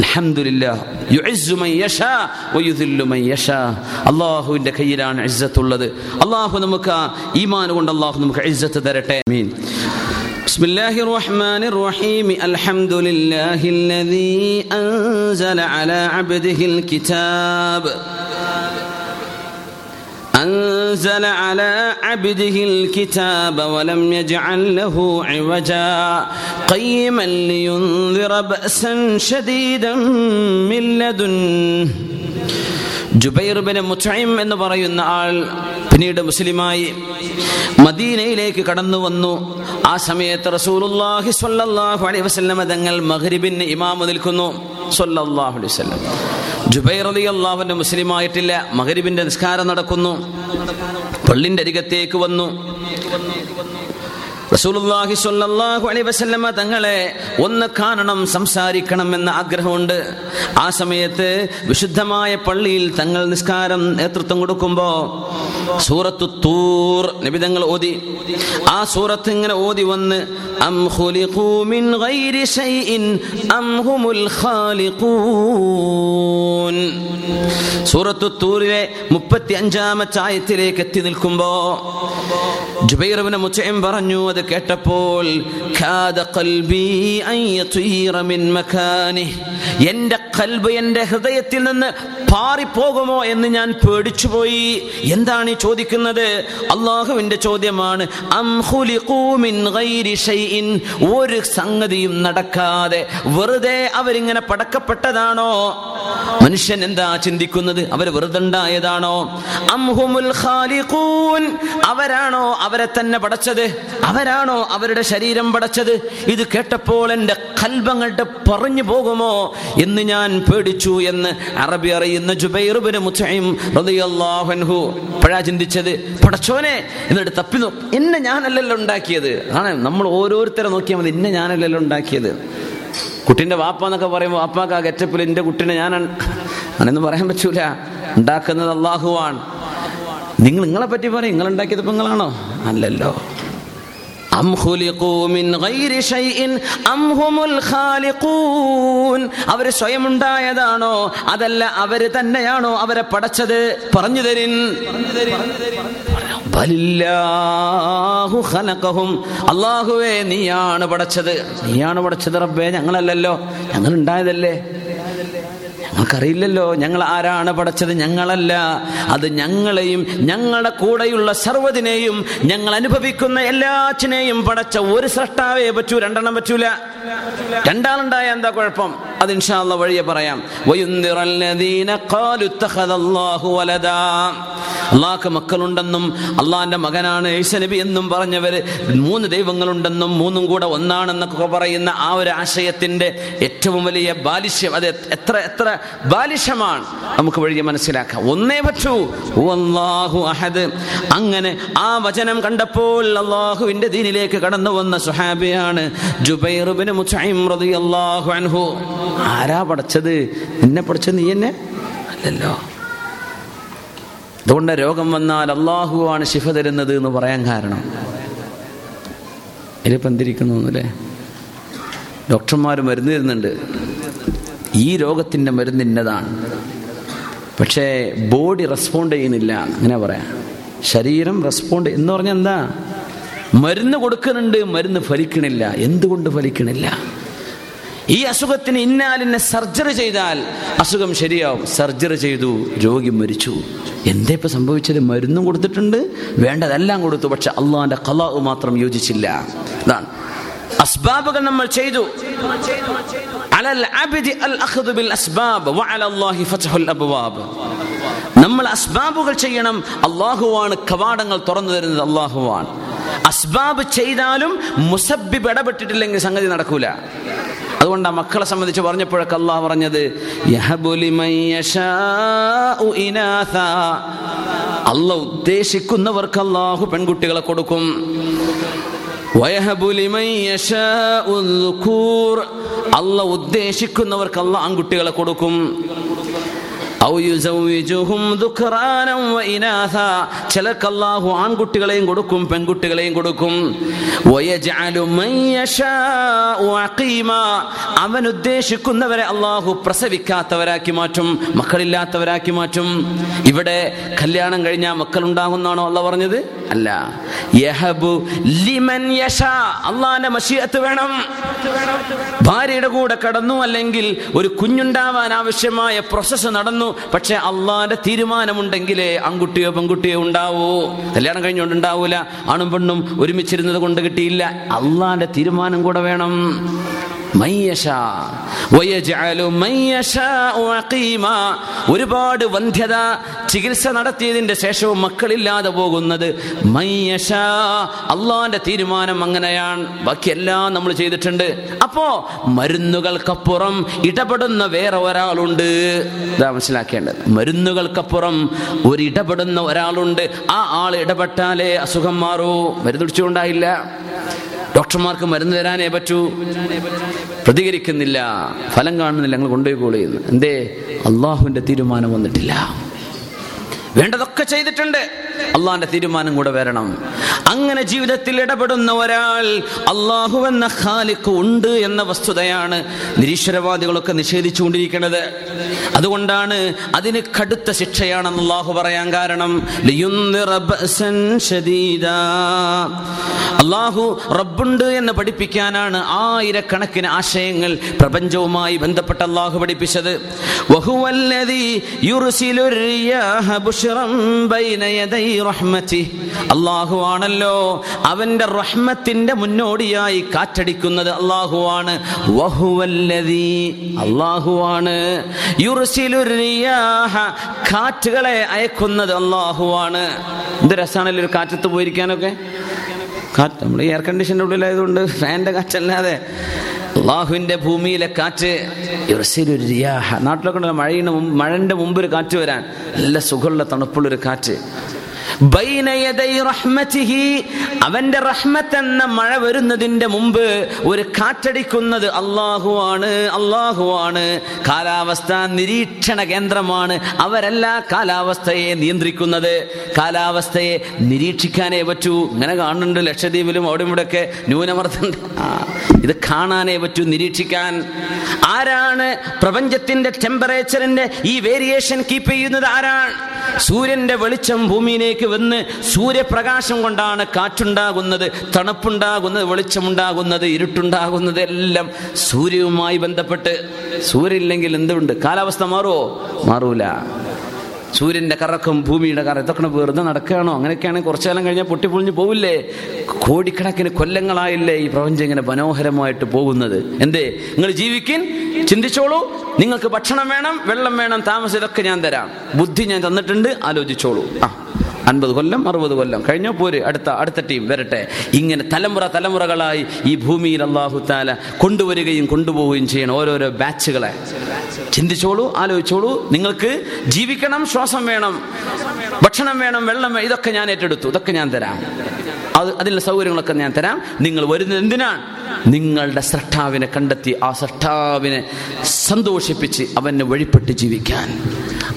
അൽഹംദുലില്ല യുഇസ്സു മൻ യശാ വയുദില്ലു മൻ യശാ അള്ളാഹുവിന്റെ കയ്യിലാണ് ഇസ്സത്തുള്ളത് അള്ളാഹു നമുക്ക് ആ ഈമാൻ കൊണ്ട് അള്ളാഹു നമുക്ക് ഇസ്സത്ത് തരട്ടെ ആമീൻ بسم الله الرحمن الرحيم الحمد لله الذي أنزل على عبده الكتاب أنزل على عبده الكتاب ولم يجعل له عوجا قيما لينذر بأسا شديدا من لدنه ജുബൈർ ബിൻ മുത്തൈം എന്ന് പറയുന്ന ആൾ പിന്നീട് മുസ്ലിമായി മദീനയിലേക്ക് കടന്നു വന്നു ആ സമയത്ത് റസൂലുള്ളാഹി സ്വല്ലല്ലാഹു അലൈഹി വസല്ലം തങ്ങൾ മഗ്രിബിന് ഇമാമ് നിൽക്കുന്നു സ്വല്ലല്ലാഹു അലൈഹി വസല്ലം ജുബൈർ റളിയല്ലാഹുവിന്റെ മുസ്ലിമായിട്ടില്ല. മഗ്രിബിന്റെ നിസ്കാരം നടക്കുന്നു. പള്ളിന്റെ അരികത്തേക്ക് വന്നു. റസൂലുള്ളാഹി സ്വല്ലല്ലാഹു അലൈഹി വസല്ലമ തങ്ങളെ ഒന്ന് കാണണം സംസാരിക്കണം എന്ന ആഗ്രഹമുണ്ട്. ആ സമയത്ത് വിശുദ്ധമായ പള്ളിയിൽ തങ്ങൾ നിസ്കാരം നേതൃത്വം കൊടുക്കുമ്പോ സൂറത്തു തൂർ നിബിതങ്ങൾ ഓതി. ആ സൂറത്ത് ഇങ്ങനെ ഓതി വന്ന് അം ഖുലിഖൂ മിൻ ഗൈരി ശൈഇൻ അം ഹുമുൽ ഖാലിഖൂൻ. സൂറത്തു തൂറിലെ മുപ്പത്തി ആമത്തെ ആയത്തിലേക്ക് എത്തി നിൽക്കുമ്പോ ജുബൈറബിന് മുച്ചയം പറഞ്ഞു അത് കേട്ടപ്പോൾ. എന്റെ കൽബ് എന്റെ ഹൃദയത്തിൽ നിന്ന് പാറിപ്പോകുമോ എന്ന് ഞാൻ പേടിച്ചുപോയി. എന്താണ് ഈ ചോദിക്കുന്നത്? അള്ളാഹുവിന്റെ ചോദ്യമാണ് ഒരു സംഗതിയും നടക്കാതെ വെറുതെ അവരിങ്ങനെ പടക്കപ്പെട്ടതാണോ? മനുഷ്യൻ എന്താ ചിന്തിക്കുന്നത്? അവർ വെറുതെ ഉണ്ടായതാണോ? അംഹുമുൽ ഖാലിഖൂൻ. അവരാണോ അവരെ തന്നെ പടച്ചത്? അവരാണോ അവരുടെ ശരീരം പടച്ചത്? ഇത് കേട്ടപ്പോൾ എന്റെ കൽബങ്ങളുടെ പറഞ്ഞു പോകുമോ എന്ന് ഞാൻ പേടിച്ചു എന്ന് അറബി അറിയുന്ന ജുബൈറുബിന് മുത്തയും റളിയല്ലാഹു അൻഹു പഴാ ചിന്തിച്ചത്. പടച്ചോനെ എന്നിട്ട് തപ്പി നോക്കി. എന്നെ ഞാനല്ലല്ലോ ഉണ്ടാക്കിയത്. ആണ് നമ്മൾ ഓരോരുത്തരെ നോക്കിയാൽ മതി. എന്നെ ഞാനല്ലല്ലോ ഉണ്ടാക്കിയത്. കുട്ടിന്റെ വാപ്പ എന്നൊക്കെ പറയുമ്പോൾ വാപ്പാക്ക് ആ ഗെറ്റപ്പിൽ എന്റെ കുട്ടിനെ ഞാൻ അങ്ങനെയൊന്നും പറയാൻ പറ്റൂല. ഉണ്ടാക്കുന്നത് അള്ളാഹുവാണ് നിങ്ങൾ നിങ്ങളെ പറ്റി പറയും. നിങ്ങൾ ഉണ്ടാക്കിയത് പെങ്ങളാണോ അല്ലല്ലോ. അം മിൻ ഗൈരി ഷൈഇൻ അം ഹുമുൽ ഖാലിഖൂൻ അവർ സ്വയം ഉണ്ടായതാണോ അതല്ല അവർ തന്നെയാണോ അവരെ പടച്ചത്? പറഞ്ഞു തരിൻ. അള്ളാഹുവേ നീയാണ് പടച്ചത്. നീയാണ് പടച്ചത് റബ്ബേ ഞങ്ങളല്ലല്ലോ. ഞങ്ങൾ ഉണ്ടായതല്ലേ ഞങ്ങൾക്കറിയില്ലല്ലോ ഞങ്ങൾ ആരാണ് പടച്ചത് ഞങ്ങളല്ല. അത് ഞങ്ങളെയും ഞങ്ങളുടെ കൂടെയുള്ള സർവതിനെയും ഞങ്ങൾ അനുഭവിക്കുന്ന എല്ലാറ്റിനെയും പടച്ച ഒരു സൃഷ്ടാവേ പറ്റൂ രണ്ടെണ്ണം പറ്റൂല. രണ്ടാളുണ്ടായ എന്താ കുഴപ്പം? അത് ഇൻഷാള്ള വഴിയെ പറയാം. ഖാലു അള്ളാഹ്ക്ക് മക്കളുണ്ടെന്നും അള്ളാഹിന്റെ മകനാണ് നബി എന്നും പറഞ്ഞവര് മൂന്ന് ദൈവങ്ങളുണ്ടെന്നും മൂന്നും കൂടെ ഒന്നാണെന്നൊക്കെ പറയുന്ന ആ ഒരു ആശയത്തിന്റെ ഏറ്റവും വലിയ ബാലിശ്യം. അത് എത്ര എത്ര ബാലിശമാണ് നമുക്ക് വഴിയെ മനസ്സിലാക്കാം. ഒന്നേ പറ്റൂ. അള്ളാഹു അഹദ്. അങ്ങനെ ആ വചനം കണ്ടപ്പോൾ അള്ളാഹുവിന്റെ ദീനിലേക്ക് കടന്നു വന്ന സുഹാബിയാണ് അൻഹു. ആരാ പഠിച്ചത് എന്നെ പഠിച്ചത് നീ എന്നെ അല്ലല്ലോ. അതുകൊണ്ട് രോഗം വന്നാൽ അള്ളാഹുവാണ് ശിഫ തരുന്നത് എന്ന് പറയാൻ കാരണം. ഇതിലിപ്പോൾ എന്തിരിക്കുന്നു അല്ലേ ഡോക്ടർമാർ മരുന്ന് തരുന്നുണ്ട് ഈ രോഗത്തിന്റെ മരുന്ന് ഇന്നതാണ്. പക്ഷേ ബോഡി റെസ്പോണ്ട് ചെയ്യുന്നില്ല. അങ്ങനെ പറയാം. ശരീരം റെസ്പോണ്ട് എന്ന് പറഞ്ഞാൽ എന്താ? മരുന്ന് കൊടുക്കുന്നുണ്ട് മരുന്ന് ഫലിക്കണില്ല. എന്തുകൊണ്ട് ഫലിക്കണില്ല? ഈ അസുഖത്തിന് ഇന്നാലിനെ സർജറി ചെയ്താൽ അസുഖം ശരിയാവും. സർജറി ചെയ്തു രോഗി മരിച്ചു. എന്താ ഇപ്പൊ സംഭവിച്ചത്? മരുന്നും കൊടുത്തിട്ടുണ്ട് വേണ്ടതെല്ലാം കൊടുത്തു പക്ഷെ അള്ളാന്റെ കലാവ് മാത്രം യോജിച്ചില്ല. അതാണ് അസ്ബാബുകൾ നമ്മൾ ചെയ്തു. നമ്മൾ അസ്ബാബുകൾ ചെയ്യണം. അള്ളാഹുവാണ് കവാടങ്ങൾ തുറന്നു തരുന്നത് അള്ളാഹുവാണ് അസ്ബാബ് ചെയ്താലും മുസബിബ് ഇടപെട്ടിട്ടില്ലെങ്കിൽ സംഗതി നടക്കൂല. അതുകൊണ്ട് ആ മക്കളെ സംബന്ധിച്ച് പറഞ്ഞപ്പോഴൊക്കെ അള്ളാഹ് പറഞ്ഞത് അല്ല ഉദ്ദേശിക്കുന്നവർക്ക് അള്ളാഹു പെൺകുട്ടികളെ കൊടുക്കും. അല്ല ഉദ്ദേശിക്കുന്നവർക്ക് അല്ല ആൺകുട്ടികളെ കൊടുക്കും. ചിലർക്ക് അല്ലാഹു ആൺകുട്ടികളെയും കൊടുക്കും പെൺകുട്ടികളെയും കൊടുക്കും. അവൻ ഉദ്ദേശിക്കുന്നവരെ അള്ളാഹു പ്രസവിക്കാത്തവരാക്കി മാറ്റും മക്കളില്ലാത്തവരാക്കി മാറ്റും. ഇവിടെ കല്യാണം കഴിഞ്ഞാൽ മക്കൾ ഉണ്ടാകുന്നാണോ അല്ല പറഞ്ഞത്? അല്ല. യഹബു ലിമൻ യശാ അള്ളാന്റെ മഷിയത്ത് വേണം. ഭാര്യയുടെ കൂടെ കടന്നു അല്ലെങ്കിൽ ഒരു കുഞ്ഞുണ്ടാവാൻ ആവശ്യമായ പ്രോസസ്സ് നടന്നു. പക്ഷെ അള്ളാന്റെ തീരുമാനമുണ്ടെങ്കിലേ ആൺകുട്ടിയോ പെൺകുട്ടിയോ ഉണ്ടാവൂ. കല്യാണം കഴിഞ്ഞുകൊണ്ട് ഉണ്ടാവൂല. ആണും പെണ്ണും ഒരുമിച്ചിരുന്നത് കൊണ്ട് കിട്ടിയില്ല. അള്ളാന്റെ തീരുമാനം കൂടെ വേണം. ഒരുപാട് വന്ധ്യത ചികിത്സ നടത്തിയതിന്റെ ശേഷവും മക്കളില്ലാതെ പോകുന്നത്. അള്ളാന്റെ തീരുമാനം അങ്ങനെയാണ്. ബാക്കിയെല്ലാം നമ്മൾ ചെയ്തിട്ടുണ്ട്. അപ്പോ മരുന്നുകൾക്കപ്പുറം ഇടപെടുന്ന വേറെ ഒരാളുണ്ട്. ഇതാ മനസ്സിലാക്കേണ്ടത്. മരുന്നുകൾക്കപ്പുറം ഒരു ഇടപെടുന്ന ഒരാളുണ്ട്. ആ ആൾ ഇടപെട്ടാലേ അസുഖം മാറൂ. മരുന്ന് കുടിച്ചുകൊണ്ടായില്ല. ഡോക്ടർമാർക്ക് മരുന്ന് തരാനേ പറ്റൂ. പ്രതികരിക്കുന്നില്ല. ഫലം കാണുന്നില്ല. ഞങ്ങൾ കൊണ്ടുപോയി കോൾ ചെയ്യുന്നു. എന്തേ? അള്ളാഹുവിന്റെ തീരുമാനം വന്നിട്ടില്ല. വേണ്ടതൊക്കെ ചെയ്തിട്ടുണ്ട്. അള്ളാന്റെ തീരുമാനം കൂടെ വരണം. അങ്ങനെ ജീവിതത്തിൽ ഇടപെടുന്ന ഒരാൾ അള്ളാഹു എന്ന ഖാലിക്ക് ഉണ്ട് എന്ന വസ്തുതയാണ് നിരീശ്വരവാദികളൊക്കെ നിഷേധിച്ചുകൊണ്ടിരിക്കുന്നത്. അതുകൊണ്ടാണ് അതിന് കടുത്ത ശിക്ഷയാണെന്ന് അള്ളാഹു പറയാൻ കാരണം. അള്ളാഹു റബ്ബുണ്ട് എന്ന് പഠിപ്പിക്കാനാണ് ആയിരക്കണക്കിന് ആശയങ്ങൾ പ്രപഞ്ചവുമായി ബന്ധപ്പെട്ട അള്ളാഹു പഠിപ്പിച്ചത്. വഹുവല്ലതി യുർസിലുർ അള്ളാഹു ആണല്ലോ. അവന്റെ റഹ്മത്തിന്റെ മുന്നോടിയായി കാറ്റടിക്കുന്നത് അള്ളാഹു ആണ്. അള്ളാഹു ആണ്. കാറ്റുകളെ അയക്കുന്നത് അള്ളാഹു ആണ്. എന്ത് രസമാണല്ലോ ഒരു കാറ്റത്ത് പോയിരിക്കാനൊക്കെ? കാറ്റ് നമ്മൾ എയർ കണ്ടീഷന്റെ ഉള്ളിലായതുകൊണ്ട് ഫാന്റെ കാറ്റല്ലാതെ. അള്ളാഹുവിന്റെ ഭൂമിയിലെ കാറ്റ് നാട്ടിലൊക്കെ മഴയുടെ മുമ്പ് മഴന്റെ മുമ്പ് ഒരു കാറ്റ് വരാൻ. നല്ല സുഖമുള്ള തണുപ്പുള്ളൊരു കാറ്റ്. അവന്റെ റഹ്മത്ത് എന്ന മഴ വരുന്നതിന്റെ മുമ്പ് ഒരു കാറ്റടിക്കുന്നത് അള്ളാഹുവാണ് അള്ളാഹുവാണ് കാലാവസ്ഥ നിരീക്ഷണ കേന്ദ്രമാണ് അവരല്ല കാലാവസ്ഥയെ നിയന്ത്രിക്കുന്നത്. കാലാവസ്ഥയെ നിരീക്ഷിക്കാനേ പറ്റൂ. ഇങ്ങനെ കാണുന്നുണ്ട് ലക്ഷദ്വീപിലും അവിടെ ഇവിടെ ഒക്കെ ന്യൂനമർദ്ദം ഇത് കാണാനേ പറ്റൂ നിരീക്ഷിക്കാൻ. ആരാണ് പ്രപഞ്ചത്തിന്റെ ടെമ്പറേച്ചറിന്റെ ഈ വേരിയേഷൻ കീപ്പ് ചെയ്യുന്നത്? ആരാണ്? സൂര്യന്റെ വെളിച്ചം ഭൂമിയിലേക്ക് വന്ന് സൂര്യപ്രകാശം കൊണ്ടാണ് കാറ്റുണ്ടാകുന്നത് തണുപ്പുണ്ടാകുന്നത് വെളിച്ചമുണ്ടാകുന്നത് ഇരുട്ടുണ്ടാകുന്നത് എല്ലാം സൂര്യവുമായി ബന്ധപ്പെട്ട്. സൂര്യനില്ലെങ്കിൽ എന്തുണ്ട്? കാലാവസ്ഥ മാറുമോ മാറൂല. സൂര്യന്റെ കറക്കം ഭൂമിയുടെ കറ ഇതൊക്കെ വെറുതെ നടക്കുകയാണോ? അങ്ങനെയൊക്കെയാണെങ്കിൽ കുറച്ചു കാലം കഴിഞ്ഞാൽ പൊട്ടിപ്പൊളിഞ്ഞ് പോവില്ലേ? കോടിക്കണക്കിന് കൊല്ലങ്ങളായില്ലേ ഈ പ്രപഞ്ചം ഇങ്ങനെ മനോഹരമായിട്ട് പോകുന്നത്? എന്തേ? നിങ്ങൾ ജീവിക്കിൻ? ചിന്തിച്ചോളൂ. നിങ്ങൾക്ക് ഭക്ഷണം വേണം വെള്ളം വേണം താമസം ഇതൊക്കെ ഞാൻ തരാം. ബുദ്ധി ഞാൻ തന്നിട്ടുണ്ട്. ആലോചിച്ചോളൂ. ആ. അൻപത് കൊല്ലം അറുപത് കൊല്ലം. കഴിഞ്ഞോ? പോര്. അടുത്ത അടുത്ത ടീം വരട്ടെ. ഇങ്ങനെ തലമുറ തലമുറകളായി ഈ ഭൂമിയിൽ അള്ളാഹു താല കൊണ്ടുവരികയും കൊണ്ടുപോവുകയും ചെയ്യണം ഓരോരോ ബാച്ചുകളെ. ചിന്തിച്ചോളൂ ആലോചിച്ചോളൂ. നിങ്ങൾക്ക് ജീവിക്കണം ശ്വാസം വേണം ഭക്ഷണം വേണം വെള്ളം ഇതൊക്കെ ഞാൻ ഏറ്റെടുത്തു. ഇതൊക്കെ ഞാൻ തരാം. അത് അതിനുള്ള സൗകര്യങ്ങളൊക്കെ ഞാൻ തരാം. നിങ്ങൾ വരുന്നത് എന്തിനാണ്? നിങ്ങളുടെ സൃഷ്ടാവിനെ കണ്ടെത്തി ആ സൃഷ്ടാവിനെ സന്തോഷിപ്പിച്ച് അവനെ വഴിപ്പെട്ട് ജീവിക്കാൻ.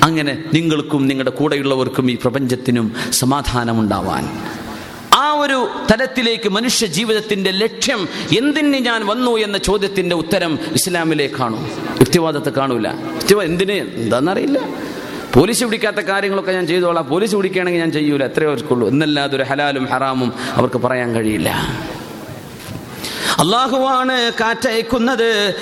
അങ്ങനെ നിങ്ങൾക്കും നിങ്ങളുടെ കൂടെയുള്ളവർക്കും ഈ പ്രപഞ്ചത്തിനും സമാധാനമുണ്ടാവാൻ. ആ ഒരു തലത്തിലേക്ക് മനുഷ്യ ജീവിതത്തിന്റെ ലക്ഷ്യം എന്തിന് ഞാൻ വന്നു എന്ന ചോദ്യത്തിന്റെ ഉത്തരം ഇസ്ലാമിലെ കാണും. യുക്തിവാദത്തെ കാണൂല. എന്തിന്? എന്താണെന്നറിയില്ല പോലീസ് പിടിക്കാത്ത കാര്യങ്ങളൊക്കെ ഞാൻ ചെയ്തോളാം. പോലീസ് പിടിക്കുകയാണെങ്കിൽ ഞാൻ ചെയ്യൂല. എത്രയോ അവർക്കുള്ളൂ. എന്നല്ലാതെ ഒരു ഹലാലും ഹറാമും അവർക്ക് പറയാൻ കഴിയില്ല. അള്ളാഹുവാണ് കാറ്റയക്കുന്നത്.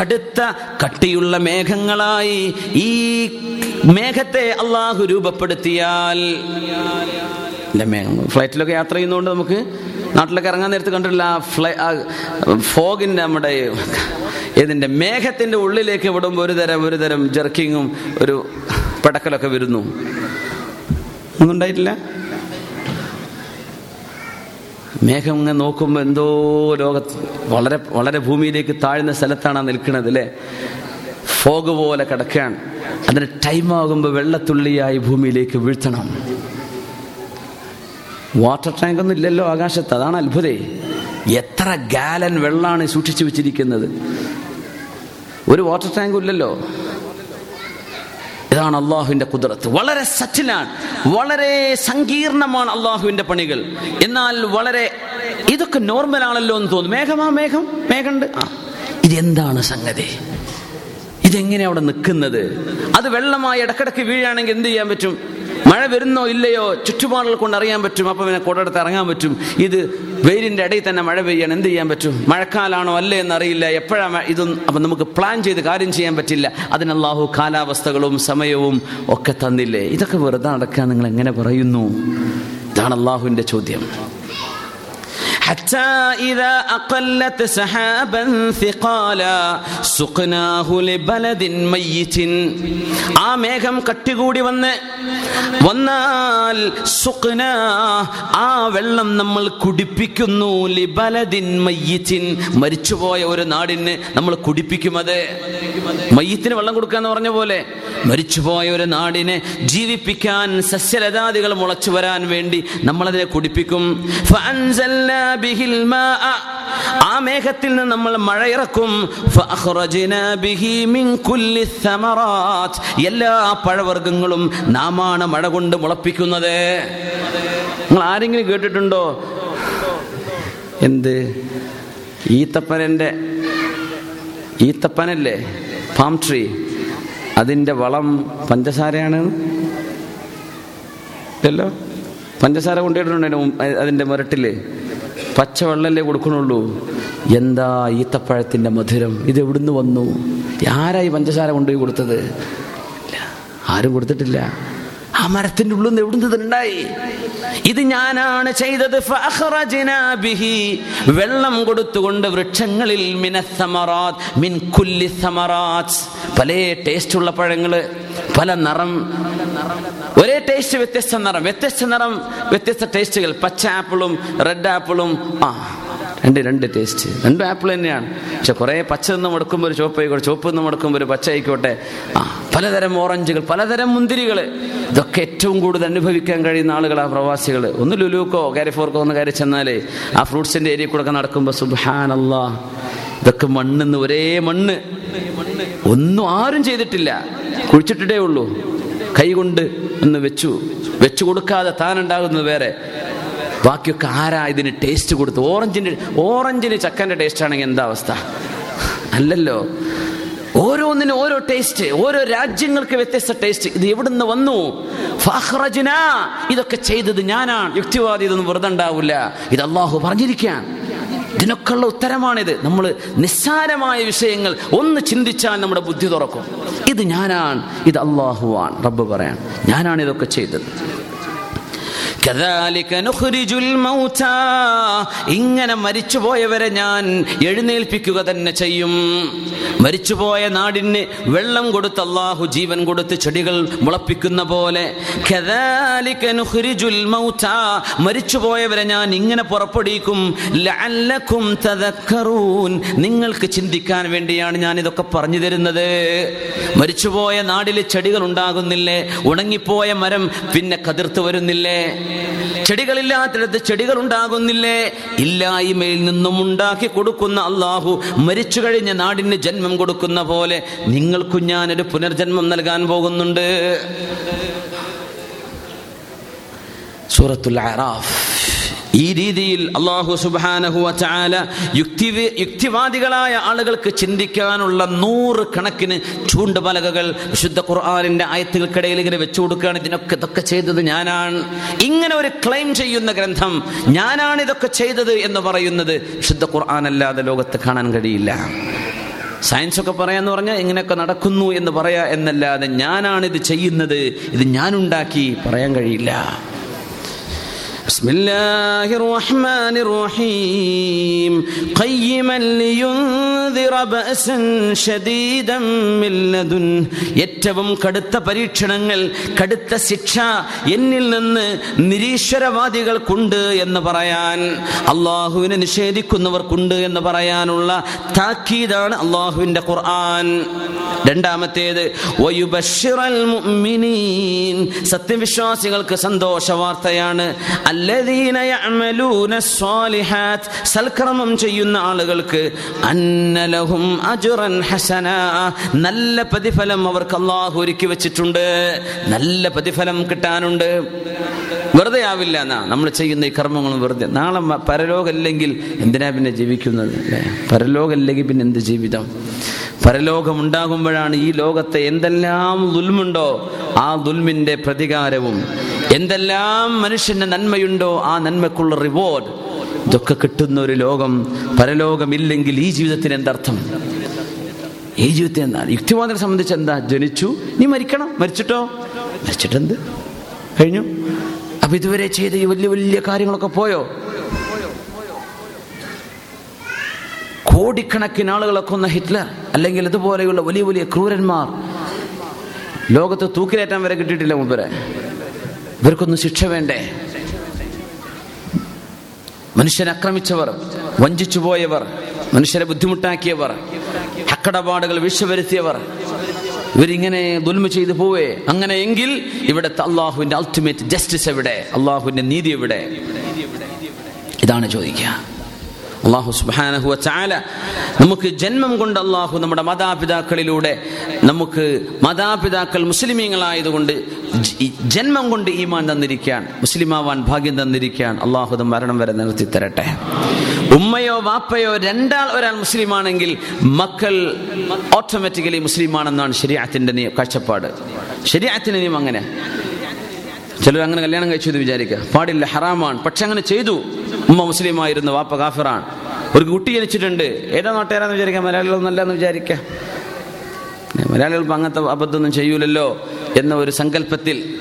കടുത്ത കട്ടിയുള്ള മേഘങ്ങളായി ഈ മേഘത്തെ അള്ളാഹു രൂപപ്പെടുത്തിയാൽ. ഫ്ലൈറ്റിലൊക്കെ യാത്ര ചെയ്യുന്നതുകൊണ്ട് നമുക്ക് നാട്ടിലൊക്കെ ഇറങ്ങാൻ നേരത്ത് കണ്ടിട്ടില്ല. ഫ്ലൈ ഫോഗിന്റെ നമ്മുടെ ഇതിന്റെ മേഘത്തിന്റെ ഉള്ളിലേക്ക് വിടുമ്പോൾ ഒരു തരം ഒരു തരം ജർക്കിങ്ങും ഒരു പടക്കലൊക്കെ വരുന്നു. ഒന്നും ഉണ്ടായിട്ടില്ല മേഘം ഇങ്ങനെ നോക്കുമ്പോൾ എന്തോ ലോകത്ത് വളരെ വളരെ ഭൂമിയിലേക്ക് താഴ്ന്ന സ്ഥലത്താണ് നിൽക്കുന്നത് അല്ലേ ഫോഗ് പോലെ കിടക്കുകയാണ്. അതിന് ടൈമാകുമ്പോൾ വെള്ളത്തുള്ളിയായി ഭൂമിയിലേക്ക് വീഴ്ത്തണം. വാട്ടർ ടാങ്ക് ഒന്നും ഇല്ലല്ലോ ആകാശത്ത് അതാണ് അത്ഭുതേ. എത്ര ഗാലൻ വെള്ളമാണ് സൂക്ഷിച്ചു വെച്ചിരിക്കുന്നത്. ഒരു വാട്ടർ ടാങ്കും ഇല്ലല്ലോ. ഇതാണ് അള്ളാഹുവിന്റെ കുതിരത്ത് വളരെ സറ്റിലാണ് വളരെ സങ്കീർണമാണ് അള്ളാഹുവിന്റെ പണികൾ. എന്നാൽ വളരെ ഇതൊക്കെ നോർമൽ ആണല്ലോ എന്ന് തോന്നുന്നു മേഘമാ മേഘം മേഘണ്ട് ആ. ഇതെന്താണ് സംഗതി? ഇതെങ്ങനെ അവിടെ നിൽക്കുന്നത്? അത് വെള്ളമായി ഇടക്കിടക്ക് വീഴാണെങ്കിൽ എന്ത് ചെയ്യാൻ പറ്റും? മഴ വരുന്നോ ഇല്ലയോ ചുറ്റുപാടുകൾ കൊണ്ട് അറിയാൻ പറ്റും അപ്പം പിന്നെ കുടയെടുത്ത് ഇറങ്ങാൻ പറ്റും ഇത് വെയിലിന്റെ ഇടയിൽ തന്നെ മഴ പെയ്യാൻ എന്ത് ചെയ്യാൻ പറ്റും മഴക്കാലാണോ അല്ലേ എന്നറിയില്ല എപ്പോഴാണ് ഇതൊന്നും അപ്പം നമുക്ക് പ്ലാൻ ചെയ്ത് കാര്യം ചെയ്യാൻ പറ്റില്ല അതിന് അള്ളാഹു കാലാവസ്ഥകളും സമയവും ഒക്കെ തന്നില്ലേ ഇതൊക്കെ വെറുതെ നടക്കാൻ നിങ്ങൾ എങ്ങനെ പറയുന്നു ഇതാണ് അള്ളാഹുവിന്റെ ചോദ്യം حتى إذا أقلت سحابا ثقالا سقناه لبلد ميت ആ മേഘം കട്ടികൂടി വന്ന് വന്നാൽ സുഖന ആ വെള്ളം നമ്മൾ കുടിപ്പിക്കുന്നു ലിബലദിൻ മയ്യത്തിൻ. മരിച്ചുപോയ ഒരു നാടിന് നമ്മൾ കുടിപ്പിക്കും അത്. മയ്യത്തിന് വെള്ളം കൊടുക്കുക എന്ന് പറഞ്ഞ പോലെ മരിച്ചുപോയ ഒരു നാടിനെ ജീവിപ്പിക്കാൻ സസ്യലതാദികൾ മുളച്ചു വരാൻ വേണ്ടി നമ്മളതിനെ കുടിപ്പിക്കും. ആ മേഘത്തിൽ നിന്ന് നമ്മൾ മഴയിറക്കും. എല്ലാ പഴവർഗങ്ങളും നാമാണ് മഴ കൊണ്ട് മുളപ്പിക്കുന്നത്. നിങ്ങൾ ആരെങ്കിലും കേട്ടിട്ടുണ്ടോ? എന്ത്? ഈത്തപ്പനന്റെ ഈത്തപ്പനല്ലേ? പാം ട്രീ അതിന്റെ വളം പഞ്ചസാരയാണ്? അല്ലോ പഞ്ചസാര കൊണ്ടുപോയിട്ടുണ്ട് അതിന്റെ മുരട്ടിൽ പച്ചവെള്ളല്ലേ കൊടുക്കണുള്ളൂ. എന്താ ഈത്തപ്പഴത്തിന്റെ മധുരം? ഇത് എവിടുന്ന് വന്നു? ആരായി പഞ്ചസാര കൊണ്ടുപോയി കൊടുത്തത്? ആരും കൊടുത്തിട്ടില്ല. മരത്തിന്റെ ഉള്ളിൽ നിന്ന് എവിടുന്ന് ഇതുണ്ടായി? ഇത് ഞാനാണ് ചെയ്തത്. വെള്ളം കൊടുത്തുകൊണ്ട് വൃക്ഷങ്ങളിൽ മിൻ കുല്ലി പല ടേസ്റ്റുള്ള പഴങ്ങൾ പല നിറം ഒരേ ടേസ്റ്റ് വ്യത്യസ്ത നിറം വ്യത്യസ്ത നിറം വ്യത്യസ്ത ടേസ്റ്റുകൾ. പച്ച ആപ്പിളും റെഡ് ആപ്പിളും ആ. രണ്ട് രണ്ട് ടേസ്റ്റ് രണ്ടും ആപ്പിൾ തന്നെയാണ്. പക്ഷെ കുറേ പച്ച നിന്ന് മുടക്കുമ്പോൾ ഒരു ചുവപ്പ് ആയിക്കോട്ടെ ചുവപ്പ് നിന്ന് മുടക്കുമ്പോൾ ഒരു പച്ച ആയിക്കോട്ടെ. ആ പലതരം ഓറഞ്ചുകൾ പലതരം മുന്തിരികൾ. ഇതൊക്കെ ഏറ്റവും കൂടുതൽ അനുഭവിക്കാൻ കഴിയുന്ന ആളുകൾ ആ പ്രവാസികൾ. ഒന്ന് ലുലൂക്കോ കാരിഫോർക്കോ ഒന്ന് കയറി ചെന്നാലേ ആ ഫ്രൂട്ട്സിന്റെ ഏരിയ കൂടെ നടക്കുമ്പോൾ സുബാനല്ലാ ഇതൊക്കെ മണ്ണെന്ന് ഒരേ മണ്ണ്. ഒന്നും ആരും ചെയ്തിട്ടില്ല. കുഴിച്ചിട്ടിട്ടേ ഉള്ളൂ. കൈകൊണ്ട് ഒന്ന് വെച്ചു. വെച്ചു കൊടുക്കാതെ താനുണ്ടാകുന്നത് വേറെ. ബാക്കിയൊക്കെ ആരാ ഇതിന് ടേസ്റ്റ് കൊടുത്തു? ഓറഞ്ചിന് ഓറഞ്ചിന് ചക്കന്റെ ടേസ്റ്റ് ആണെങ്കിൽ എന്താ അവസ്ഥ? അല്ലല്ലോ. ഓരോന്നിനും ഓരോ ടേസ്റ്റ് ഓരോ രാജ്യങ്ങൾക്ക് വ്യത്യസ്ത ടേസ്റ്റ് ഇത് എവിടുന്ന് വന്നു? ഫഹ്റജന ഇതൊക്കെ ചെയ്തത് ഞാനാണ്. യുക്തിവാദി ഇതൊന്നും വെറുതെ ഉണ്ടാവില്ല ഇത് അള്ളാഹു പറഞ്ഞിരിക്കാൻ ഇതിനൊക്കെയുള്ള ഉത്തരമാണിത്. നമ്മൾ നിസ്സാരമായ വിഷയങ്ങൾ ഒന്ന് ചിന്തിച്ചാൽ നമ്മുടെ ബുദ്ധി തുറക്കും. ഇത് ഞാനാണ്. ഇത് അള്ളാഹുവാണ് റബ്ബ് പറയാൻ ഞാനാണ് ഇതൊക്കെ ചെയ്തത്. ഇങ്ങനെ മരിച്ചുപോയവരെ ഞാൻ എഴുന്നേൽപ്പിക്കുക തന്നെ ചെയ്യും. മരിച്ചുപോയ നാടിന് വെള്ളം കൊടുത്ത് അള്ളാഹു ജീവൻ കൊടുത്ത് ചെടികൾ മുളപ്പിക്കുന്ന പോലെ. മരിച്ചുപോയവരെ ഞാൻ ഇങ്ങനെ പുറപ്പെടുവിക്കും. നിങ്ങൾക്ക് ചിന്തിക്കാൻ വേണ്ടിയാണ് ഞാൻ ഇതൊക്കെ പറഞ്ഞു തരുന്നത്. മരിച്ചുപോയ നാടിലെ ചെടികൾ ഉണ്ടാകുന്നില്ലേ? ഉണങ്ങിപ്പോയ മരം പിന്നെ കതിർത്ത് വരുന്നില്ലേ? ചെടികളില്ലാത്തിടത്ത് ചെടികൾ ഉണ്ടാകുന്നില്ലേ ഇല്ലായ്മയിൽ നിന്നും ഉണ്ടാക്കി കൊടുക്കുന്ന അള്ളാഹു മരിച്ചു കഴിഞ്ഞ നാടിന് ജന്മം കൊടുക്കുന്ന പോലെ നിങ്ങൾക്കും ഞാനൊരു പുനർജന്മം നൽകാൻ പോകുന്നുണ്ട്. സൂറത്തുൽ അറാഫ്. ഈ രീതിയിൽ അള്ളാഹു സുബാനഹു ചാല യുക്തി യുക്തിവാദികളായ ആളുകൾക്ക് ചിന്തിക്കാനുള്ള നൂറ് കണക്കിന് ചൂണ്ടുപലകകൾ വിശുദ്ധ ഖുർആാനിന്റെ ആയത്തുകൾക്കിടയിൽ ഇങ്ങനെ വെച്ചു കൊടുക്കുകയാണ്. ഇതിനൊക്കെ ഇതൊക്കെ ചെയ്തത് ഞാനാണ്. ഇങ്ങനെ ഒരു ക്ലെയിം ചെയ്യുന്ന ഗ്രന്ഥം ഞാനാണ് ഇതൊക്കെ ചെയ്തത് എന്ന് പറയുന്നത് വിശുദ്ധ ഖുർആൻ അല്ലാതെ ലോകത്ത് കാണാൻ കഴിയില്ല. സയൻസ് ഒക്കെ പറയാന്ന് പറഞ്ഞാൽ ഇങ്ങനെയൊക്കെ നടക്കുന്നു എന്ന് പറയാ എന്നല്ലാതെ ഇത് ചെയ്യുന്നത്. ഇത് ഞാനുണ്ടാക്കി പറയാൻ കഴിയില്ല. بسم الله الرحمن الرحيم قيما لينذر بأسا شديدا من لدن ഏറ്റവും കടുത്ത പരീക്ഷണങ്ങൾ കടുത്ത ശിക്ഷ എന്നിൽ നിന്ന് നിരീശ്വരവാദികൾക്കുണ്ട് എന്ന് പറയാൻ അള്ളാഹുവിനെ നിഷേധിക്കുന്നവർക്കുണ്ട് എന്ന് പറയാനുള്ള താക്കീതാണ് അള്ളാഹുവിന്റെ ഖുർആൻ രണ്ടാമത്തേത് വയുബശ്ശിറൽ മുഅ്മിനീൻ സത്യവിശ്വാസികൾക്ക് സന്തോഷ വാർത്തയാണ് അല്ലദീന യഅമലൂന സ്വാലിഹാത്ത് സൽക്കർമ്മം ചെയ്യുന്ന ആളുകൾക്ക് അന്നലഹും അജ്റൻ ഹസന നല്ല പ്രതിഫലം അവർക്ക് അള്ളാഹു ഒരുക്കി വെച്ചിട്ടുണ്ട്. നല്ല പ്രതിഫലം കിട്ടാനുണ്ട്. വെറുതെ ആവില്ല എന്നാ നമ്മൾ ചെയ്യുന്ന ഈ കർമ്മങ്ങളും വെറുതെ. നാളെ പരലോകമല്ലെങ്കിൽ എന്തിനാ പിന്നെ ജീവിക്കുന്നത്? അല്ലേ? പരലോകമില്ലെങ്കിൽ പിന്നെ എന്ത് ജീവിതം? പരലോകം ഉണ്ടാകുമ്പോഴാണ് ഈ ലോകത്തെ എന്തെല്ലാം ദുൽമുണ്ടോ? ആ ദുൽമിന്റെ പ്രതികാരവും എന്തെല്ലാം മനുഷ്യന്റെ നന്മയുണ്ടോ ആ നന്മക്കുള്ള റിവാർഡ് ഇതൊക്കെ കിട്ടുന്ന ഒരു ലോകം പരലോകമില്ലെങ്കിൽ ഈ ജീവിതത്തിന് എന്തർത്ഥം? ഈ ജീവിതത്തിന് എന്താണ് യുക്തിവാദിനെ സംബന്ധിച്ച് എന്താ? ജനിച്ചു. നീ മരിക്കണം. മരിച്ചിട്ടോ? മരിച്ചിട്ടെന്ത്? കഴിഞ്ഞു. അപ്പൊ ഇതുവരെ ചെയ്ത ഈ വലിയ വലിയ കാര്യങ്ങളൊക്കെ പോയോ? കോടിക്കണക്കിന് ആളുകളെ കൊന്ന ഹിറ്റ്ലർ അല്ലെങ്കിൽ ഇതുപോലെയുള്ള വലിയ വലിയ ക്രൂരന്മാർ. ലോകത്ത് തൂക്കിലേറ്റാൻ വരെ കിട്ടിയിട്ടില്ല മുമ്പരെ ഇവർക്കൊന്നും ശിക്ഷ വേണ്ടേ? മനുഷ്യനെ ആക്രമിച്ചവർ വഞ്ചിച്ചു പോയവർ മനുഷ്യരെ ബുദ്ധിമുട്ടാക്കിയവർ ഹക്കടപാടുകൾ വീഴ്ചവരുത്തിയവർ ഇവരിങ്ങനെ ദുൽമ ചെയ്തു പോവേ. അങ്ങനെയെങ്കിൽ ഇവിടുത്തെ അള്ളാഹുവിന്റെ അൾട്ടിമേറ്റ് ജസ്റ്റിസ് എവിടെ? അള്ളാഹുവിന്റെ നീതി എവിടെ? ഇതാണ് ചോദിക്കുക. അള്ളാഹു സുബാനഹു ചാല നമുക്ക് ജന്മം കൊണ്ട് അള്ളാഹു നമ്മുടെ മാതാപിതാക്കളിലൂടെ നമുക്ക് മാതാപിതാക്കൾ മുസ്ലിമീങ്ങളായതുകൊണ്ട് ജന്മം കൊണ്ട് ഈമാൻ തന്നിരിക്കുകയാണ് മുസ്ലിമാവാൻ ഭാഗ്യം തന്നിരിക്കുകയാണ് അള്ളാഹു മരണം വരെ നിർത്തി തരട്ടെ ഉമ്മയോ വാപ്പയോ രണ്ടാൾ ഒരാൾ മുസ്ലിമാണെങ്കിൽ മക്കൾ ഓട്ടോമാറ്റിക്കലി മുസ്ലിമാണെന്നാണ് ശരിയാത്തിന്റെ നിയ കാഴ്ചപ്പാട്. ശരിയാത്തിന്റെ നിയമം അങ്ങനെ. ചിലർ അങ്ങനെ കല്യാണം കഴിച്ചു എന്ന് വിചാരിക്കുക. പാടില്ല ഹറാമാണ്. പക്ഷെ അങ്ങനെ ചെയ്തു. ഉമ്മ മുസ്ലിമായിരുന്നു വാപ്പ കാഫിറാണ്. ഒരു കുട്ടി ജനിച്ചിട്ടുണ്ട്. ഏതാ നാട്ടുകാരാന്ന് വിചാരിക്കാം മലയാളികളൊന്നല്ല എന്ന് വിചാരിക്കാം. മലയാളികൾ അങ്ങനത്തെ അബദ്ധമൊന്നും ചെയ്യൂലല്ലോ എന്ന ഒരു സങ്കല്പത്തിൽ.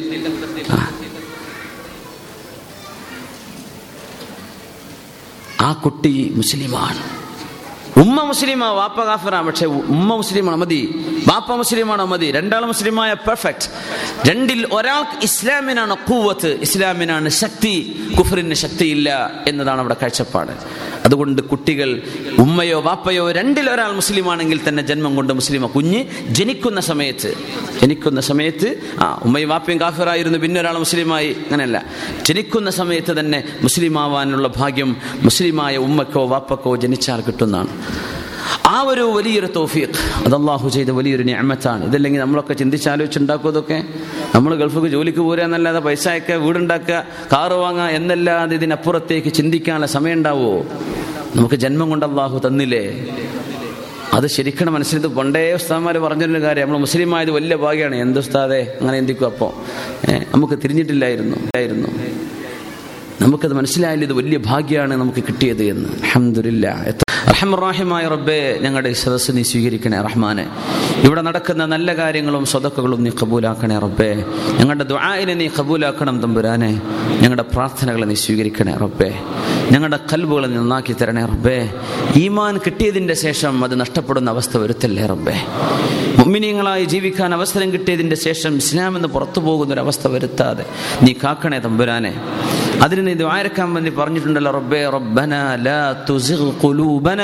ആ കുട്ടി മുസ്ലിമാണ്. ഉമ്മ മുസ്ലിമാ വാപ്പ കാഫിറാണ് പക്ഷെ ഉമ്മ മുസ്ലിമാണ് മതി വാപ്പ മുസ്ലിമാണ് മതി. രണ്ടാൾ മുസ്ലിമായ പെർഫെക്റ്റ് രണ്ടിൽ ഒരാൾക്ക് ഇസ്ലാമിനാണ് കൂവത്ത് ഇസ്ലാമിനാണ് ശക്തി കുഫറിന് ശക്തിയില്ല എന്നതാണ് അവിടെ കാഴ്ചപ്പാട്. അതുകൊണ്ട് കുട്ടികൾ ഉമ്മയോ വാപ്പയോ രണ്ടിൽ ഒരാൾ മുസ്ലിമാണെങ്കിൽ തന്നെ ജന്മം കൊണ്ട് മുസ്ലിമ കുഞ്ഞ് ജനിക്കുന്ന സമയത്ത് ജനിക്കുന്ന സമയത്ത് ആ ഉമ്മയും വാപ്പയും കാഫിറായിരുന്നു പിന്നെ ഒരാൾ മുസ്ലിമായി അങ്ങനെയല്ല. ജനിക്കുന്ന സമയത്ത് തന്നെ മുസ്ലിമാവാനുള്ള ഭാഗ്യം മുസ്ലിമായ ഉമ്മക്കോ വാപ്പക്കോ ജനിച്ചാൽ കിട്ടുന്നതാണ്. ആ ഒരു വലിയൊരു തോഫീഖ്. അത് അള്ളാഹു ചെയ്ത വലിയൊരു ഞാമത്താണ് ഇതല്ലെങ്കിൽ നമ്മളൊക്കെ ചിന്തിച്ചാലോചിച്ചുണ്ടാക്കും ഇതൊക്കെ നമ്മൾ ഗൾഫിൽ ജോലിക്ക് പോരുക എന്നല്ലാതെ പൈസ അയക്കുക വീടുണ്ടാക്കുക കാറ് വാങ്ങുക എന്നല്ലാതെ ഇതിനപ്പുറത്തേക്ക് ചിന്തിക്കാനുള്ള സമയം ഉണ്ടാവുമോ നമുക്ക് ജന്മം കൊണ്ട് അള്ളാഹു തന്നില്ലേ? അത് ശരിക്കണം മനസ്സിലത് പണ്ടേ ഉസ്താദ്മാർ പറഞ്ഞൊരു കാര്യം നമ്മൾ മുസ്ലിം ആയത് വലിയ ഭാഗ്യമാണ് എന്ത് ഉസ്താദെ? അങ്ങനെ എന്തിക്കും അപ്പോൾ നമുക്ക് തിരിഞ്ഞിട്ടില്ലായിരുന്നു. ആയിരുന്നു നമുക്കത് മനസ്സിലായാലും ഇത് വലിയ ഭാഗ്യമാണ് നമുക്ക് കിട്ടിയത് എന്ന്. അഹമ്മദില്ല റഹ്മറാഹിമായ റബ്ബെ ഞങ്ങളുടെ ഈ സദസ്സ് നീ സ്വീകരിക്കണേ റഹ്മാനെ. ഇവിടെ നടക്കുന്ന നല്ല കാര്യങ്ങളും സ്വതക്കുകളും നീ കബൂലാക്കണേ റബ്ബെ. ഞങ്ങളുടെ ദ്വായിനെ നീ കബൂലാക്കണം തമ്പുരാനെ. ഞങ്ങളുടെ പ്രാർത്ഥനകളെ നീ സ്വീകരിക്കണേ റബ്ബെ. ഞങ്ങളുടെ കൽബുകളെ നന്നാക്കി തരണേ റബ്ബെ. ഈമാൻ കിട്ടിയതിന്റെ ശേഷം അത് നഷ്ടപ്പെടുന്ന അവസ്ഥ വരുത്തല്ലേ റബ്ബെ. മുമ്മിനിയങ്ങളായി ജീവിക്കാൻ അവസരം കിട്ടിയതിന്റെ ശേഷം ഇസ്ലാമെന്ന് പുറത്തു പോകുന്ന ഒരു അവസ്ഥ വരുത്താതെ നീ കാക്കണേ തമ്പുരാനെ. അതിന് ഇത് ദ്വാരക്കാൻ വേണ്ടി പറഞ്ഞിട്ടുണ്ടല്ലോ റബ്ബേ റബ്ബന ലാ തുസിഗ് ഖുലൂബന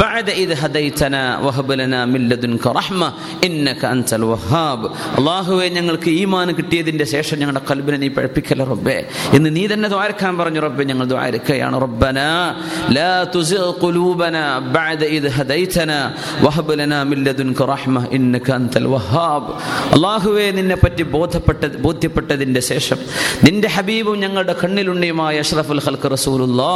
ബഅദ ഇദ് ഹദൈതന വഹബ് ലനാ മിൻ ലദുൻക റഹ്മ ഇന്നക അൻതൽ വഹാബ്. അല്ലാഹുവേ ഞങ്ങൾക്ക് ഈമാൻ കിട്ടിയതിന്റെ ശേഷം ഞങ്ങളുടെ കൽബിനെ നീ പഴപ്പിക്കല്ല റബ്ബേ. എന്ന് നീ തന്നെ ദ്വാരക്കാൻ പറഞ്ഞു റബ്ബേ ഞങ്ങൾ ദ്വാരക്കയാണ് റബ്ബന ലാ തുസിഗ് ഖുലൂബന ബഅദ ഇദ് ഹദൈതന വഹബ് ലനാ മിൻ ലദുൻക റഹ്മ ഇന്നക അൻതൽ വഹാബ്. അല്ലാഹുവേ നിന്നെ പറ്റി ബോധപ്പെട്ട ബോധ്യപ്പെട്ടതിന്റെ ശേഷം നിന്റെ ഹബീബും ഞങ്ങളുടെ കണ്ണിലുണ്ണിയുമായ അഷ്റഫുൽ ഹൽക്ക് റസൂലുല്ലാ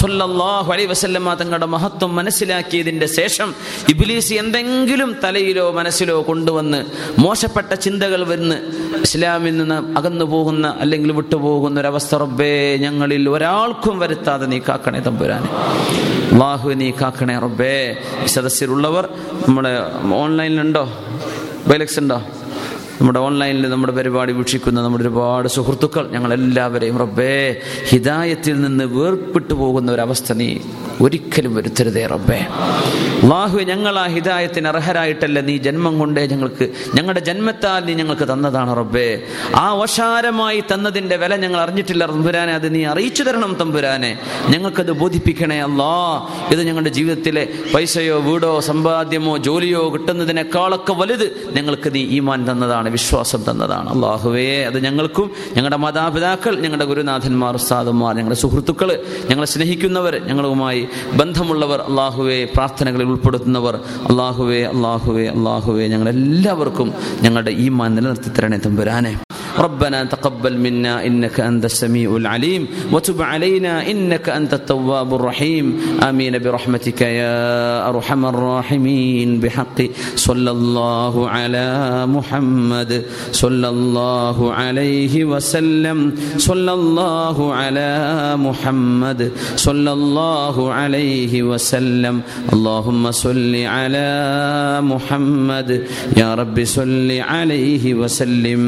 സ്വല്ലല്ലാഹു അലൈഹി വസല്ലമ്മ തങ്ങളുടെ മഹത്വം മനസ്സിലാക്കിയതിന്റെ ശേഷം ഇബിലീസ് എന്തെങ്കിലും തലയിലോ മനസ്സിലോ കൊണ്ടുവന്ന് മോശപ്പെട്ട ചിന്തകൾ വരുന്ന് ഇസ്ലാമിൽ നിന്ന് അകന്നു പോകുന്ന അല്ലെങ്കിൽ വിട്ടുപോകുന്ന ഒരവസ്ഥ റബ്ബേ ഞങ്ങളിൽ ഒരാൾക്കും വരുത്താതെ നീ കാക്കണേ തമ്പുരാനെ. അള്ളാഹു നീ കാക്കണേ റബ്ബേ. സദസ്സിലുള്ളവർ നമ്മുടെ ഓൺലൈനിലുണ്ടോ ബൈലക്സ് ഉണ്ടോ? നമ്മുടെ ഓൺലൈനിൽ നമ്മുടെ പരിപാടി വീക്ഷിക്കുന്ന നമ്മുടെ ഒരുപാട് സുഹൃത്തുക്കൾ ഞങ്ങൾ എല്ലാവരെയും റബ്ബേ ഹിദായത്തിൽ നിന്ന് വേർപ്പെട്ടു പോകുന്ന ഒരവസ്ഥ നീ ഒരിക്കലും വരുത്തരുതേ റബ്ബേ. അള്ളാഹു ഞങ്ങൾ ആ ഹിദായത്തിന് അർഹരായിട്ടല്ല നീ ജന്മം കൊണ്ടേ ഞങ്ങൾക്ക് ഞങ്ങളുടെ ജന്മത്താൽ നീ ഞങ്ങൾക്ക് തന്നതാണ് റബ്ബേ. ആ ഓശാരമായി തന്നതിന്റെ വില ഞങ്ങൾ അറിഞ്ഞിട്ടില്ല തമ്പുരാനെ അത് നീ അറിയിച്ചു തരണം തമ്പുരാനെ. ഞങ്ങൾക്കത് ബോധിപ്പിക്കണേ അല്ലാ. ഇത് ഞങ്ങളുടെ ജീവിതത്തിലെ പൈസയോ വീടോ സമ്പാദ്യമോ ജോലിയോ കിട്ടുന്നതിനേക്കാളൊക്കെ വലുത് ഞങ്ങൾക്ക് നീ ഈമാൻ തന്നതാണ്. വിശ്വാസം തന്നതാണ്. അള്ളാഹുവേ അത് ഞങ്ങൾക്കും ഞങ്ങളുടെ മാതാപിതാക്കൾ ഞങ്ങളുടെ ഗുരുനാഥന്മാർ ഉസ്താദന്മാർ ഞങ്ങളുടെ സുഹൃത്തുക്കൾ ഞങ്ങളെ സ്നേഹിക്കുന്നവർ ഞങ്ങളുമായി ബന്ധമുള്ളവർ അള്ളാഹുവെ പ്രാർത്ഥനകളിൽ ഉൾപ്പെടുത്തുന്നവർ അള്ളാഹുവേ അള്ളാഹുവേ അള്ളാഹുവേ ഞങ്ങളെല്ലാവർക്കും ഞങ്ങളുടെ ഈ മാൻ നിലനിർത്തി തരണേ തമ്പുരാനെ. ربنا تقبل منا إنك أنت السميع العليم وتب علينا إنك أنت التواب الرحيم. آمين برحمتك يا أرحم الراحمين. بحق صلى الله على محمد صلى الله عليه وسلم. صلى الله على محمد صلى الله عليه وسلم. اللهم صل على محمد. يا رب صل عليه وسلم.